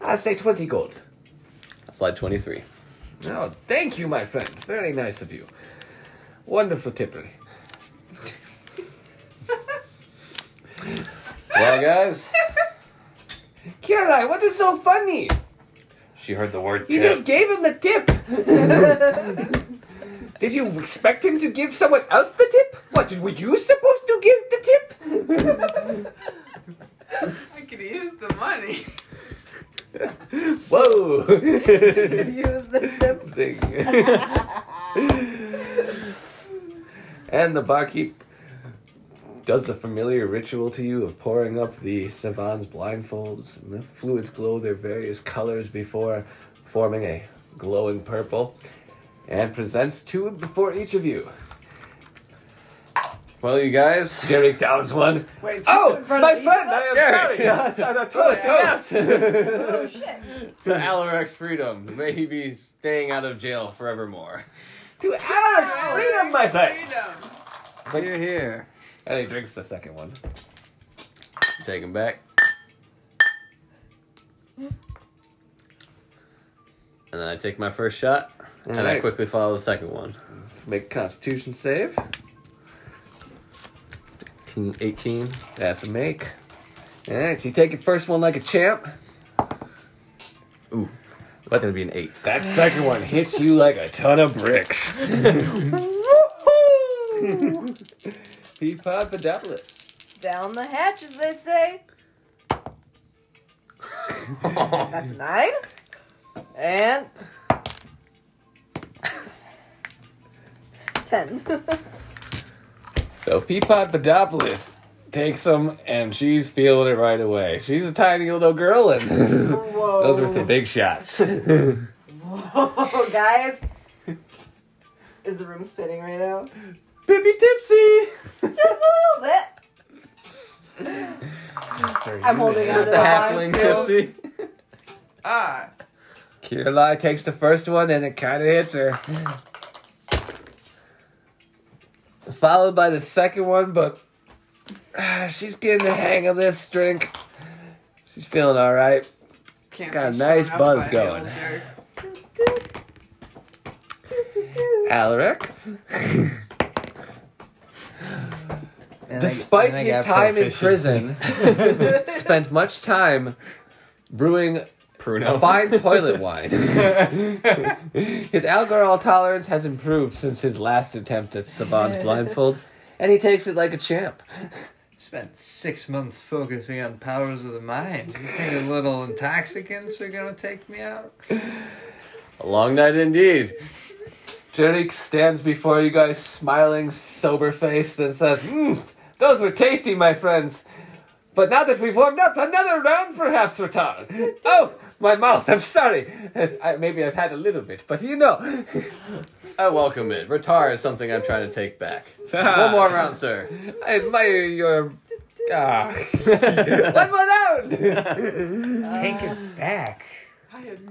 I'll say 20 gold. Slide 23. Oh, thank you, my friend. Very nice of you. Wonderful tippery. Well, guys, Caroline, what is so funny? she heard the word You tip. just gave him the tip. [LAUGHS] Did you expect him to give someone else the tip? What, were you supposed to give the tip? [LAUGHS] I could use the money. [LAUGHS] Whoa. Use the tip. Zing. [LAUGHS] and the barkeep does the familiar ritual to you of pouring up the Savan's blindfolds, and the fluids glow their various colors before forming a glowing purple, and presents two before each of you. Well, you guys, Jerry downs one. Wait, oh, in my of each friend, I us? am Jerry. sorry. Yes, I'm a [LAUGHS] oh, toast, toast. Oh shit. to Alaric's Freedom. May he be staying out of jail forevermore. to Alex, freedom, my friends. Freedom. Here, here. And he drinks the second one. Take him back. And then I take my first shot, and I quickly follow the second one. Let's make Constitution save. 18. That's a make. Alright, so you take it first one like a champ. Ooh, that's gonna be an 8. That second one hits you like a ton of bricks. [LAUGHS] Woohoo! Peapod Pedopoulos. Down the hatch, as they say. That's [LAUGHS] nine. And [LAUGHS] ten. So Peapod Pedopoulos takes them, and she's feeling it right away. She's a tiny little girl, and those were some big shots. [LAUGHS] Whoa, guys. Is the room spinning right now? Pippi Tipsy. Just a little bit. I'm holding on to the the halfling still. Tipsy. Ah. Kirlai takes the first one, and it kind of hits her. Followed by the second one, but ah, she's getting the hang of this drink. She's feeling all right. Can't Got a nice buzz going. old. Alaric, And I- despite I his time in prison, [LAUGHS] [LAUGHS] spent much time brewing a [LAUGHS] fine toilet wine. [LAUGHS] his alcohol tolerance has improved since his last attempt at Savan's [LAUGHS] blindfold, and he takes it like a champ. Spent six months focusing on powers of the mind. You think a little intoxicants are gonna take me out? A long night indeed. Jer'ik stands before you guys smiling, sober faced, and says, "Hmm, Those were tasty, my friends. But now that we've warmed up, another round perhaps, Ratar. Oh, my mouth, I'm sorry. I, maybe I've had a little bit, but you know. [LAUGHS] I welcome it. Retar is something I'm trying to take back. [LAUGHS] One more round, sir. I admire your. Ah. [LAUGHS] One more round! Take it back.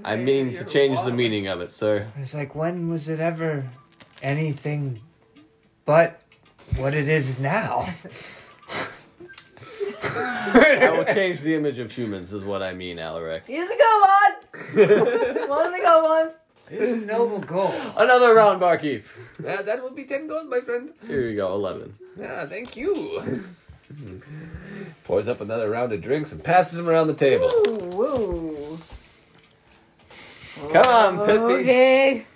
I mean to change the meaning of it, sir. It's like, when was it ever anything but what it is now? I will change the image of humans, is what I mean, Alaric. He's a good one. one of the good ones. It's a noble goal. Another round, barkeep. Uh, that will be 10 gold, my friend. Here you go, 11. Ah, thank you. [LAUGHS] Pours up another round of drinks and passes them around the table. Ooh, ooh. Come on, Pippi. Okay.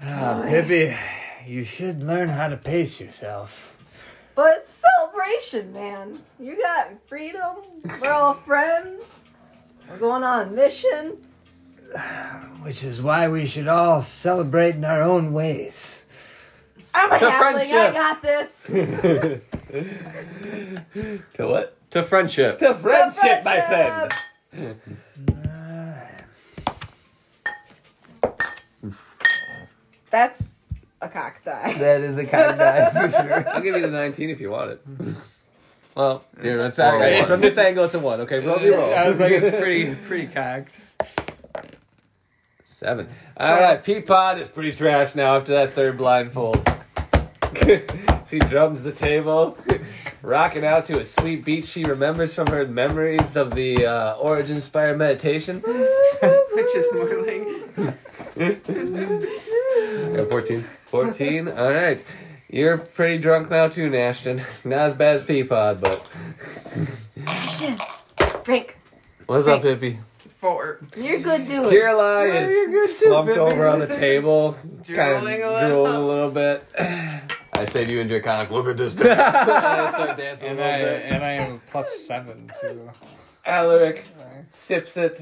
Ah, Pippi, you should learn how to pace yourself. But it's celebration, man. You got freedom. We're all friends. We're going on a mission. [SIGHS] Which is why we should all celebrate in our own ways. I'm a The halfling. I got this. [LAUGHS] To what? To friendship. To friendship, my friend. [LAUGHS] That's a cock die. That is a kind of for [LAUGHS] sure. I'll give you the 19 if you want it. [LAUGHS] Well, here, that's four okay. one. From this angle, it's a 1. Okay, roll me roll. I was like, it's pretty, [LAUGHS] pretty cocked. Seven. All right, Peapod is pretty trash now after that third blindfold. she drums the table, rocking out to a sweet beat she remembers from her memories of the uh, Origin Spire meditation. Which is more like. [LAUGHS] Yeah, 14. 14. All right. You're pretty drunk now, too, Nashton. [LAUGHS] Not as bad as Peapod, but. Ashton, Frank! What's up, Pippi? Four. You're good dude. Kirlai is slumped over on the table, [LAUGHS] kind of Drooling a little. drooling a little bit. I say to you and Draconic, look at this dance. And I start dancing a And little I, bit. and I am plus seven, too. Alaric sips it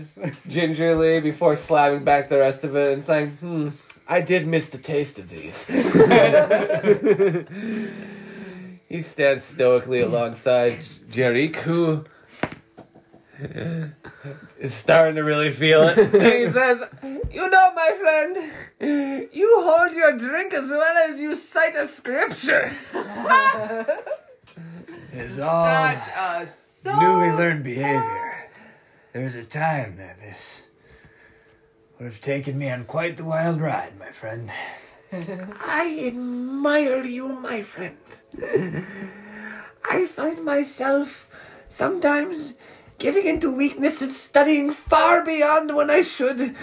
gingerly before slamming back the rest of it and saying, hmm, I did miss the taste of these. [LAUGHS] he stands stoically alongside Jer'ik, who is starting to really feel it. And [LAUGHS] he says, You know, my friend, you hold your drink as well as you cite a scripture. [LAUGHS] It's all Such a newly learned behavior. There was a time that this would have taken me on quite the wild ride, my friend. [LAUGHS] I admire you, my friend. I find myself sometimes giving into weakness and studying far beyond when I should.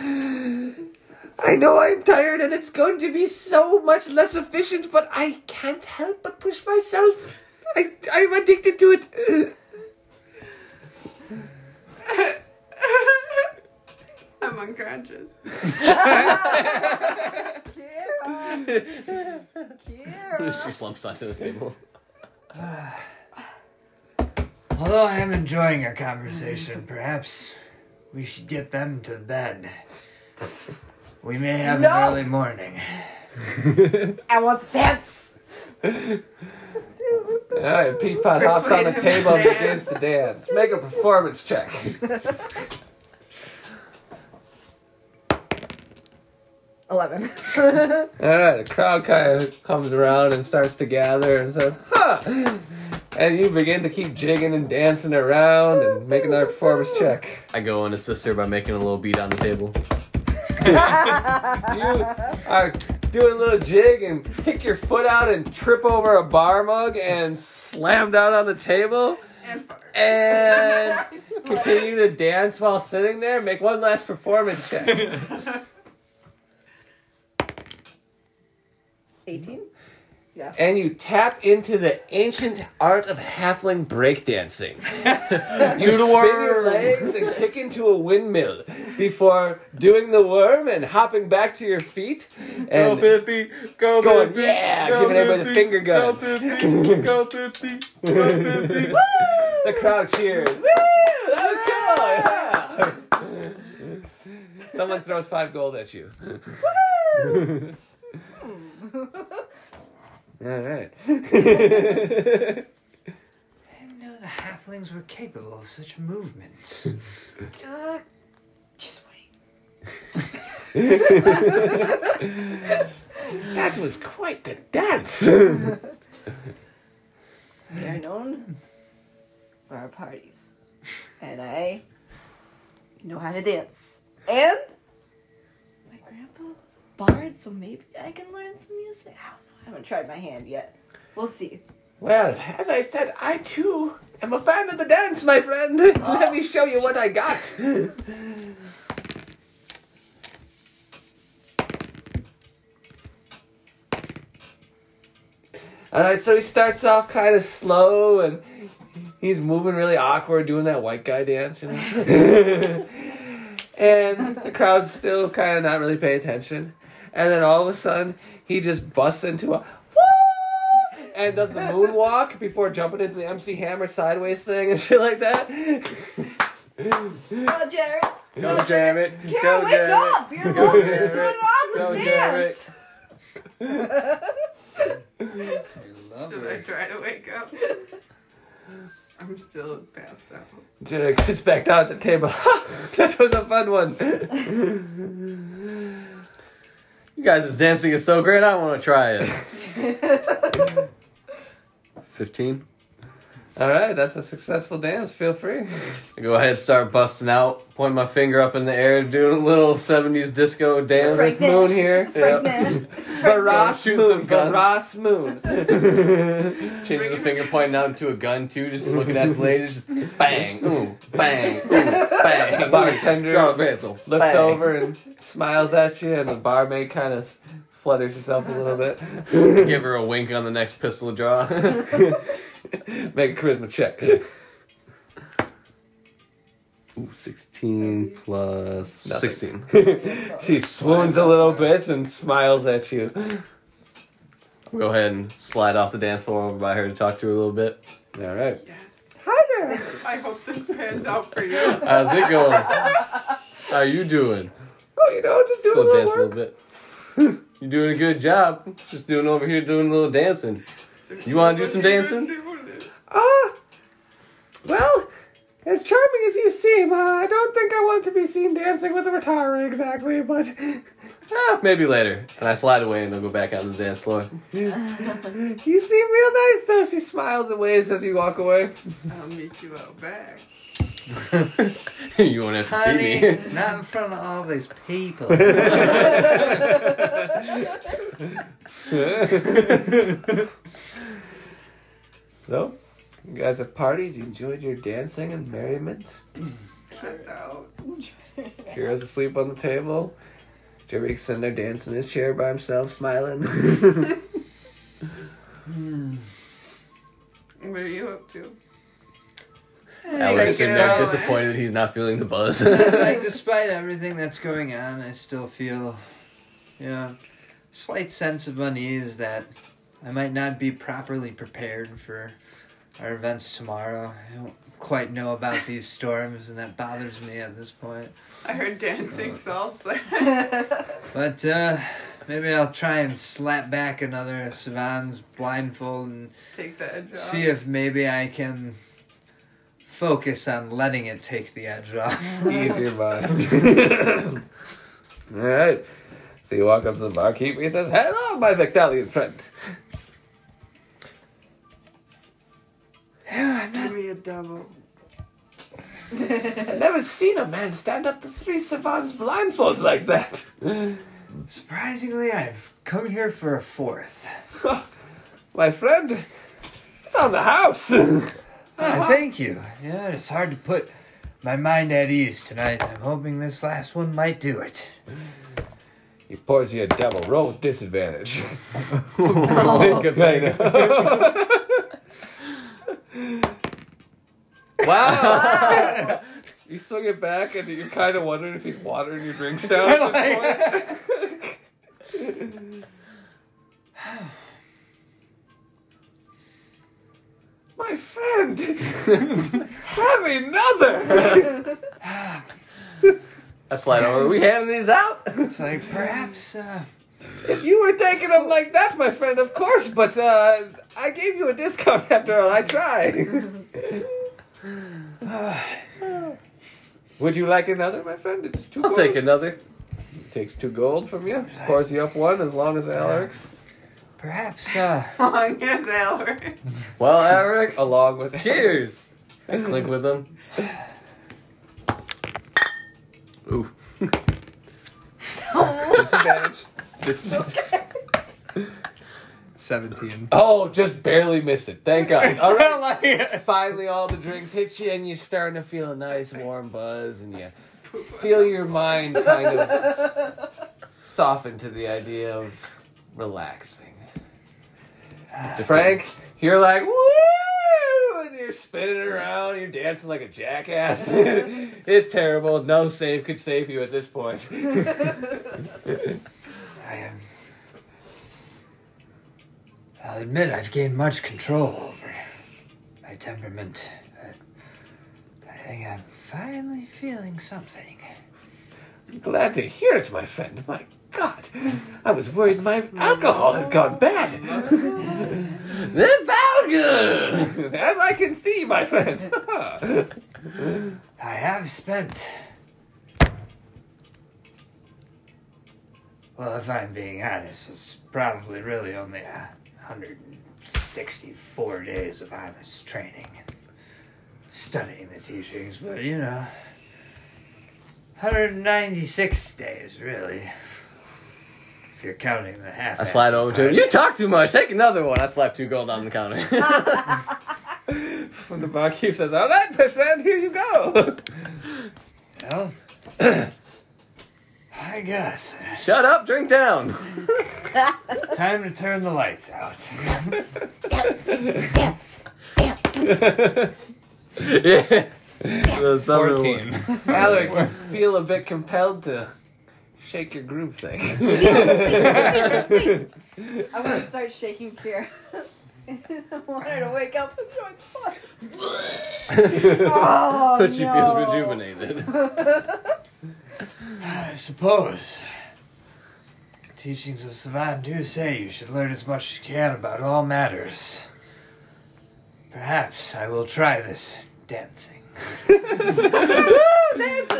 I know I'm tired and it's going to be so much less efficient, but I can't help but push myself. I, I'm addicted to it. [LAUGHS] I'm unconscious. Here [LAUGHS] Kira. she slumps onto the table. [SIGHS] Although I am enjoying our conversation, perhaps we should get them to bed. We may have No. an early morning. I want to dance. [LAUGHS] All right, Peapod hops on the table and begins to dance. Make a performance check. [LAUGHS] Eleven. [LAUGHS] All right, the crowd kind of comes around and starts to gather and says, "Huh." And you begin to keep jigging and dancing around and make another performance check. I go and assist her by making a little beat on the table. [LAUGHS] You are doing a little jig and kick your foot out and trip over a bar mug and slam down on the table And and [LAUGHS] continue to dance while sitting there. Make one last performance check. [LAUGHS] Eighteen. Yeah. And you tap into the ancient art of halfling breakdancing. [LAUGHS] you spin your legs and kick into a windmill before doing the worm and hopping back to your feet and Pippi, go going, yeah, giving everybody the finger guns. go [LAUGHS] Pippi, go Pippi. the crowd cheers. Woo! That was cool. Yeah. [LAUGHS] Someone throws five gold at you. All right. [LAUGHS] I didn't know the halflings were capable of such movements. [LAUGHS] Uh, just wait. [LAUGHS] that was quite the dance. We are known for our parties, and I know how to dance. And my grandpa was a bard, so maybe I can learn some music. I don't know. I haven't tried my hand yet. We'll see. Well, as I said, I too am a fan of the dance, my friend. [LAUGHS] Let me show you what I got. [LAUGHS] Alright, so he starts off kind of slow and he's moving really awkward, doing that white guy dance, you know? [LAUGHS] and the crowd's still kind of not really paying attention. And then all of a sudden, he just busts into a "Woo!" and does the [LAUGHS] moonwalk before jumping into the MC Hammer sideways thing and shit like that. Go, Jared. Go jam it. Kara, Go wake jam it. up! You're welcome. You're doing an awesome Go jam it. dance. Should I try to wake up? [LAUGHS] I'm still passed out. Jer'ik sits back down at the table. [LAUGHS] that was a fun one. You guys' dancing is so great, I want to try it. [LAUGHS] 15. All right, that's a successful dance. Feel free. I go ahead, start busting out, point my finger up in the air, doing a little 70s disco dance. Break Moon here. It's break dance. Varas Shoot moon. some guns. Varas moon. [LAUGHS] Changing the finger pointing out into a gun, too, just looking at the ladies, just bang, ooh, bang, ooh, bang. [LAUGHS] Bartender Draw a pistol. looks bang. over and smiles at you, and the barmaid kind of flutters herself a little bit. Give her a wink on the next pistol draw. [LAUGHS] [LAUGHS] Make a charisma check. Ooh, 16 plus Nothing. 16. [LAUGHS] she swoons a little bit and smiles at you. Go ahead and slide off the dance floor over by her to talk to her a little bit. All right. Yes. Hi there. [LAUGHS] I hope this pans out for you. How's it going? How are you doing? Oh, you know, just doing a little dance a little bit. You're doing a good job. Just doing over here doing a little dancing. You wanna do some dancing? Ah, well, as charming as you seem, uh, I don't think I want to be seen dancing with a retiree exactly, but [LAUGHS] Ah, maybe later. And I slide away and I'll go back out on the dance floor. [LAUGHS] you seem real nice though. She smiles and waves as you walk away. I'll meet you out back. [LAUGHS] you won't have to see me. not in front of all these people. So, you guys have parties. You enjoyed your dancing and merriment. Passed out. Kira's asleep on the table. Jerry's sitting there dancing in his chair by himself, smiling. Hmm. What are you up to? Alex Take sitting it all. disappointed he's not feeling the buzz. it's like, [LAUGHS] despite everything that's going on, I still feel, yeah, slight sense of unease that I might not be properly prepared for our events tomorrow. I don't quite know about these storms, and that bothers me at this point. I heard dancing solves that. [LAUGHS] But uh, maybe I'll try and slap back another Savan's blindfold and Take the edge off. see if maybe I can focus on letting it take the edge off. [LAUGHS] Easier mind. [LAUGHS] All right. So you walk up to the barkeep. He says, "Hello, my Vectalian friend." Give me a double. I've never seen a man stand up to three Savan's blindfolds like that. Surprisingly, I've come here for a fourth. [LAUGHS] my friend, it's on the house. [LAUGHS] Ah, thank you. Yeah, it's hard to put my mind at ease tonight. I'm hoping this last one might do it. he pours you a devil. Roll with disadvantage. [LAUGHS] Think of that. Wow. [LAUGHS] you swing it back, and you're kind of wondering if he's watering your drinks down at this point. [LAUGHS] My friend, have another. [LAUGHS] I slide over. Are we handing these out? It's like perhaps uh, If you were taking them like that, my friend, of course, but uh, I gave you a discount after all. I tried. [SIGHS] Would you like another, my friend? It's two I'll gold. take another. Takes two gold from you. Pours you up one as long as Alaric's. perhaps [LAUGHS] uh, Long as Albert. Well, Eric, Along with cheers. I clink with them. Ooh. [LAUGHS] disadvantage. Disadvantage. [LAUGHS] seventeen. Oh, just barely missed it. Thank God. [LAUGHS] All right. Finally, all the drinks hit you, and you're starting to feel a nice warm buzz, and you feel your mind kind of soften to the idea of relaxing. Frank, you're like, woo! And you're spinning around, you're dancing like a jackass. [LAUGHS] it's terrible. No save could save you at this point. I am. I'll admit I've gained much control over my temperament. I, I think I'm finally feeling something. Glad to hear it, my friend. My God, I was worried my alcohol had gone bad. It's all good, as I can see, my friend. [LAUGHS] I have spent. Well, if I'm being honest, it's probably really only a 164 days of honest training and studying the teachings, but you know, 196 days, really. If you're counting the half. I slide over to him. You talk too much. Take another one. I slap two gold on the counter. [LAUGHS] when the barkeep says, "All right, my friend, here you go." Well, [CLEARS THROAT] I guess. Shut up. Drink down. [LAUGHS] Time to turn the lights out. Dance, dance. yeah. The summer one. 14. [LAUGHS] Alec, you feel a bit compelled to shake your groove thing. [LAUGHS] I want to start shaking Kira. I want her to wake up and join the fun. Oh, But she no. feels rejuvenated. I suppose. Teachings of Savan do say you should learn as much as you can about all matters. Perhaps I will try this dancing. Dancing,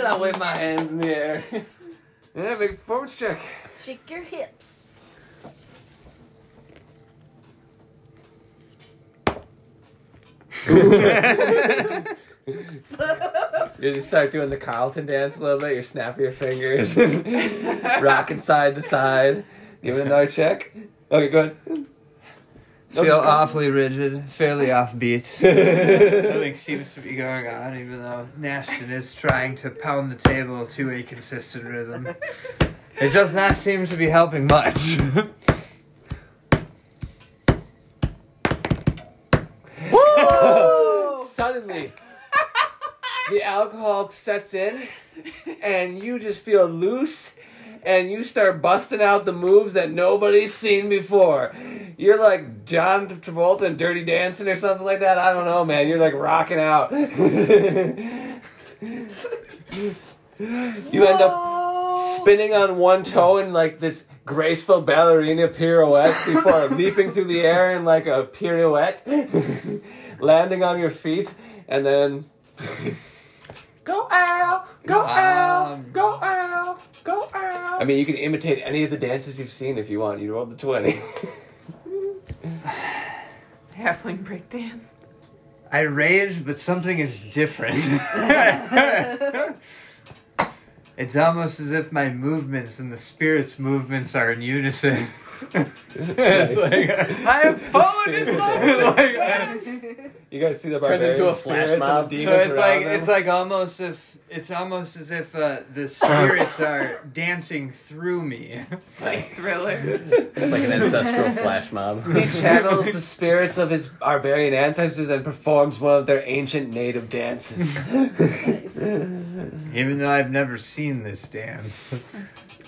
I wave my hands in the air. Yeah, big performance check. Shake your hips. [LAUGHS] [LAUGHS] [LAUGHS] You just start doing the Carlton dance a little bit. You snap your fingers, [LAUGHS] rocking side to side. Give it another check. Okay, go ahead. No, Feel just go. awfully rigid, fairly offbeat. Nothing seems to be going on, even though Nashton is trying to pound the table to a consistent rhythm. It does not seem to be helping much. [LAUGHS] Suddenly, the alcohol sets in, and you just feel loose and you start busting out the moves that nobody's seen before. You're like John Travolta and Dirty Dancing or something like that. I don't know, man. You're like rocking out. you end up spinning on one toe in like this graceful ballerina pirouette before [LAUGHS] leaping through the air in like a pirouette, [LAUGHS] landing on your feet, and then [LAUGHS] go Al, go Al, Um, go Al, go Al. I mean, you can imitate any of the dances you've seen if you want. You roll the twenty. [SIGHS] Halfling breakdance. I rage, but something is different. [LAUGHS] it's almost as if my movements and the spirit's movements are in unison. It's like, I have fallen in love [LAUGHS] with You guys see the Turns into barbarian a flash mob. so it's like them? it's like almost if it's almost as if uh, the spirits [LAUGHS] are dancing through me. like thriller. It's like an ancestral flash mob. [LAUGHS] He channels the spirits of his barbarian ancestors and performs one of their ancient native dances. Even though I've never seen this dance,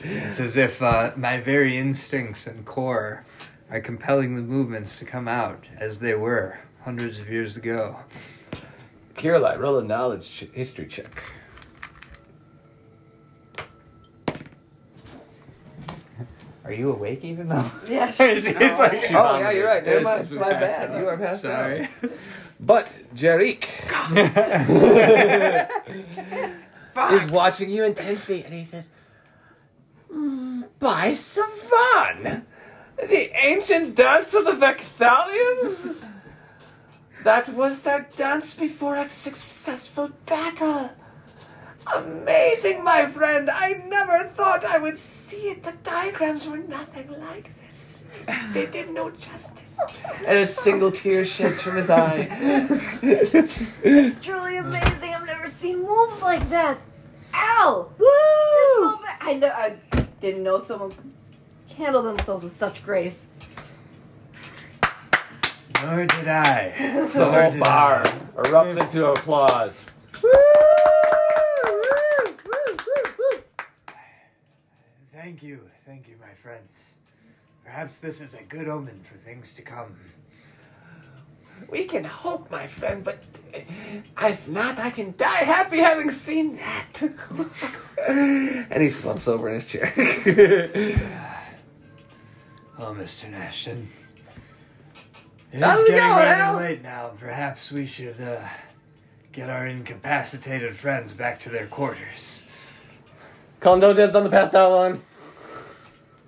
it's as if uh, my very instincts and core are compelling the movements to come out as they were hundreds of years ago. Kirlai, roll a knowledge ch- history check. Are you awake even though? [LAUGHS] Yes. [LAUGHS] it's, it's like, Oh, yeah, you're right. Never It's mind. My bad. out. You are passed Sorry. [LAUGHS] But Jer'ik is watching you intensely, and he says, "Mm, "By Savan, the ancient dance of the Vectalians. That was their dance before a successful battle." Amazing, my friend. I never thought I would see it. The diagrams were nothing like this. They did no justice. And a single tear sheds from his eye. It's truly amazing. I've never seen moves like that. Ow! You're so bad. I know. I didn't know someone could handle themselves with such grace. Nor did I. The [LAUGHS] Nor whole did bar I. erupts into applause. Thank you, thank you, my friends. Perhaps this is a good omen for things to come. We can hope, my friend, but if not, I can die happy having seen that. [LAUGHS] and he slumps over in his chair. Oh, Mr. Nashton. It How's is it getting going, rather Al? late now. Perhaps we should uh, get our incapacitated friends back to their quarters. Calling no dibs on the passed out one.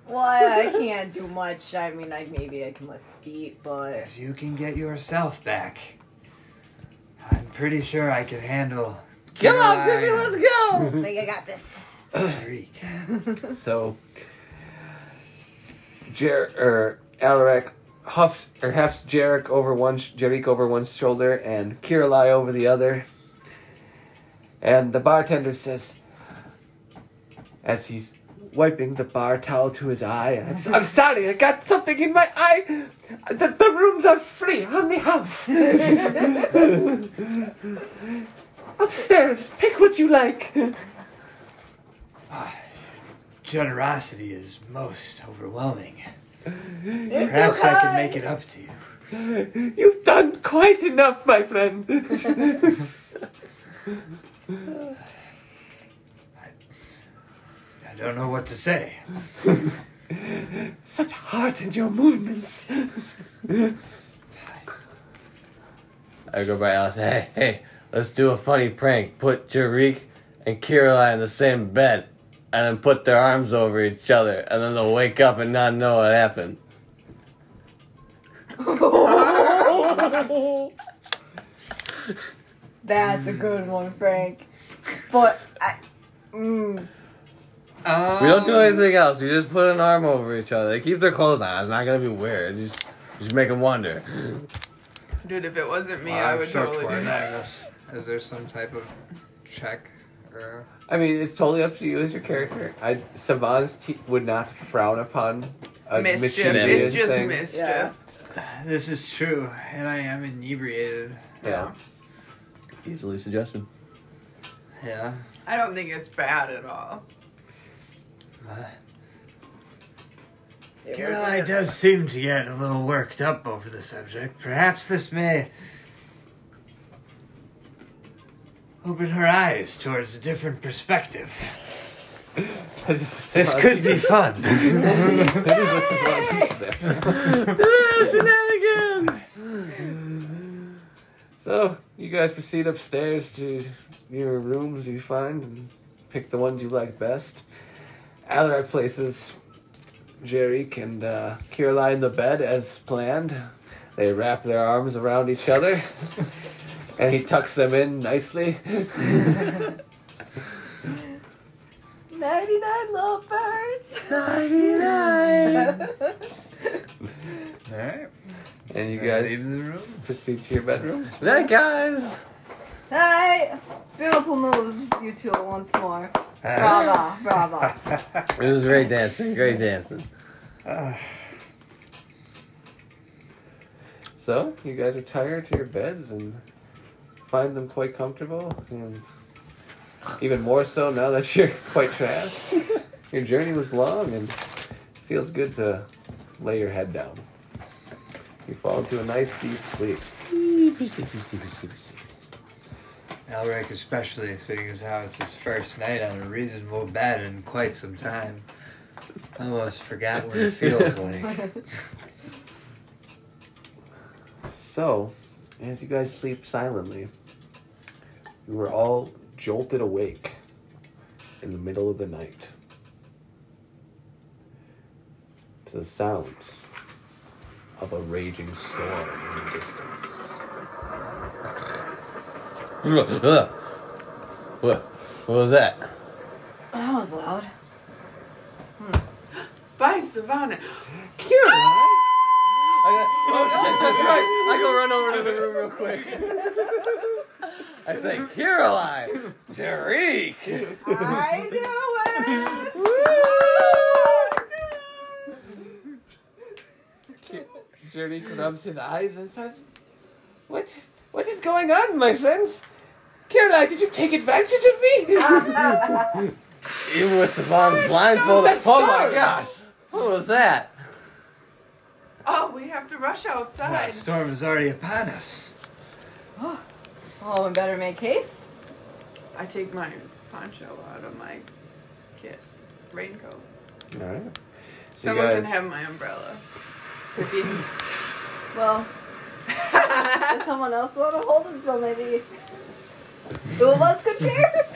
Well, I, I can't do much. I mean, I maybe I can lift feet, but If you can get yourself back, I'm pretty sure I can handle. Come on, Caroline Pippi, let's go! [LAUGHS] I think I got this. Tariq. [LAUGHS] So, Jer or Alaric huffs or hefts Jer'ik over one, sh- Jer'ik over one shoulder and Kirlai over the other. And the bartender says, as he's wiping the bar towel to his eye, I'm, I'm sorry, I got something in my eye. The, the rooms are free on the house. [LAUGHS] Upstairs, pick what you like. Generosity is most overwhelming. You're Perhaps I can make it up to you. You've done quite enough, my friend. [LAUGHS] I don't know what to say. [LAUGHS] Such heart in your movements. I go by Alice. Hey, hey, let's do a funny prank. Put Jer'ik and Caroline in the same bed, and then put their arms over each other, and then they'll wake up and not know what happened. [LAUGHS] That's a good one, Frank. But I, mm, Um, We don't do anything else. You just put an arm over each other. They keep their clothes on. It's not gonna be weird. Just, just make them wonder. Dude, if it wasn't me, Well, I I'm would so totally do that. Is there some type of check? Or... I mean, it's totally up to you as your character. I Savan's te- would not frown upon a Mischief. mischievous It's just thing. mischief. Yeah. This is true, and I am inebriated. Yeah. Easily suggested. Yeah. I don't think it's bad at all. Uh, Caroline does seem to get a little worked up over the subject. Perhaps this may open her eyes towards a different perspective. This could be fun. Shenanigans! So, you guys proceed upstairs to your rooms you find and pick the ones you like best. Alaric places Jer'ik and uh, Kirla in the bed as planned. They wrap their arms around each other [LAUGHS] and he tucks them in nicely. [LAUGHS] 99 lovebirds. 99! [LAUGHS] Alright. And you Leave guys the room. proceed to your bedrooms. Good night, guys! Hi. Beautiful moves, you two, once more. Brava, brava. [LAUGHS] It was great dancing. Great dancing. [SIGHS] So, you guys retire to your beds and find them quite comfortable, and even more so now that you're [LAUGHS] quite trashed. [LAUGHS] your journey was long, and it feels good to lay your head down. You fall into a nice deep sleep. Alaric, especially, seeing as how it's his first night on a reasonable bed in quite some time. I almost forgot what it feels [LAUGHS] like. So, as you guys sleep silently, you were all jolted awake in the middle of the night to the sounds of a raging storm in the distance. Ugh. What? What was that? Oh, that was loud. Hmm. By Savannah. oh shit, that's right. I go run over to the room real quick. I say, Caroline, Jer'ik. I knew it! Jerry rubs his eyes and says, What? What is going on, my friends? Caroline, did you take advantage of me? Even with Savan's blindfolded. That Oh my gosh. What was that? Oh, we have to rush outside. That storm is already upon us. Oh, oh we better make haste. I take my poncho out of my kit, raincoat. Alright. So you Someone can have my umbrella. Well, [LAUGHS] does someone else want to hold it so maybe two of us could share?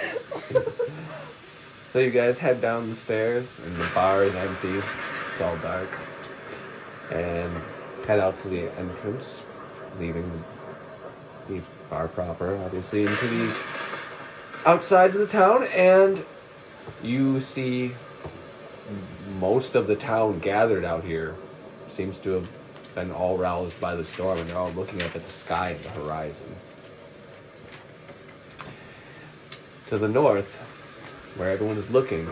so you guys head down the stairs and the bar is empty. It's all dark. And head out to the entrance, leaving the bar proper, obviously, into the outsides of the town, and you see most of the town gathered out here. Seems to have been all roused by the storm, and they're all looking up at the sky and the horizon. To the north, where everyone is looking,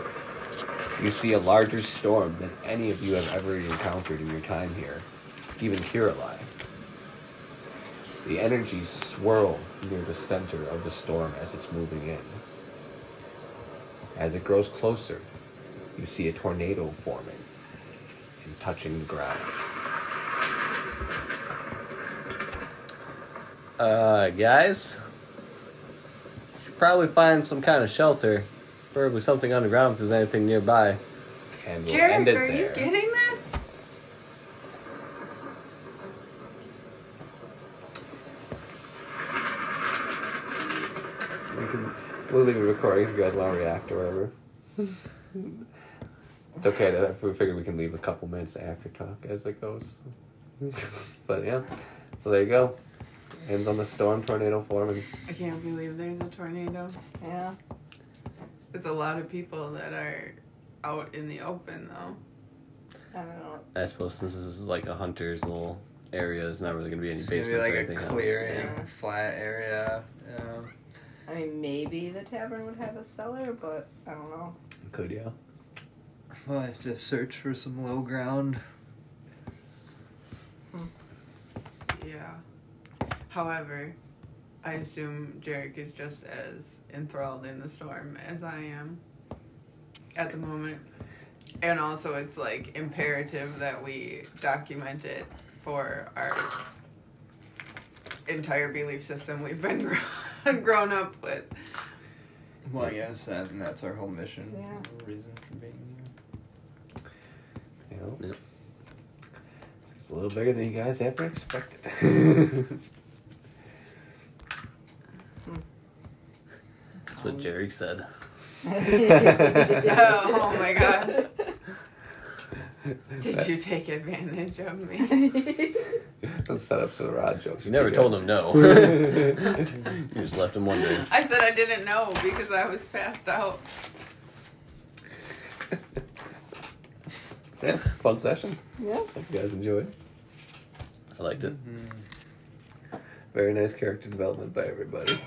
you see a larger storm than any of you have ever encountered in your time here, even Kirlai. The energies swirl near the center of the storm as it's moving in. As it grows closer, you see a tornado forming and touching the ground. Uh, guys, probably find some kind of shelter, preferably something underground if there's anything nearby. And we'll Jer'ik, end it are you getting this? We can, we'll leave a recording if you guys want to react or whatever. it's okay to we figure we can leave a couple minutes after talk as it goes. [LAUGHS] but yeah, so there you go. Ends on the storm tornado forming. I can't believe there's a tornado. Yeah. It's a lot of people that are out in the open, though. I don't know. I suppose since this is like a hunter's little area, there's not really gonna be any It's gonna basements be or like anything. a clearing, Yeah. flat area. Yeah. I mean, maybe the tavern would have a cellar, but I don't know. Could yeah. Well, I have to search for some low ground. Hmm. Yeah. However, I assume Jer'ik is just as enthralled in the storm as I am at the moment. And also, it's like imperative that we document it for our entire belief system we've been [LAUGHS] gr- grown up with. Well, yes, that, and that's our whole mission. Yeah. Reason for being here. You know? Yep. It's a little bigger than you guys ever expected. [LAUGHS] [LAUGHS] That's what Jerry said. [LAUGHS] Oh, oh my god. Did you take advantage of me? [LAUGHS] Let's set up some rod jokes. You never told him no. [LAUGHS] you just left him wondering. I said I didn't know because I was passed out. Yeah, fun session. Yeah. Hope you guys enjoyed. I liked it. Mm-hmm. Very nice character development by everybody.